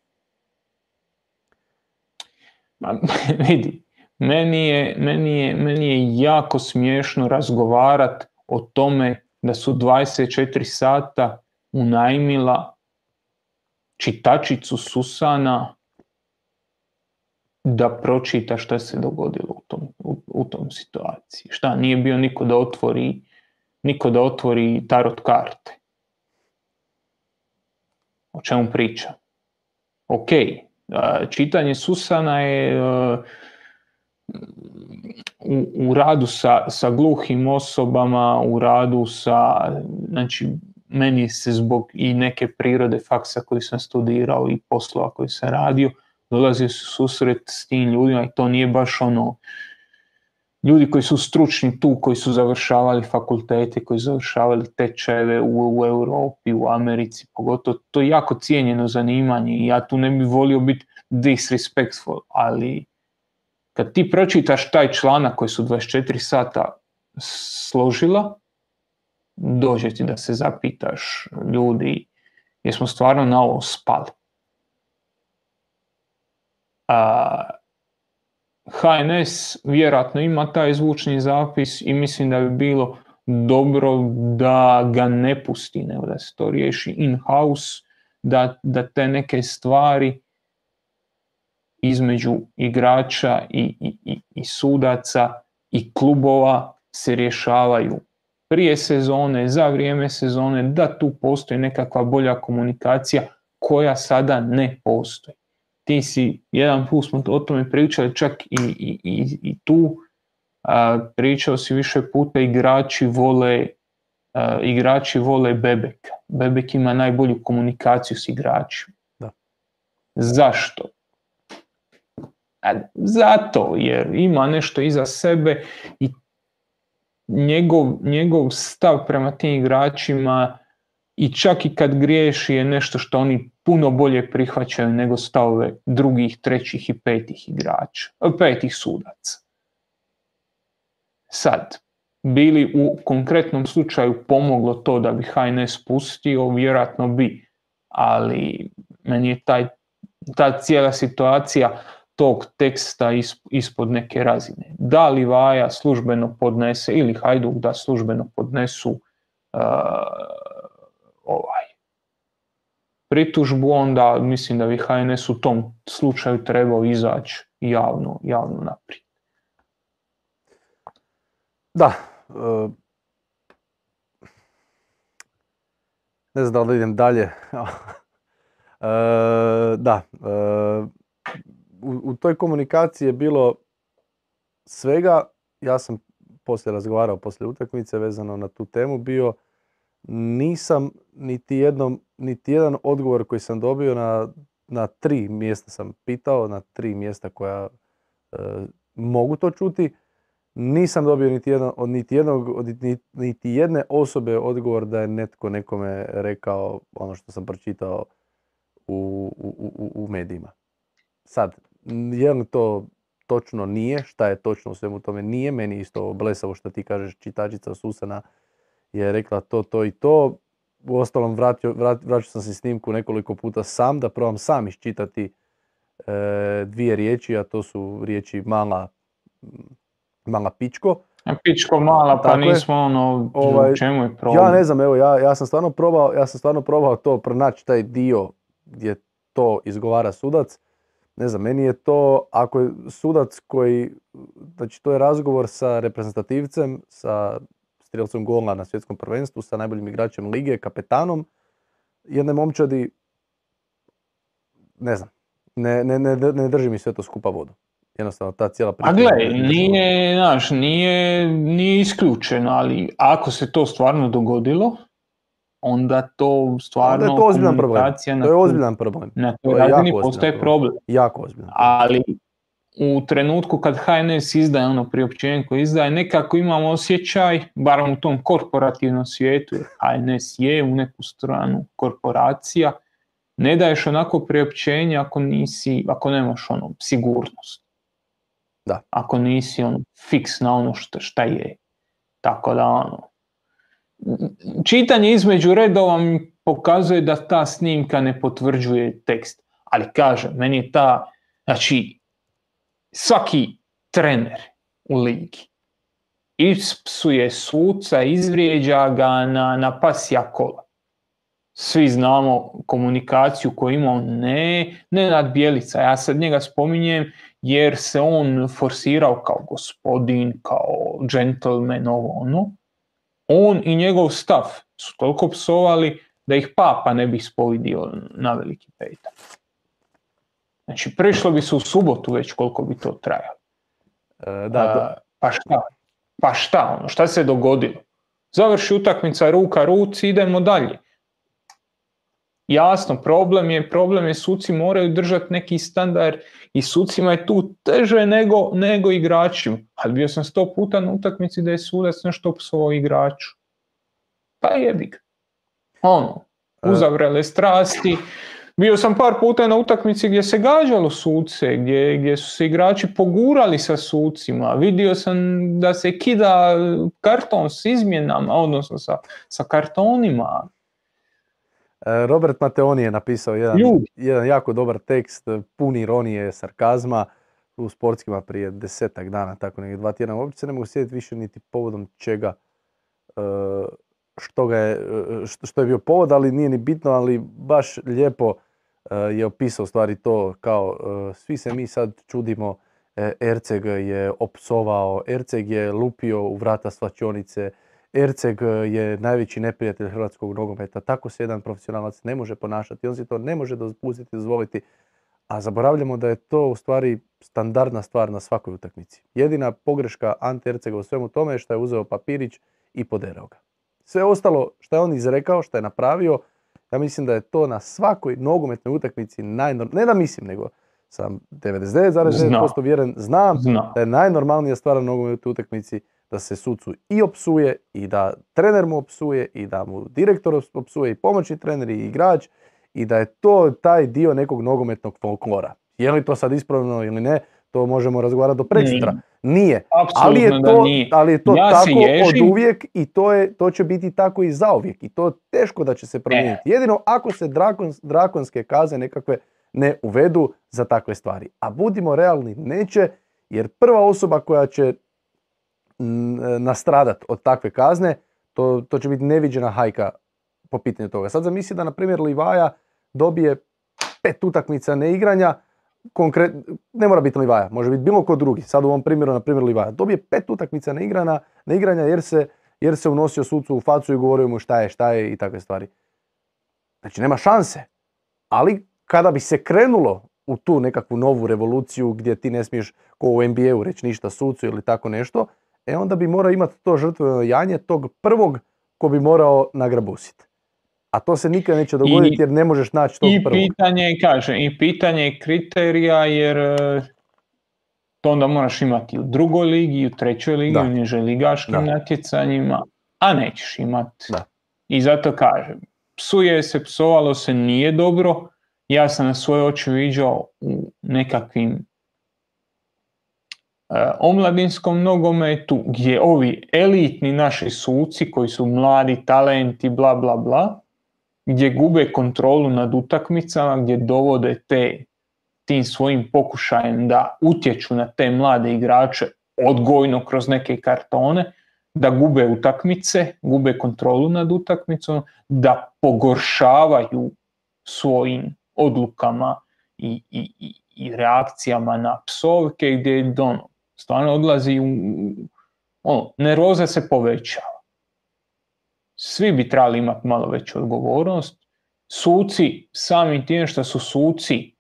vidi, meni je, meni, je, meni je jako smiješno razgovarat o tome da su 24 sata unajmila čitačicu Susana da pročita što se dogodilo u tom, u, u tom situaciji. Šta, nije bio niko da otvori, niko da otvori tarot karte. o čemu priča. Ok, čitanje Susana je u, u radu sa, gluhim osobama, u radu sa, znači meni se zbog i neke prirode faksa koji sam studirao i poslova koji sam radio, dolazio se susret s tim ljudima i to nije baš ono ljudi koji su stručni tu, koji su završavali fakultete, koji su završavali tečajeve u, u Europi, u Americi, pogotovo to je jako cijenjeno zanimanje i ja tu ne bi volio biti disrespectful, ali kad ti pročitaš taj članak koji su 24 sata složila, dođe ti da se zapitaš ljudi jesmo stvarno na ovo spali. A, HNS vjerojatno ima taj zvučni zapis i mislim da bi bilo dobro da ga ne pusti, nego da se to riješi in-house, da, da te neke stvari između igrača i, i, i sudaca i klubova se rješavaju prije sezone, za vrijeme sezone, da tu postoji nekakva bolja komunikacija koja sada ne postoji. Ti si, jedan put smo o tome pričali, čak i, i, i, i tu a, pričao si više puta, igrači vole, a, igrači vole Bebeka. Bebek ima najbolju komunikaciju s igračima. Da. Zašto? A, zato jer ima nešto iza sebe i njegov, njegov stav prema tim igračima i čak i kad griješi je nešto što oni puno bolje prihvaćaju nego stavove drugih, trećih i petih igrača, petih sudaca. Sad, bili u konkretnom slučaju pomoglo to da bi HNS pustio, vjerojatno bi, ali meni je taj, ta cijela situacija tog teksta ispod neke razine. Da li Vaja službeno podnese ili Hajduk da službeno podnesu uh, ovaj pritužbu, onda mislim da bi HNS u tom slučaju trebao izaći javno, javno naprijed. Da. Uh, ne znam da li idem dalje. uh, da. U, u toj komunikaciji je bilo svega, ja sam poslije razgovarao poslije utakmice vezano na tu temu bio, nisam niti, jednom, niti jedan odgovor koji sam dobio na, na tri mjesta sam pitao, na tri mjesta koja e, mogu to čuti, nisam dobio niti, jedan, od niti, jednog, od niti jedne osobe odgovor da je netko nekome rekao ono što sam pročitao u, u, u, u medijima. Sad, je li to točno? Nije, šta je točno u svemu tome? Nije, meni isto blesavo što ti kažeš čitačica Susana je rekla to, to i to. U ostalom vratio, vraćao sam se snimku nekoliko puta sam da probam sam iščitati e, dvije riječi, a to su riječi mala, mala pičko. A pičko mala, pa nismo ono, ovaj, čemu je problem? Ja ne znam, evo, ja, ja sam stvarno probao, ja sam stvarno probao to pronaći taj dio gdje to izgovara sudac ne znam, meni je to, ako je sudac koji, znači to je razgovor sa reprezentativcem, sa strijelcom gola na svjetskom prvenstvu, sa najboljim igračem lige, kapetanom, jedne momčadi, ne znam, ne, ne, ne, ne drži mi sve to skupa vodu. Jednostavno, ta cijela priča... A gle, nije, znaš, nije, nije isključeno, ali ako se to stvarno dogodilo, onda to stvarno onda je to ozbiljan problem. To je ozbiljan problem. Na toj razini postoje problem. Jako ozbiljan. Ali u trenutku kad HNS izdaje ono priopćenje koje izdaje, nekako imamo osjećaj, barem u tom korporativnom svijetu, jer HNS je u neku stranu korporacija, ne daješ onako priopćenje ako nisi, ako nemaš ono sigurnost. Da. Ako nisi ono fiks na ono što, šta je. Tako da ono, čitanje između redova mi pokazuje da ta snimka ne potvrđuje tekst. Ali kaže, meni je ta, znači, svaki trener u ligi ispsuje suca, izvrijeđa ga na, na pasija kola. Svi znamo komunikaciju koju imao, ne, ne nad Bjelica, ja sad njega spominjem jer se on forsirao kao gospodin, kao gentleman, ovo ono, on i njegov stav su toliko psovali da ih papa ne bi spovidio na veliki petak. Znači, prešlo bi se u subotu već koliko bi to trajalo. E, da, pa šta? Pa šta? Ono, šta se dogodilo? Završi utakmica ruka ruci, idemo dalje. Jasno, problem je, problem je suci moraju držati neki standard i sucima je tu teže nego, nego igračima. Ali bio sam sto puta na utakmici da je sudac nešto psovao igraču. Pa jebi ga. Ono, e. uzavrele strasti. Bio sam par puta na utakmici gdje se gađalo suce, gdje, gdje su se igrači pogurali sa sucima. Vidio sam da se kida karton s izmjenama, odnosno sa, sa kartonima. E, Robert Mateoni je napisao jedan, jedan jako dobar tekst, pun ironije, sarkazma u sportskima prije desetak dana, tako negdje dva tjedna. Uopće se ne mogu sjetiti više niti povodom čega e, što, ga je, e, što je bio povod, ali nije ni bitno, ali baš lijepo je opisao stvari to kao svi se mi sad čudimo Erceg je opsovao, Erceg je lupio u vrata svačionice, Erceg je najveći neprijatelj hrvatskog nogometa. Tako se jedan profesionalac ne može ponašati. On se to ne može dopustiti, dozvoliti. A zaboravljamo da je to u stvari standardna stvar na svakoj utakmici. Jedina pogreška Ante Ercega u svemu tome je što je uzeo papirić i poderao ga. Sve ostalo što je on izrekao, što je napravio, ja mislim da je to na svakoj nogometnoj utakmici najnormalnije, ne da mislim, nego sam 99,9% vjeren, znam da je najnormalnija stvar na nogometnoj utakmici da se sucu i opsuje i da trener mu opsuje i da mu direktor opsuje i pomoćni trener i igrač i da je to taj dio nekog nogometnog folklora. Je li to sad ispravno ili ne, to možemo razgovarati do preksutra. Nije. Ali je to, ali je to tako od uvijek i to, je, to će biti tako i zauvijek. I to teško da će se promijeniti. Jedino ako se drakon, drakonske kaze nekakve ne uvedu za takve stvari. A budimo realni, neće, jer prva osoba koja će nastradat od takve kazne, to, to će biti neviđena hajka po pitanju toga. Sad zamisli da, na primjer, Livaja dobije pet utakmica neigranja, konkret, ne mora biti Livaja, može biti bilo ko drugi. Sad u ovom primjeru, na primjer, Livaja. Dobije pet utakmica neigrana, neigranja jer se, jer se unosio sucu u facu i govorio mu šta je, šta je i takve stvari. Znači, nema šanse. Ali kada bi se krenulo u tu nekakvu novu revoluciju gdje ti ne smiješ ko u NBA-u reći ništa sucu ili tako nešto, e onda bi morao imati to žrtveno janje tog prvog ko bi morao nagrabusiti. A to se nikad neće dogoditi jer ne možeš naći tog I pitanje, kaže, i pitanje kriterija jer e, to onda moraš imati u drugoj ligi, u trećoj ligi, u niže ligaškim natjecanjima, a nećeš imati. Da. I zato kažem, psuje se, psovalo se, nije dobro. Ja sam na svoje oči viđao u nekakvim E, omladinskom nogometu gdje ovi elitni naši suci koji su mladi talenti bla bla bla gdje gube kontrolu nad utakmicama gdje dovode te tim svojim pokušajem da utječu na te mlade igrače odgojno kroz neke kartone da gube utakmice, gube kontrolu nad utakmicom, da pogoršavaju svojim odlukama i, i, i reakcijama na psovke gdje je ono, stvarno odlazi u, ono, nervoza se povećava. Svi bi trebali imati malo veću odgovornost. Suci, samim tim što su suci,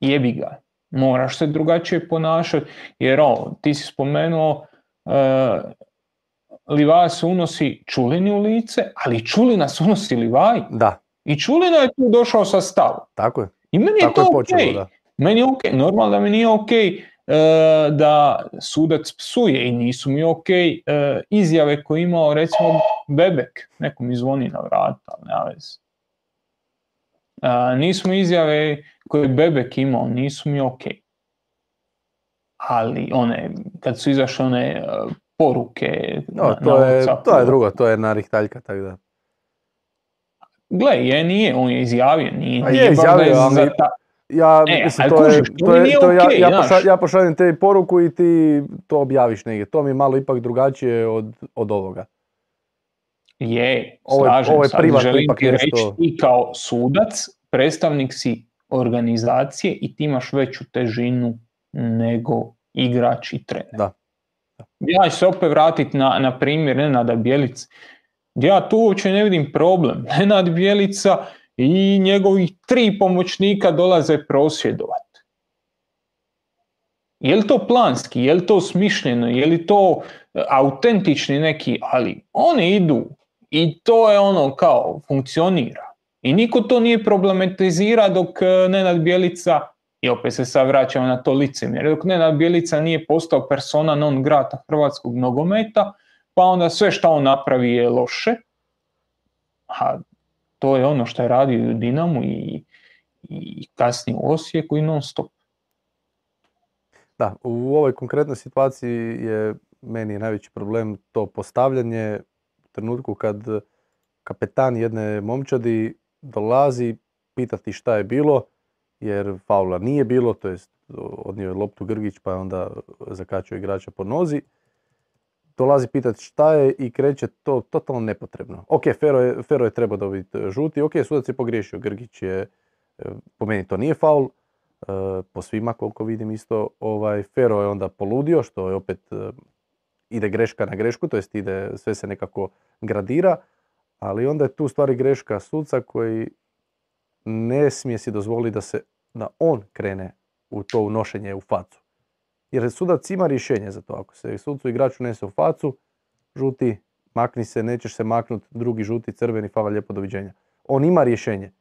jebi ga, moraš se drugačije ponašati, jer ovo, ti si spomenuo, e, Livaja se unosi Čulini u lice, ali Čulina se unosi Livaj. Da. I Čulina je tu došao sa stavom. Tako je. I meni je to ok. Meni je ok, normalno da mi nije ok da sudac psuje i nisu mi ok e, izjave koje imao recimo Bebek, neko mi zvoni na vrata, nema veze. E, nisu mi izjave koje Bebek imao, nisu mi ok. Ali one, kad su izašle one poruke no, to, je, to je drugo, to je narihtaljka, tako da. Gle, je, nije, on je izjavio, nije, pa je izjavio, ali, ja, e, mislim, to je, to je, to ja, ja, ja pošaljem te poruku i ti to objaviš negdje. To mi je malo ipak drugačije od, od ovoga. Je, ovo je, ovo je želim ti reći i kao sudac, predstavnik si organizacije i ti imaš veću težinu nego igrač i trener. Da. Ja ću se opet vratiti na, na primjer Nenada Bjelic. Ja tu uopće ne vidim problem. Nenad Bjelica i njegovih tri pomoćnika dolaze prosvjedovati. Je li to planski, je li to smišljeno, je li to e, autentični neki, ali oni idu i to je ono kao funkcionira. I niko to nije problematizira dok e, Nenad Bjelica, i opet se sad vraćamo na to licemjer, dok Nenad Bjelica nije postao persona non grata hrvatskog nogometa, pa onda sve što on napravi je loše, a to je ono što je radio u Dinamu i, i kasnije u Osijeku i non stop. Da, u ovoj konkretnoj situaciji je meni najveći problem to postavljanje u trenutku kad kapetan jedne momčadi dolazi pitati šta je bilo, jer faula nije bilo, to jest odnio je loptu Grgić pa je onda zakačio igrača po nozi. Dolazi pitati šta je i kreće to totalno nepotrebno. Ok, Fero je, Fero je trebao dobiti žuti, ok, sudac je pogriješio, Grgić je, e, po meni to nije faul, e, po svima koliko vidim isto, ovaj, Fero je onda poludio, što je opet e, ide greška na grešku, to jest ide, sve se nekako gradira, ali onda je tu stvari greška suca koji ne smije si dozvoliti da se da on krene u to unošenje u facu. Jer sudac ima rješenje za to. Ako se sudcu igrač unese u facu, žuti, makni se, nećeš se maknuti, drugi žuti, crveni, fava lijepo doviđenja. On ima rješenje.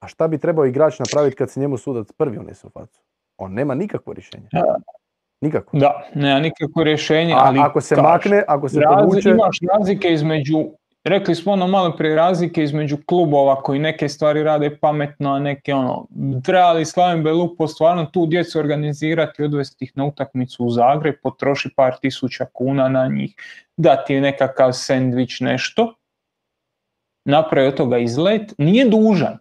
A šta bi trebao igrač napraviti kad se njemu sudac prvi unese u facu? On nema nikakvo rješenje. Nikako. Da, nema nikakvo rješenje, ali ako se makne, ako se povuče... Imaš razlike između rekli smo ono malo prije razlike između klubova koji neke stvari rade pametno, a neke ono, trebali Slaven Belupo stvarno tu djecu organizirati, odvesti ih na utakmicu u Zagreb, potroši par tisuća kuna na njih, dati nekakav sendvič, nešto, napravi od toga izlet, nije dužan,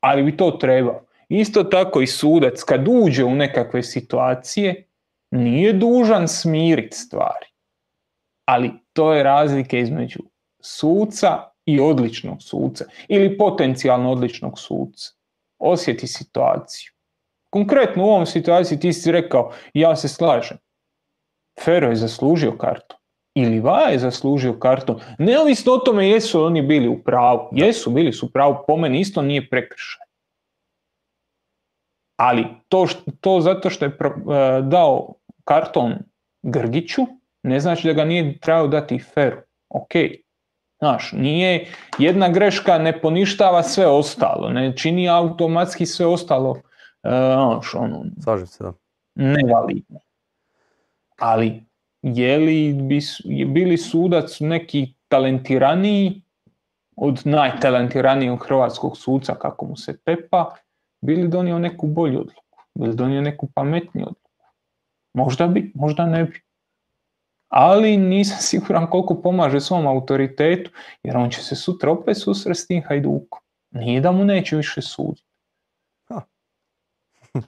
ali bi to trebao. Isto tako i sudac kad uđe u nekakve situacije, nije dužan smiriti stvari. Ali to je razlike između suca i odličnog suca ili potencijalno odličnog suca. Osjeti situaciju. Konkretno u ovom situaciji ti si rekao, ja se slažem. Fero je zaslužio kartu. Ili Va je zaslužio kartu. Neovisno o tome jesu oni bili u pravu. Jesu, bili su u pravu. Po meni isto nije prekršaj. Ali to, to zato što je e, dao karton Grgiću, ne znači da ga nije trebao dati Feru. Ok, Znaš, nije, jedna greška ne poništava sve ostalo, ne čini automatski sve ostalo, uh, znaš, ono, Slažem se, da. nevalidno. Ali, je li bi, bili sudac neki talentiraniji od najtalentiranijeg hrvatskog suca, kako mu se pepa, bili donio neku bolju odluku, bili donio neku pametniju odluku. Možda bi, možda ne bi ali nisam siguran koliko pomaže svom autoritetu, jer on će se sutra opet susresti s tim hajdukom. Nije da mu neće više suditi.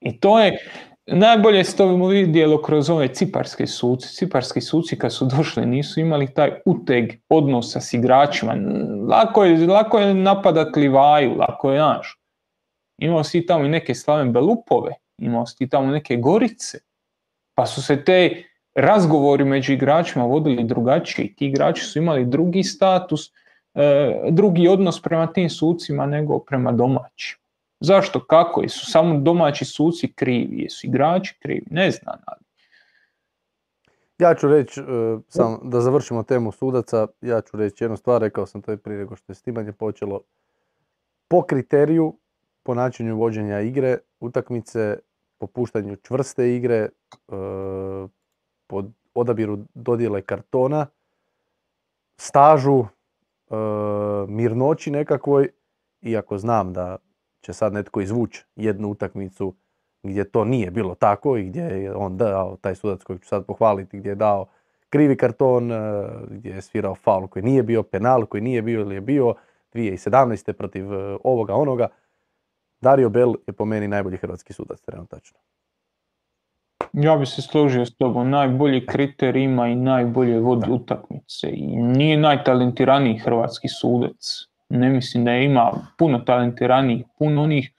I to je, najbolje se to vidjelo kroz ove ciparske suci. Ciparski suci kad su došli nisu imali taj uteg odnosa s igračima. Lako je, lako je napadat Livaju, lako je naš. Imao si tamo i neke slaven belupove, imao si tamo neke gorice. Pa su se te razgovori među igračima vodili drugačije. Ti igrači su imali drugi status, e, drugi odnos prema tim sucima nego prema domaćim. Zašto? Kako? Jesu samo domaći suci krivi? Jesu igrači krivi? Ne znam. Ja ću reći, e, sam, da završimo temu sudaca, ja ću reći jednu stvar, rekao sam to je prije nego što je snimanje počelo. Po kriteriju, po načinu vođenja igre, utakmice, po puštanju čvrste igre, e, po odabiru dodjele kartona, stažu, e, mirnoći nekakvoj, iako znam da će sad netko izvući jednu utakmicu gdje to nije bilo tako i gdje je on dao, taj sudac kojeg ću sad pohvaliti, gdje je dao krivi karton, e, gdje je svirao faul koji nije bio, penal koji nije bio ili je bio 2017. protiv e, ovoga onoga. Dario Bell je po meni najbolji hrvatski sudac trenutačno. Ja bi se složio s tobom, najbolji kriter ima i najbolje vodi utakmice i nije najtalentiraniji hrvatski sudac. Ne mislim da ima puno talentiranijih, puno onih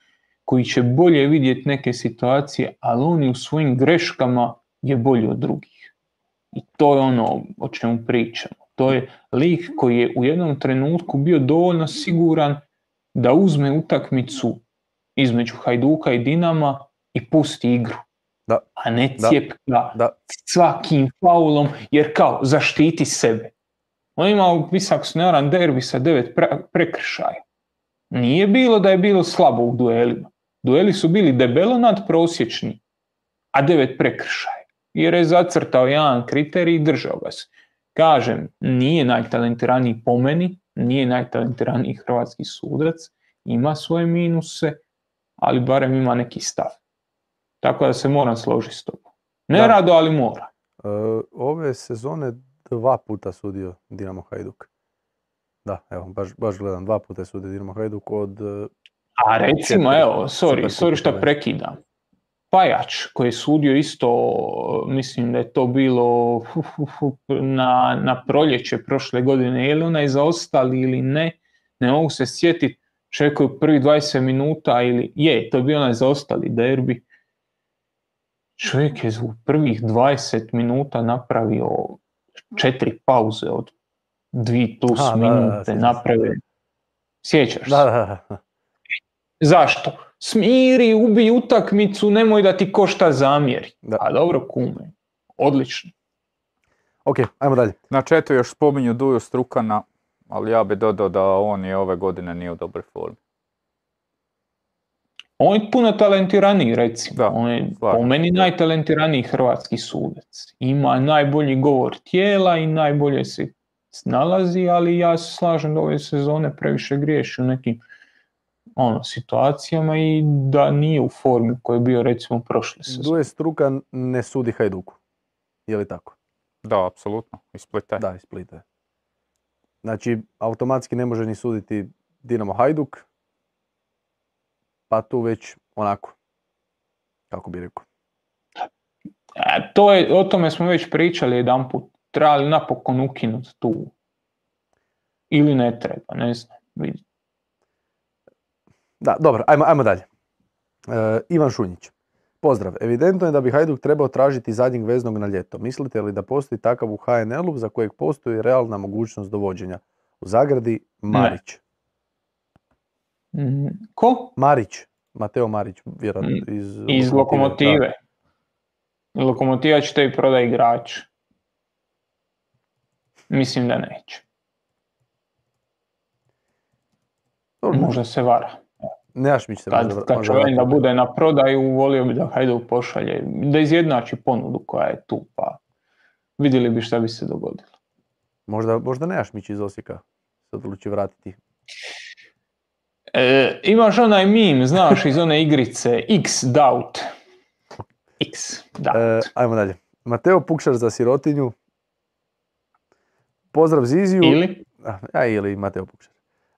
koji će bolje vidjeti neke situacije, ali oni u svojim greškama je bolji od drugih. I to je ono o čemu pričamo. To je lik koji je u jednom trenutku bio dovoljno siguran da uzme utakmicu između Hajduka i Dinama i pusti igru. Da. A ne cijepka Da. svakim faulom, jer kao zaštiti sebe. On ima, mislim, ako se ne varam, derbi sa devet pre- prekršaja. Nije bilo da je bilo slabo u duelima. Dueli su bili debelo nadprosječni, a devet prekršaja. Jer je zacrtao jedan kriterij i držao ga se. Kažem, nije najtalentiraniji po meni, nije najtalentiraniji hrvatski sudac, ima svoje minuse, ali barem ima neki stav. Tako da se moram složiti s tobom. Ne Da. rado, ali mora. E, ove sezone dva puta sudio Dinamo Hajduk. Da, evo, baš, baš gledam, dva puta je sudio Dinamo Hajduk od... e, A recimo, Četiri. evo, sorry, sorry što prekidam. Pajač koji je sudio isto, mislim da je to bilo fu, fu, fu, na, na proljeće prošle godine, je li onaj zaostali ili ne, ne mogu se sjetiti, čovjek koji u prvih 20 minuta ili je, to je bio onaj zaostali derbi, čovjek je u prvih 20 minuta napravio četiri pauze od dvi plus Aha, da, da, da, minute, napravio. Sjećaš se? Da, da, da. Zašto? Smiri, ubi utakmicu, nemoj da ti košta zamjeri. Da. A dobro, kume. Odlično. Ok, ajmo dalje. Na četu još spominju Duju Strukana, ali ja bi dodao da on je ove godine nije u dobroj formi. On je puno talentiraniji, recimo. Da, On je slažem po meni da. najtalentiraniji hrvatski sudac. Ima najbolji govor tijela i najbolje se snalazi, ali ja se slažem da ove sezone previše griješi u nekim ono, situacijama i da nije u formi u kojoj je bio recimo prošle sezone. Duje Struka ne sudi Hajduku. Je li tako? Da, apsolutno, iz Splita je. Da, iz Splita je. Znači, automatski ne može ni suditi Dinamo Hajduk, pa tu već onako, kako bi rekao. E, to je, o tome smo već pričali jedan put. Trebali napokon ukinuti tu. Ili ne treba, ne znam. vidi. Da, dobro, ajmo, ajmo dalje. E, Ivan Šunjić. Pozdrav. Evidentno je da bi Hajduk trebao tražiti zadnjeg veznog na ljeto. Mislite li da postoji takav u HNL-u za kojeg postoji realna mogućnost dovođenja? U zagradi Marić. Mm, Ko? Marić. Mateo Marić, vjerojatno Mm, iz, Iz lokomotive. Lokomotiva će tebi proda igrač. Mislim da neće. Da. Dobro, Možda se vara. Nejašmić se možda- Kad, kad možda čovjek da bude na prodaju, volio bi da Hajduk pošalje, da izjednači ponudu koja je tu, pa vidjeli bi šta bi se dogodilo. Možda, možda Nejašmić iz Osijeka se odluči vratiti. E, imaš onaj meme, znaš, iz one igrice X doubt. X doubt. E, ajmo dalje. Mateo Pukšar za sirotinju. Pozdrav Ziziju. Ili? A, ili Mateo Pukšar.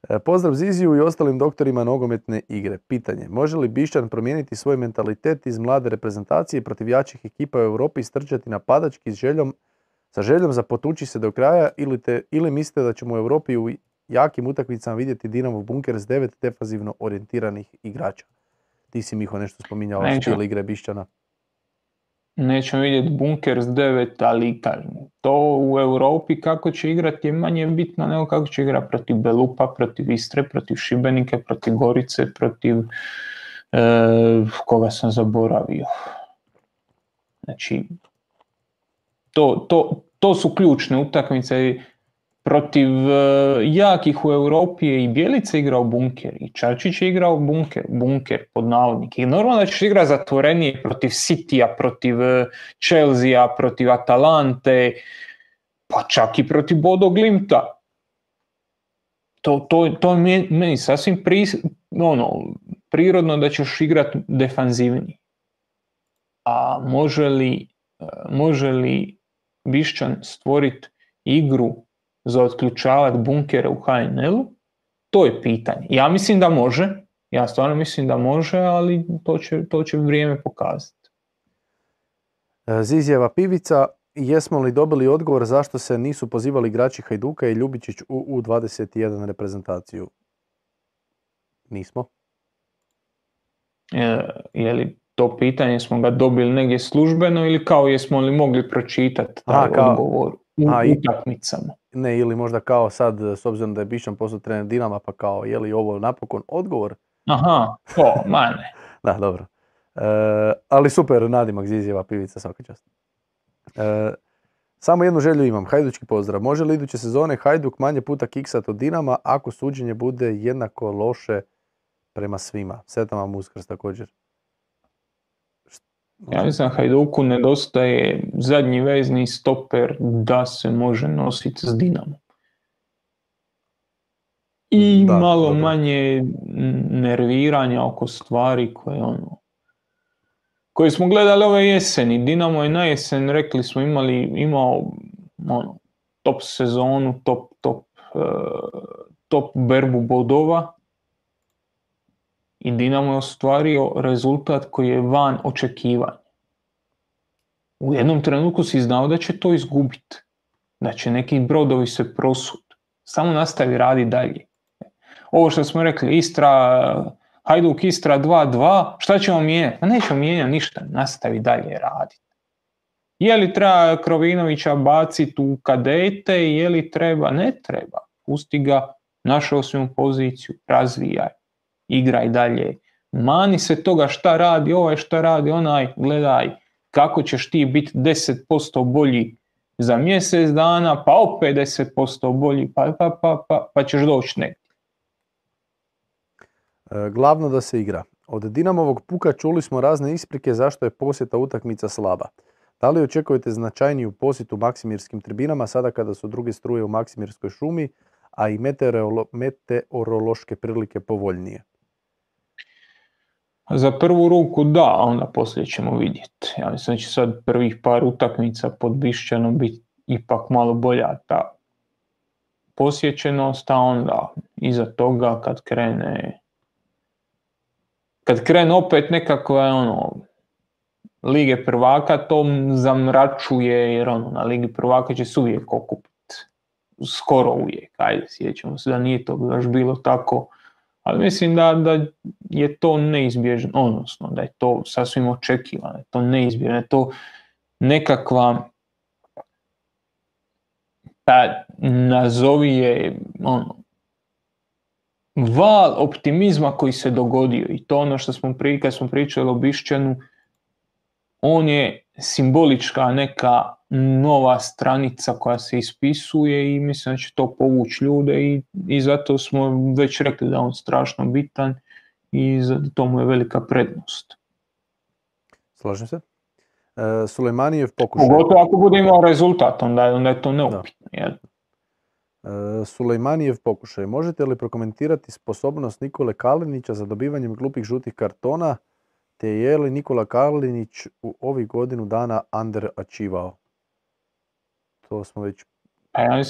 E, Pozdrav Ziziju i ostalim doktorima nogometne igre. Pitanje. Može li Bišćan promijeniti svoj mentalitet iz mlade reprezentacije protiv jačih ekipa u Europi i strčati napadački s željom, sa željom za potući se do kraja ili, te, ili mislite da ćemo u Europi u jakim utakmicama vidjeti Dinamo bunker s devet defazivno orijentiranih igrača? Ti si Miho nešto spominjao Neću. stil igre Bišćana. Nećemo vidjeti bunker s devet, ali kažem, to u Europi kako će igrati je manje bitno nego kako će igrati protiv Belupa, protiv Istre, protiv Šibenike, protiv Gorice, protiv e, koga sam zaboravio. Znači, to, to, to su ključne utakmice protiv e, jakih u Europi je i Bjelica igrao bunker i Čačić je igrao bunker, bunker pod navodnike. I normalno da ćeš igrati zatvorenije protiv Citya, protiv e, Chelsea, protiv Atalante, pa čak i protiv Bodo Glimta. To, to, to je meni- sasvim pri, ono, prirodno da ćeš igrati defanzivniji. A može li, e, može li Bišćan stvoriti igru za otključavati bunkere u HNL-u? To je pitanje. Ja mislim da može, ja stvarno mislim da može, ali to će, to će vrijeme pokazati. E, Zizjeva pivica, jesmo li dobili odgovor zašto se nisu pozivali igrači Hajduka i Ljubičić u U21 reprezentaciju? Nismo. E, je li to pitanje smo ga dobili negdje službeno ili kao jesmo li mogli pročitati taj odgovor u utakmicama? Ne, ili možda kao sad, s obzirom da je Bišan postao trener Dinama, pa kao, je li ovo napokon odgovor? Aha, to, ma ne. da, dobro. E, ali super, nadimak Zizijeva pivica, svaka čast. E, samo jednu želju imam, hajdučki pozdrav. Može li iduće sezone Hajduk manje puta kiksat od Dinama ako suđenje bude jednako loše prema svima? Sretan vam uskrs također. Ja mislim Hajduku nedostaje zadnji vezni stoper da se može nositi s Dinamom. I malo manje nerviranja oko stvari koje ono koje smo gledali ove jeseni. Dinamo je na jesen, rekli smo, imali, imao ono, top sezonu, top, top, uh, top berbu bodova i Dinamo je ostvario rezultat koji je van očekivanja. U jednom trenutku si znao da će to izgubiti, da će neki brodovi se prosud. Samo nastavi radi dalje. Ovo što smo rekli, Istra, Hajduk Istra 2-2, šta ćemo mijenjati? Pa nećemo mijenjati ništa, nastavi dalje raditi. Je li treba Krovinovića baciti u kadete, je li treba? Ne treba. Pusti ga, našao si poziciju, razvijaj, igraj dalje. Mani se toga šta radi ovaj, šta radi onaj, gledaj kako ćeš ti biti 10% bolji za mjesec dana, pa opet 10% bolji, pa, pa, pa, pa, pa ćeš doći negdje. E, glavno da se igra. Od Dinamovog puka čuli smo razne isprike zašto je posjeta utakmica slaba. Da li očekujete značajniju posjetu Maksimirskim tribinama sada kada su druge struje u Maksimirskoj šumi, a i meteorološke prilike povoljnije? Za prvu ruku da, a onda poslije ćemo vidjeti. Ja mislim da će sad prvih par utakmica pod Bišćanom biti ipak malo bolja ta posjećenost, a onda iza toga kad krene kad krene opet nekako ono Lige prvaka to zamračuje jer ono, na Ligi prvaka će se uvijek okupiti. Skoro uvijek, ajde sjećamo se da nije to baš bilo tako ali mislim da, da je to neizbježno, odnosno da je to sasvim očekivano, to neizbježno, je to nekakva pa nazovi je ono, val optimizma koji se dogodio i to ono što smo pri, smo pričali o Bišćanu, on je simbolička neka nova stranica koja se ispisuje i mislim da će to povući ljude i, i zato smo već rekli da je on strašno bitan i to mu je velika prednost. Slažem se. E, Sulejmanijev pokušaj. Pogotovo ako bude imao rezultat, onda, onda je to neupitno. Jel? E, Sulejmanijev pokušaj. Možete li prokomentirati sposobnost Nikole Kalinića za dobivanjem glupih žutih kartona, te je li Nikola Kalinić u ovih godinu dana underačivao? to smo već... A ja,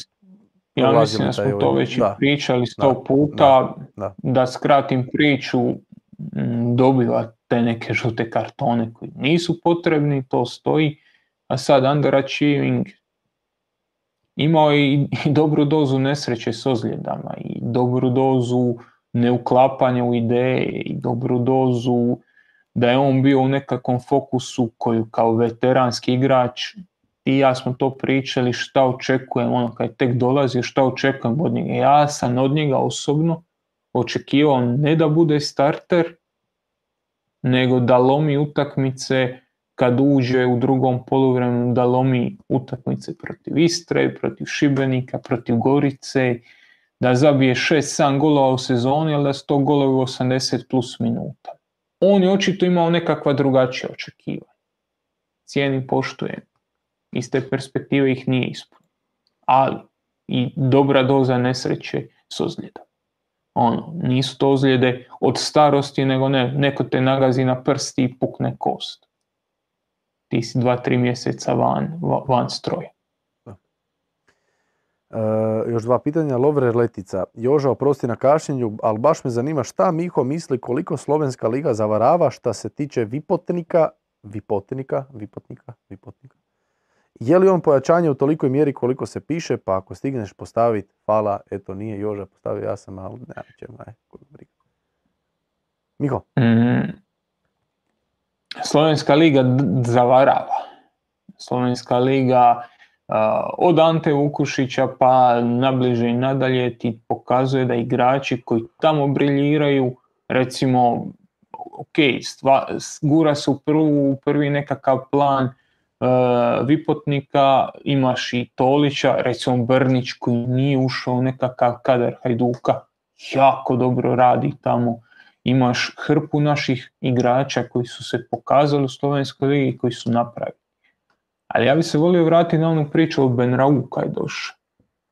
ja mislim da smo to ovaj- već da, pričali sto puta, da, da. skratim priču, dobiva te neke žute kartone koji nisu potrebni, to stoji, a sad underachieving imao je i, dobru dozu nesreće s ozljedama i dobru dozu neuklapanja u ideje i dobru dozu da je on bio u nekakvom fokusu koju kao veteranski igrač i ja smo to pričali šta očekujem, ono kad tek dolazi, šta očekujem od njega. Ja sam od njega osobno očekivao ne da bude starter, nego da lomi utakmice kad uđe u drugom poluvremenu, da lomi utakmice protiv Istre, protiv Šibenika, protiv Gorice, da zabije 6-7 golova u sezoni, ali da su to golovi 80 plus minuta. On je očito imao nekakva drugačija očekivanja. Cijenim, poštujem iz te perspektive ih nije ispunio. Ali i dobra doza nesreće s ozljedom. Ono, nisu to ozljede od starosti, nego ne, neko te nagazi na prsti i pukne kost. Ti si dva, tri mjeseca van, van stroja. E, još dva pitanja. Lovre Letica. Joža, oprosti na kašnjenju, ali baš me zanima šta Miho misli koliko Slovenska liga zavarava šta se tiče vipotnika, vipotnika, vipotnika, vipotnika, je li on pojačanje u tolikoj mjeri koliko se piše, pa ako stigneš postaviti, hvala, eto nije Joža postavio, ja sam, ali ne, ćemo, aj, Miho? Mm, Slovenska liga zavarava. Slovenska liga od Ante Vukušića pa nabliže i nadalje ti pokazuje da igrači koji tamo briljiraju, recimo, ok, stva, gura se u, u prvi nekakav plan Vipotnika, imaš i Tolića, recimo Brnić koji nije ušao u nekakav kadar Hajduka, jako dobro radi tamo. Imaš hrpu naših igrača koji su se pokazali u Slovenskoj ligi koji su napravili. Ali ja bih se volio vratiti na onu priču o Benrau kad je došao.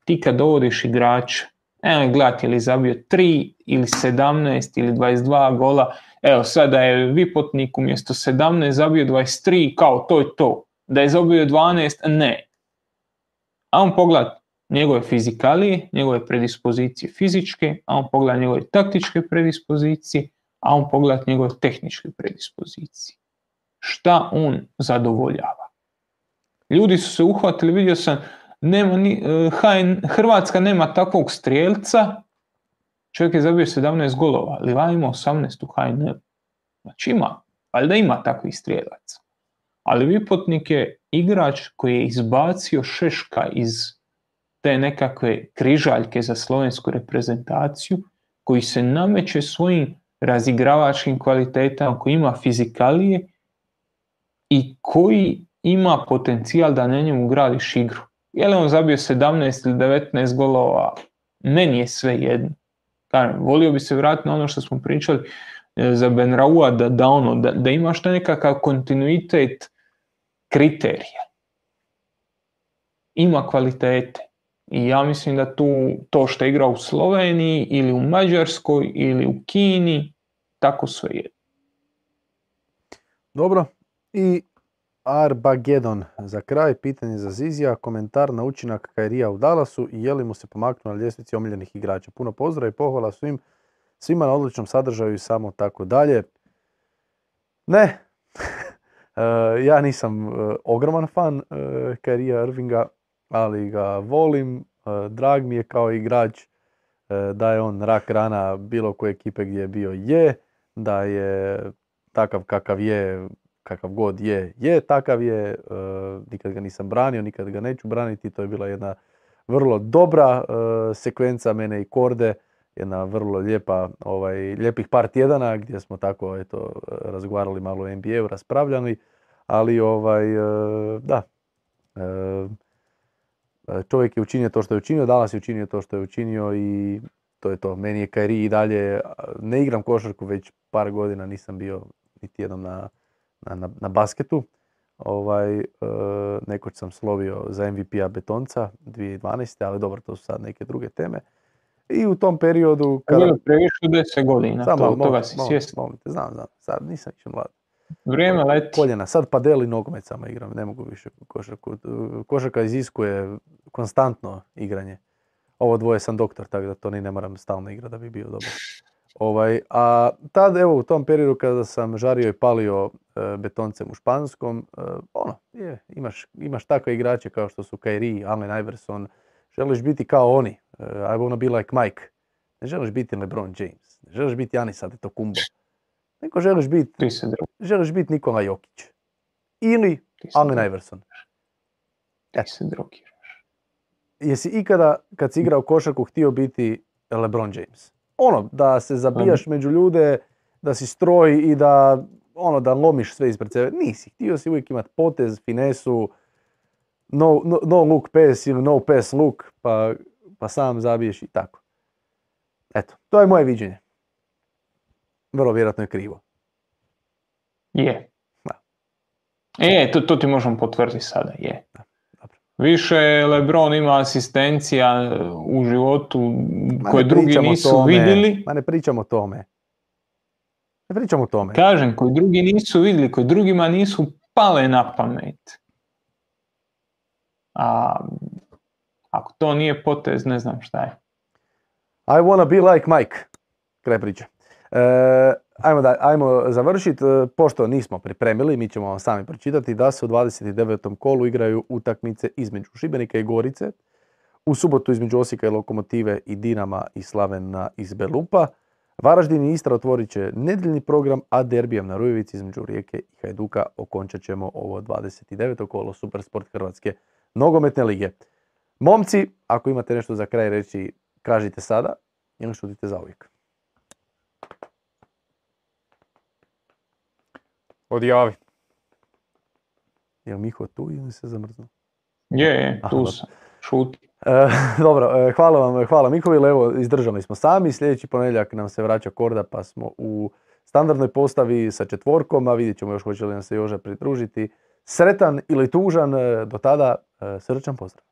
Ti kad dovodiš igrača, evo gledati ili zabio 3 ili 17 ili 22 gola, evo sada je Vipotnik umjesto 17 zabio 23, kao to je to. Da je zabio 12, ne. A on pogleda njegove fizikalije, njegove predispozicije fizičke, a on pogleda njegove taktičke predispozicije, a on pogleda njegove tehničke predispozicije. Šta on zadovoljava? Ljudi su se uhvatili, vidio sam, nema ni, e, Hrvatska nema takvog strijelca, čovjek je zabio 17 golova, ali va ima 18 u HNL. Znači ima, da ima takvih strijelaca. Ali Vipotnik je igrač koji je izbacio Šeška iz te nekakve križaljke za slovensku reprezentaciju, koji se nameće svojim razigravačkim kvalitetama, koji ima fizikalije i koji ima potencijal da na njemu gradiš igru. Je li on zabio 17 ili 19 golova, meni je sve jedno. volio bi se vratiti na ono što smo pričali e, za Benraua, da, da, ono, da, da imaš nekakav kontinuitet kriterija. Ima kvalitete. I ja mislim da tu to što igra u Sloveniji ili u Mađarskoj ili u Kini, tako sve je. Dobro. I Arbagedon. Za kraj pitanje za Zizija, komentar na učinak Kairija u Dallasu i je li mu se pomaknuo na ljestvici omiljenih igrača. Puno pozdrava i pohvala svim, svima na odličnom sadržaju i samo tako dalje. Ne, e, ja nisam e, ogroman fan e, Kairija Irvinga, ali ga volim. Drag mi je kao igrač da je on rak rana bilo koje ekipe gdje je bio je, da je takav kakav je kakav god je, je, takav je, e, nikad ga nisam branio, nikad ga neću braniti, to je bila jedna vrlo dobra e, sekvenca mene i Korde, jedna vrlo lijepa, ovaj, lijepih par tjedana gdje smo tako eto, razgovarali malo o NBA-u, raspravljali, ali ovaj, e, da, čovjek je učinio to što je učinio, danas je učinio to što je učinio i to je to. Meni je Kairi i dalje, ne igram košarku već par godina, nisam bio niti jednom na, na, na, basketu. Ovaj, e, nekoć sam slovio za MVP-a Betonca 2012. ali dobro, to su sad neke druge teme. I u tom periodu... Kada... je previše 10 godina, Samo, to, toga si svjestan. znam, znam, sad nisam više mlad. Vrijeme leti. Koljena, sad padeli nogomet samo igram, ne mogu više košarku. Košarka iziskuje konstantno igranje. Ovo dvoje sam doktor, tako da to ni ne moram stalno igrati da bi bio dobar. Ovaj, a tad, evo, u tom periodu kada sam žario i palio e, betoncem u Španskom, e, ono, je, imaš, imaš takve igrače kao što su Kairi, Allen Iverson, želiš biti kao oni, uh, I wanna be like Mike. Ne želiš biti LeBron James, ne želiš biti Janis Antetokounmpo. Neko želiš biti, želiš biti Nikola Jokić. Ili Allen Iverson. Ti se drogiraš. Jesi ikada, kad si igrao košarku, htio biti LeBron James? Ono, da se zabijaš među ljude, da si stroj i da ono da lomiš sve ispred sebe. Nisi. Htio si uvijek imati potez, finesu, no, no, no look pass ili no pass look, pa, pa sam zabiješ i tako. Eto, to je moje viđenje. Vrlo vjerojatno je krivo. Je. Da. E, to, to ti možemo potvrditi sada, je. Da. Više Lebron ima asistencija u životu koje drugi nisu vidjeli. Ma ne pričamo o tome. Ne pričamo o tome. Kažem, koji drugi nisu vidjeli, koji drugima nisu pale na pamet. A ako to nije potez, ne znam šta je. I wanna be like Mike. Kraj priče. E, Ajmo, da, ajmo završiti, e, pošto nismo pripremili, mi ćemo vam sami pročitati da se u 29. kolu igraju utakmice između Šibenika i Gorice, u subotu između Osijeka i Lokomotive i Dinama i Slavena iz Belupa. Varaždin i Istra otvorit će nedeljni program, a derbijem na Rujevici između Rijeke i Hajduka okončat ćemo ovo 29. kolo Supersport Hrvatske nogometne lige. Momci, ako imate nešto za kraj reći, kažite sada ili šutite za uvijek. Odjavi. Je li Miho tu ili se zamrznuo? Je, je, Aha, tu dobro. sam. Šuti. E, dobro, e, hvala vam, hvala Mihovil, evo izdržali smo sami, sljedeći ponedjeljak nam se vraća Korda pa smo u standardnoj postavi sa četvorkom, a vidjet ćemo još hoće li nam se Joža pridružiti. Sretan ili tužan, e, do tada e, srčan pozdrav.